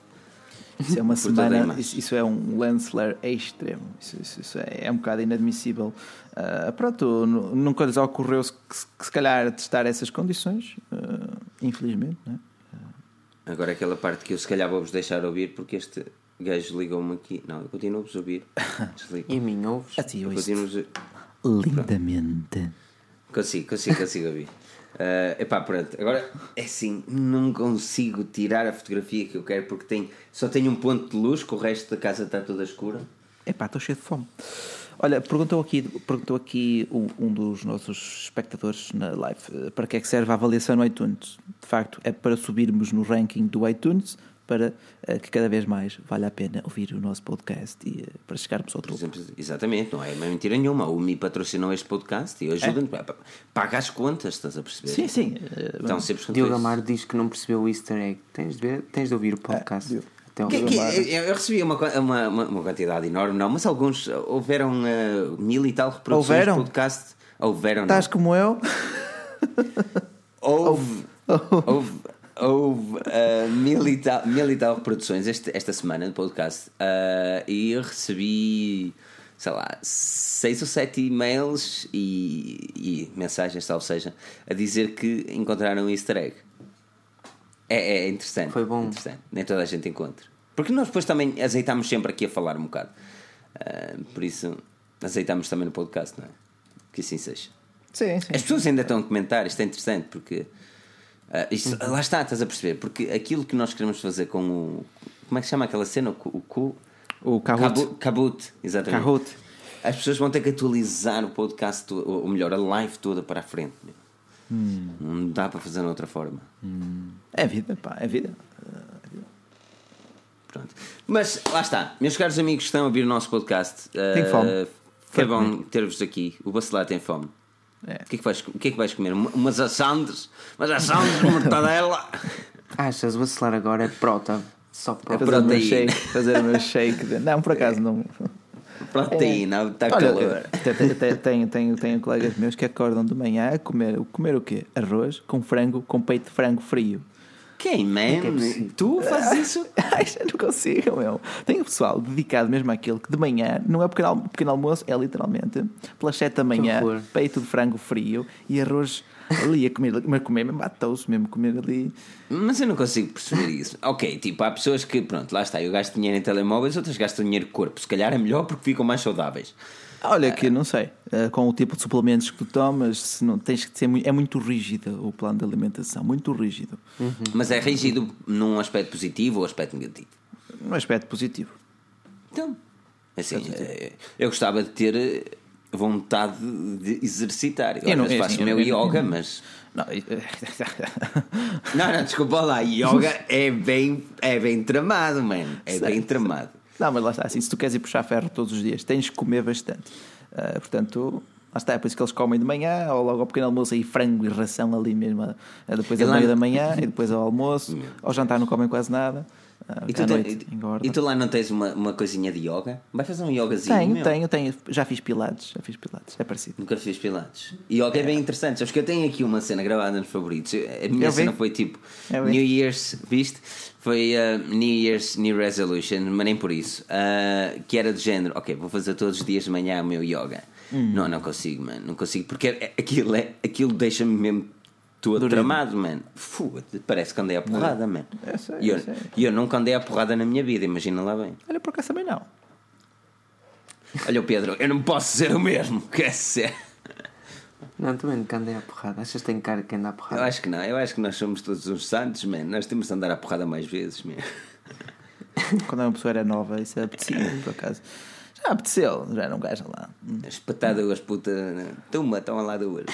Isso é uma a semana. Isso, isso é um lens flare extremo. Isso, isso- isso é, é um bocado inadmissível. Ah, pronto, nu- nunca lhes ocorreu se, que, se- que se calhar testar essas condições, ah, infelizmente, não é? Agora aquela parte que eu se calhar vou-vos deixar ouvir porque este gajo ligou-me aqui. Não, eu continuo-vos a ouvir. Desligo. E a mim ouves? Assim, eu Eu isso. continuo-vos a... Lindamente. Consigo, consigo, consigo ouvir. Uh, epá, pronto. Agora, é assim, não consigo tirar a fotografia que eu quero porque tem, só tenho um ponto de luz, que o resto da casa está toda escura. Epá, estou cheio de fome. Olha, perguntou aqui, perguntou aqui um, um dos nossos espectadores na live eh, para que é que serve a avaliação no iTunes. De facto, é para subirmos no ranking do iTunes para eh, que cada vez mais valha a pena ouvir o nosso podcast e eh, para chegarmos ao exemplo, exatamente, não é mentira nenhuma. O Mi patrocinou este podcast e ajuda-nos. Paga as contas, estás a perceber? Sim, sim. eh, Então, sempre Diogo. Amaro diz que não percebeu o easter egg. Tens de, ver, tens de ouvir o podcast. Diogo. até ao Que- que- eu, recebi uma, uma, uma, uma quantidade enorme, não, mas alguns uh, houveram uh, mil e tal reproduções Houveram? de podcast. Houveram. Estás como eu? Houve, houve, houve uh, mil, e tal, mil e tal reproduções este, esta semana de podcast uh, e eu recebi, sei lá, seis ou sete e-mails e, e mensagens, tal seja, a dizer que encontraram um easter egg. É, é interessante. Foi bom. Interessante. Nem toda a gente encontra. Porque nós depois também azeitámos sempre aqui a falar um bocado. Uh, por isso, azeitámos também no podcast, não é? Que assim seja. Sim, sim. As pessoas ainda estão a comentar, isto é interessante porque ah, isto- lá está, estás a perceber? Porque aquilo que nós queremos fazer com o. Como é que se chama aquela cena? O cu. O, Kahoot. Exatamente. Kahoot. as pessoas vão ter que atualizar o podcast, ou melhor, a live toda para a frente. Hum. Não dá para fazer de outra forma. Hum. É vida, pá, é vida. Pronto. Mas lá está, meus caros amigos que estão a ouvir o nosso podcast. Tem uh, fome. Foi bom ter-vos aqui. O Bacelar tem fome. É. O, que é que vais, o que é que vais comer? Umas assandes? Umas assandes de mortadela? Achas, o Bacelar agora é prota. Só para é fazer o meu shake. Fazer o meu shake. De... Não, por acaso não. Proteína, está é. calor. Tenho, tenho, tenho colegas meus que acordam de manhã a comer, comer o quê? Arroz com frango, com peito de frango frio. Quem, man? É tu fazes isso? Ai, não consigo, meu. Tenho pessoal dedicado mesmo àquilo que de manhã, não é pequeno, pequeno almoço, é literalmente pelas 7 da manhã, peito de frango frio e arroz ali a comer, mas comer mesmo matou-se mesmo, comer ali. Mas eu não consigo perceber isso. Ok, tipo, há pessoas que, pronto, lá está, eu gasto dinheiro em telemóveis, outras gastam dinheiro em corpo. Se calhar é melhor porque ficam mais saudáveis. Olha, que não sei, eh, com o tipo de suplementos que tu tomas, se não, tens que ser é muito rígido o plano de alimentação, muito rígido. Uhum. Mas é rígido num aspecto positivo ou aspecto negativo? Num aspecto positivo. Então, assim, eh, eu gostava de ter eh, vontade de exercitar. Eu, eu não, faço o meu yoga, mas. Não, não, não, desculpa lá, yoga é bem, é bem tramado, mano. É certo, bem tramado. Não, mas lá está, assim, se tu queres ir puxar ferro todos os dias, tens que comer bastante. Uh, portanto, lá está, é por isso que eles comem de manhã, ou logo ao pequeno almoço aí frango e ração ali mesmo, depois da meia da manhã e depois ao almoço, ao jantar não comem quase nada. Uh, e, tu noite, e, tu lá não tens uma, uma coisinha de yoga? Vai fazer um yogazinho? Tenho, meu? tenho, tenho. Já fiz pilates, já fiz pilates, é parecido. Nunca fiz pilates. Yoga é, é bem interessante, acho que eu tenho aqui uma cena gravada nos favoritos. A minha eu cena vi. foi tipo New Year's, viste? Foi uh, New Year's New Resolution, mas nem por isso. Uh, que era do género, ok, vou fazer todos os dias de manhã o meu yoga. Hum. Não, não consigo, mano. Não consigo, porque é, aquilo, é, aquilo deixa-me mesmo todo tramado, mano. Parece que andei a porrada, mano. E eu, eu nunca andei a porrada na minha vida, imagina lá bem. Olha, por acaso também não. Olha, o Pedro, eu não posso ser o mesmo, quer ser. Não, também nunca andei a porrada. Achas que tem cara que anda a porrada? Eu acho que não. Eu acho que nós somos todos uns santos, man. Nós temos de andar a porrada mais vezes, man. Quando uma pessoa era nova, isso apetecia, por acaso. Já apeteceu, já era um gajo lá. Espatada duas putas. Tuma, estão lá duas.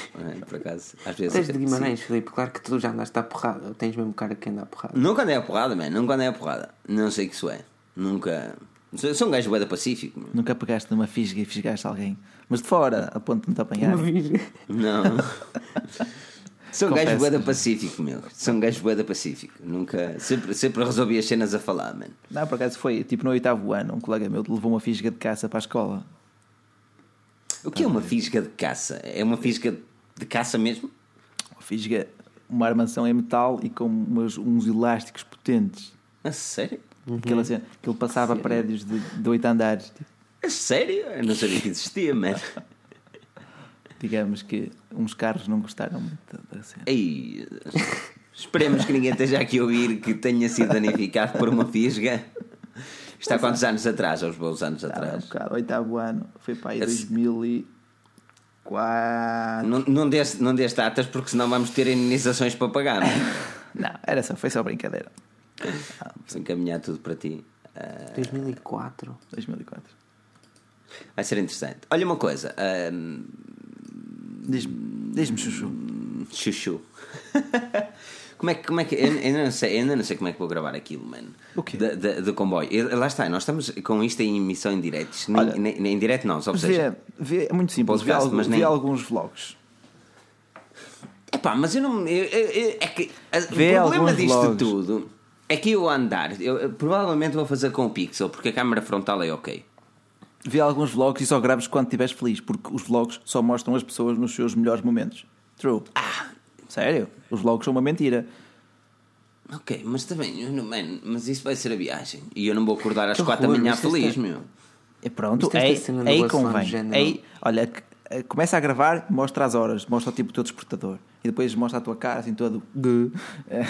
Por acaso, às vezes. Tens de Guimarães, Filipe. Claro que tu já andaste a porrada. Tens mesmo cara que anda a porrada. Nunca andei a porrada, man. Nunca andei a porrada. Não sei o que isso é. Nunca. Sou um gajo da Pacífico. Meu. Nunca pegaste numa fisga e fisgaste alguém. Mas de fora, a ponto de não te apanhar. Uma fisga? Não. Sou um gajo bué da Pacífico, meu. Um gajo bué da Pacífico. Nunca. Sempre, sempre resolvi as cenas a falar, mano. Não, por acaso foi tipo no oitavo ano, um colega meu levou uma fisga de caça para a escola. O que é uma fisga de caça? É uma fisga de caça mesmo? Uma fisga, uma armação em metal e com umas, uns elásticos potentes. A sério? Uhum. Aquilo, assim, aquilo passava sério? prédios de, de oito andares. Tipo. A sério? Eu não sabia que existia, mano. Digamos que uns carros não gostaram muito da cena. Ei, esperemos que ninguém esteja aqui a ouvir que tenha sido danificado por uma fisga. Está há quantos anos atrás? Aos bons anos atrás? Um bocado, oitavo ano. Foi para aí 2004. Não, não, deste, não deste datas porque senão vamos ter indenizações para pagar. Não, é? não era só, foi só brincadeira. Vamos encaminhar tudo para ti. Uh... 2004. 2004. Vai ser interessante. Olha uma coisa. Uh... Diz-me, diz Chuchu. Chuchu. Como é que, como é que eu ainda não sei, ainda não sei como é que vou gravar aquilo, mano. O quê? Do comboio. lá está, nós estamos com isto em emissão em direto. Olha, nem, nem, em direto não, só seja. Vê, é muito simples, vê, mas nem... alguns vlogs. Epá, mas eu não. Eu, eu, é que vê o problema disto vlogs. tudo é que eu andar, eu, eu provavelmente vou fazer com o Pixel, porque a câmera frontal é ok. Vê alguns vlogs e só graves quando estiveres feliz, porque os vlogs só mostram as pessoas nos seus melhores momentos. True. Ah, sério? Os vlogs são uma mentira. Ok, mas também, não, man, mas isso vai ser a viagem. E eu não vou acordar às quatro da manhã feliz, meu. E pronto, aí, aí convém. Aí, olha, eh, começa a gravar, mostra as horas, mostra tipo o teu despertador e depois mostra a tua cara assim todo. É,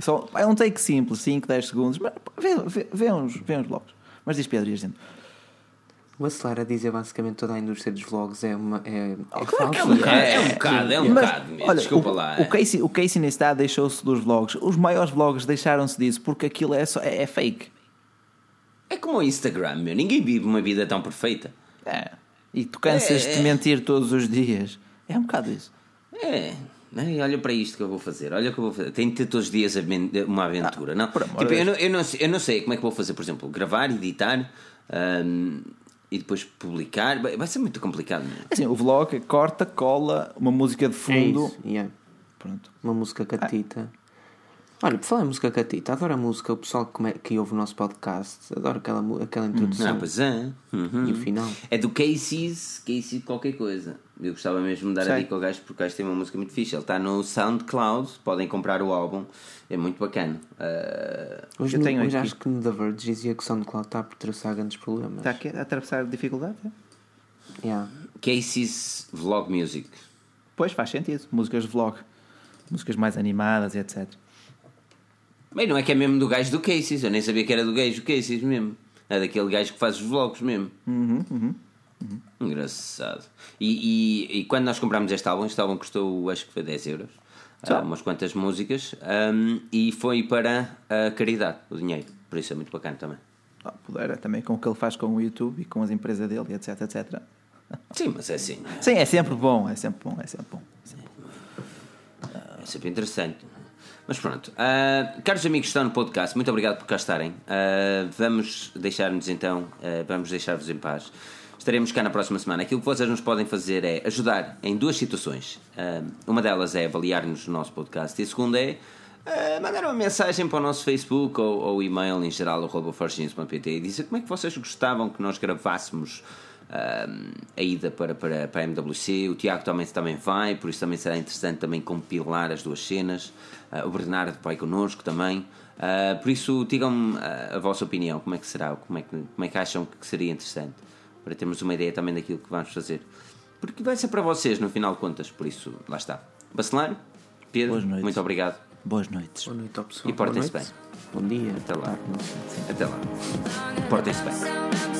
só, é um take simples, 5, 10 segundos, mas vê, vê, vê, uns, vê uns vlogs. Mas diz Pedro e a gente. O acelerar a dizer basicamente toda a indústria dos vlogs é uma. É, é, claro é, um bocado, é, é um bocado, é um mas, bocado. Olha, Desculpa o, lá. O Casey, o Casey Neistat deixou-se dos vlogs. Os maiores vlogs deixaram-se disso porque aquilo é, só, é, é, fake. É como o Instagram, meu. Ninguém vive uma vida tão perfeita. É. E tu cansas é, de mentir todos os dias. É um bocado isso. É. Né? olha para isto que eu vou fazer. Olha o que eu vou fazer. Tenho de ter todos os dias uma aventura. Ah, não, tipo, eu, não, eu, não, eu não sei como é que vou fazer, por exemplo, gravar, editar um, e depois publicar. Vai ser muito complicado. Não é? Assim, o vlog corta, cola, uma música de fundo. É isso, yeah. Pronto. Uma música catita. Ah. Olha, por falar em música catita, adoro a música, o pessoal que, que ouve o nosso podcast, adoro aquela, aquela introdução. Ah, pois é. Uhum. E o final. É do Casey's, Casey qualquer coisa. Eu gostava mesmo de dar Sei. a dica ao gajo porque o gajo tem uma música muito fixe. Ele está no SoundCloud, podem comprar o álbum, é muito bacana. Uh... Hoje, eu tenho hoje acho que no The Verge dizia que o SoundCloud está a atravessar grandes problemas. Está aqui a atravessar dificuldade? É? Yeah. Casey's Vlog Music. Pois faz sentido, músicas de vlog, músicas mais animadas e etc. Bem, não é que é mesmo do gajo do Casey's, eu nem sabia que era do gajo do Casey's mesmo. É daquele gajo que faz os vlogs mesmo. Uhum, uhum, uhum. Engraçado. E, e, e, quando nós comprámos este álbum, este álbum custou acho que foi 10 euros. Uh, umas quantas músicas. Um, e foi para a caridade, o dinheiro. Por isso é muito bacana também. Ah, pudera também com o que ele faz com o YouTube e com as empresas dele, etc, etc. Sim, mas é assim. Sim, é sempre bom, é sempre bom, é sempre bom. É sempre, bom. É sempre interessante. Mas pronto, uh, caros amigos que estão no podcast, muito obrigado por cá estarem. Uh, vamos deixar-nos então, uh, vamos deixar-vos em paz. Estaremos cá na próxima semana. Aquilo que vocês nos podem fazer é ajudar em duas situações. uma delas é avaliar-nos no nosso podcast e a segunda é mandar uma mensagem para o nosso Facebook ou, ou e-mail em geral, e dizer como é que vocês gostavam que nós gravássemos a ida para, para, para a MWC. O Tiago também, também vai, por isso também será interessante também compilar as duas cenas. O Bernardo vai connosco também. Por isso, digam-me a vossa opinião, como é que será, como é que, como é que acham que seria interessante, para termos uma ideia também daquilo que vamos fazer. Porque vai ser para vocês, no final de contas, por isso, lá está. Bacelar, Pedro, muito obrigado. Boas noites. Boa noite, pessoal. E portem-se bem. Bom dia. Até lá. Até lá. Portem-se bem.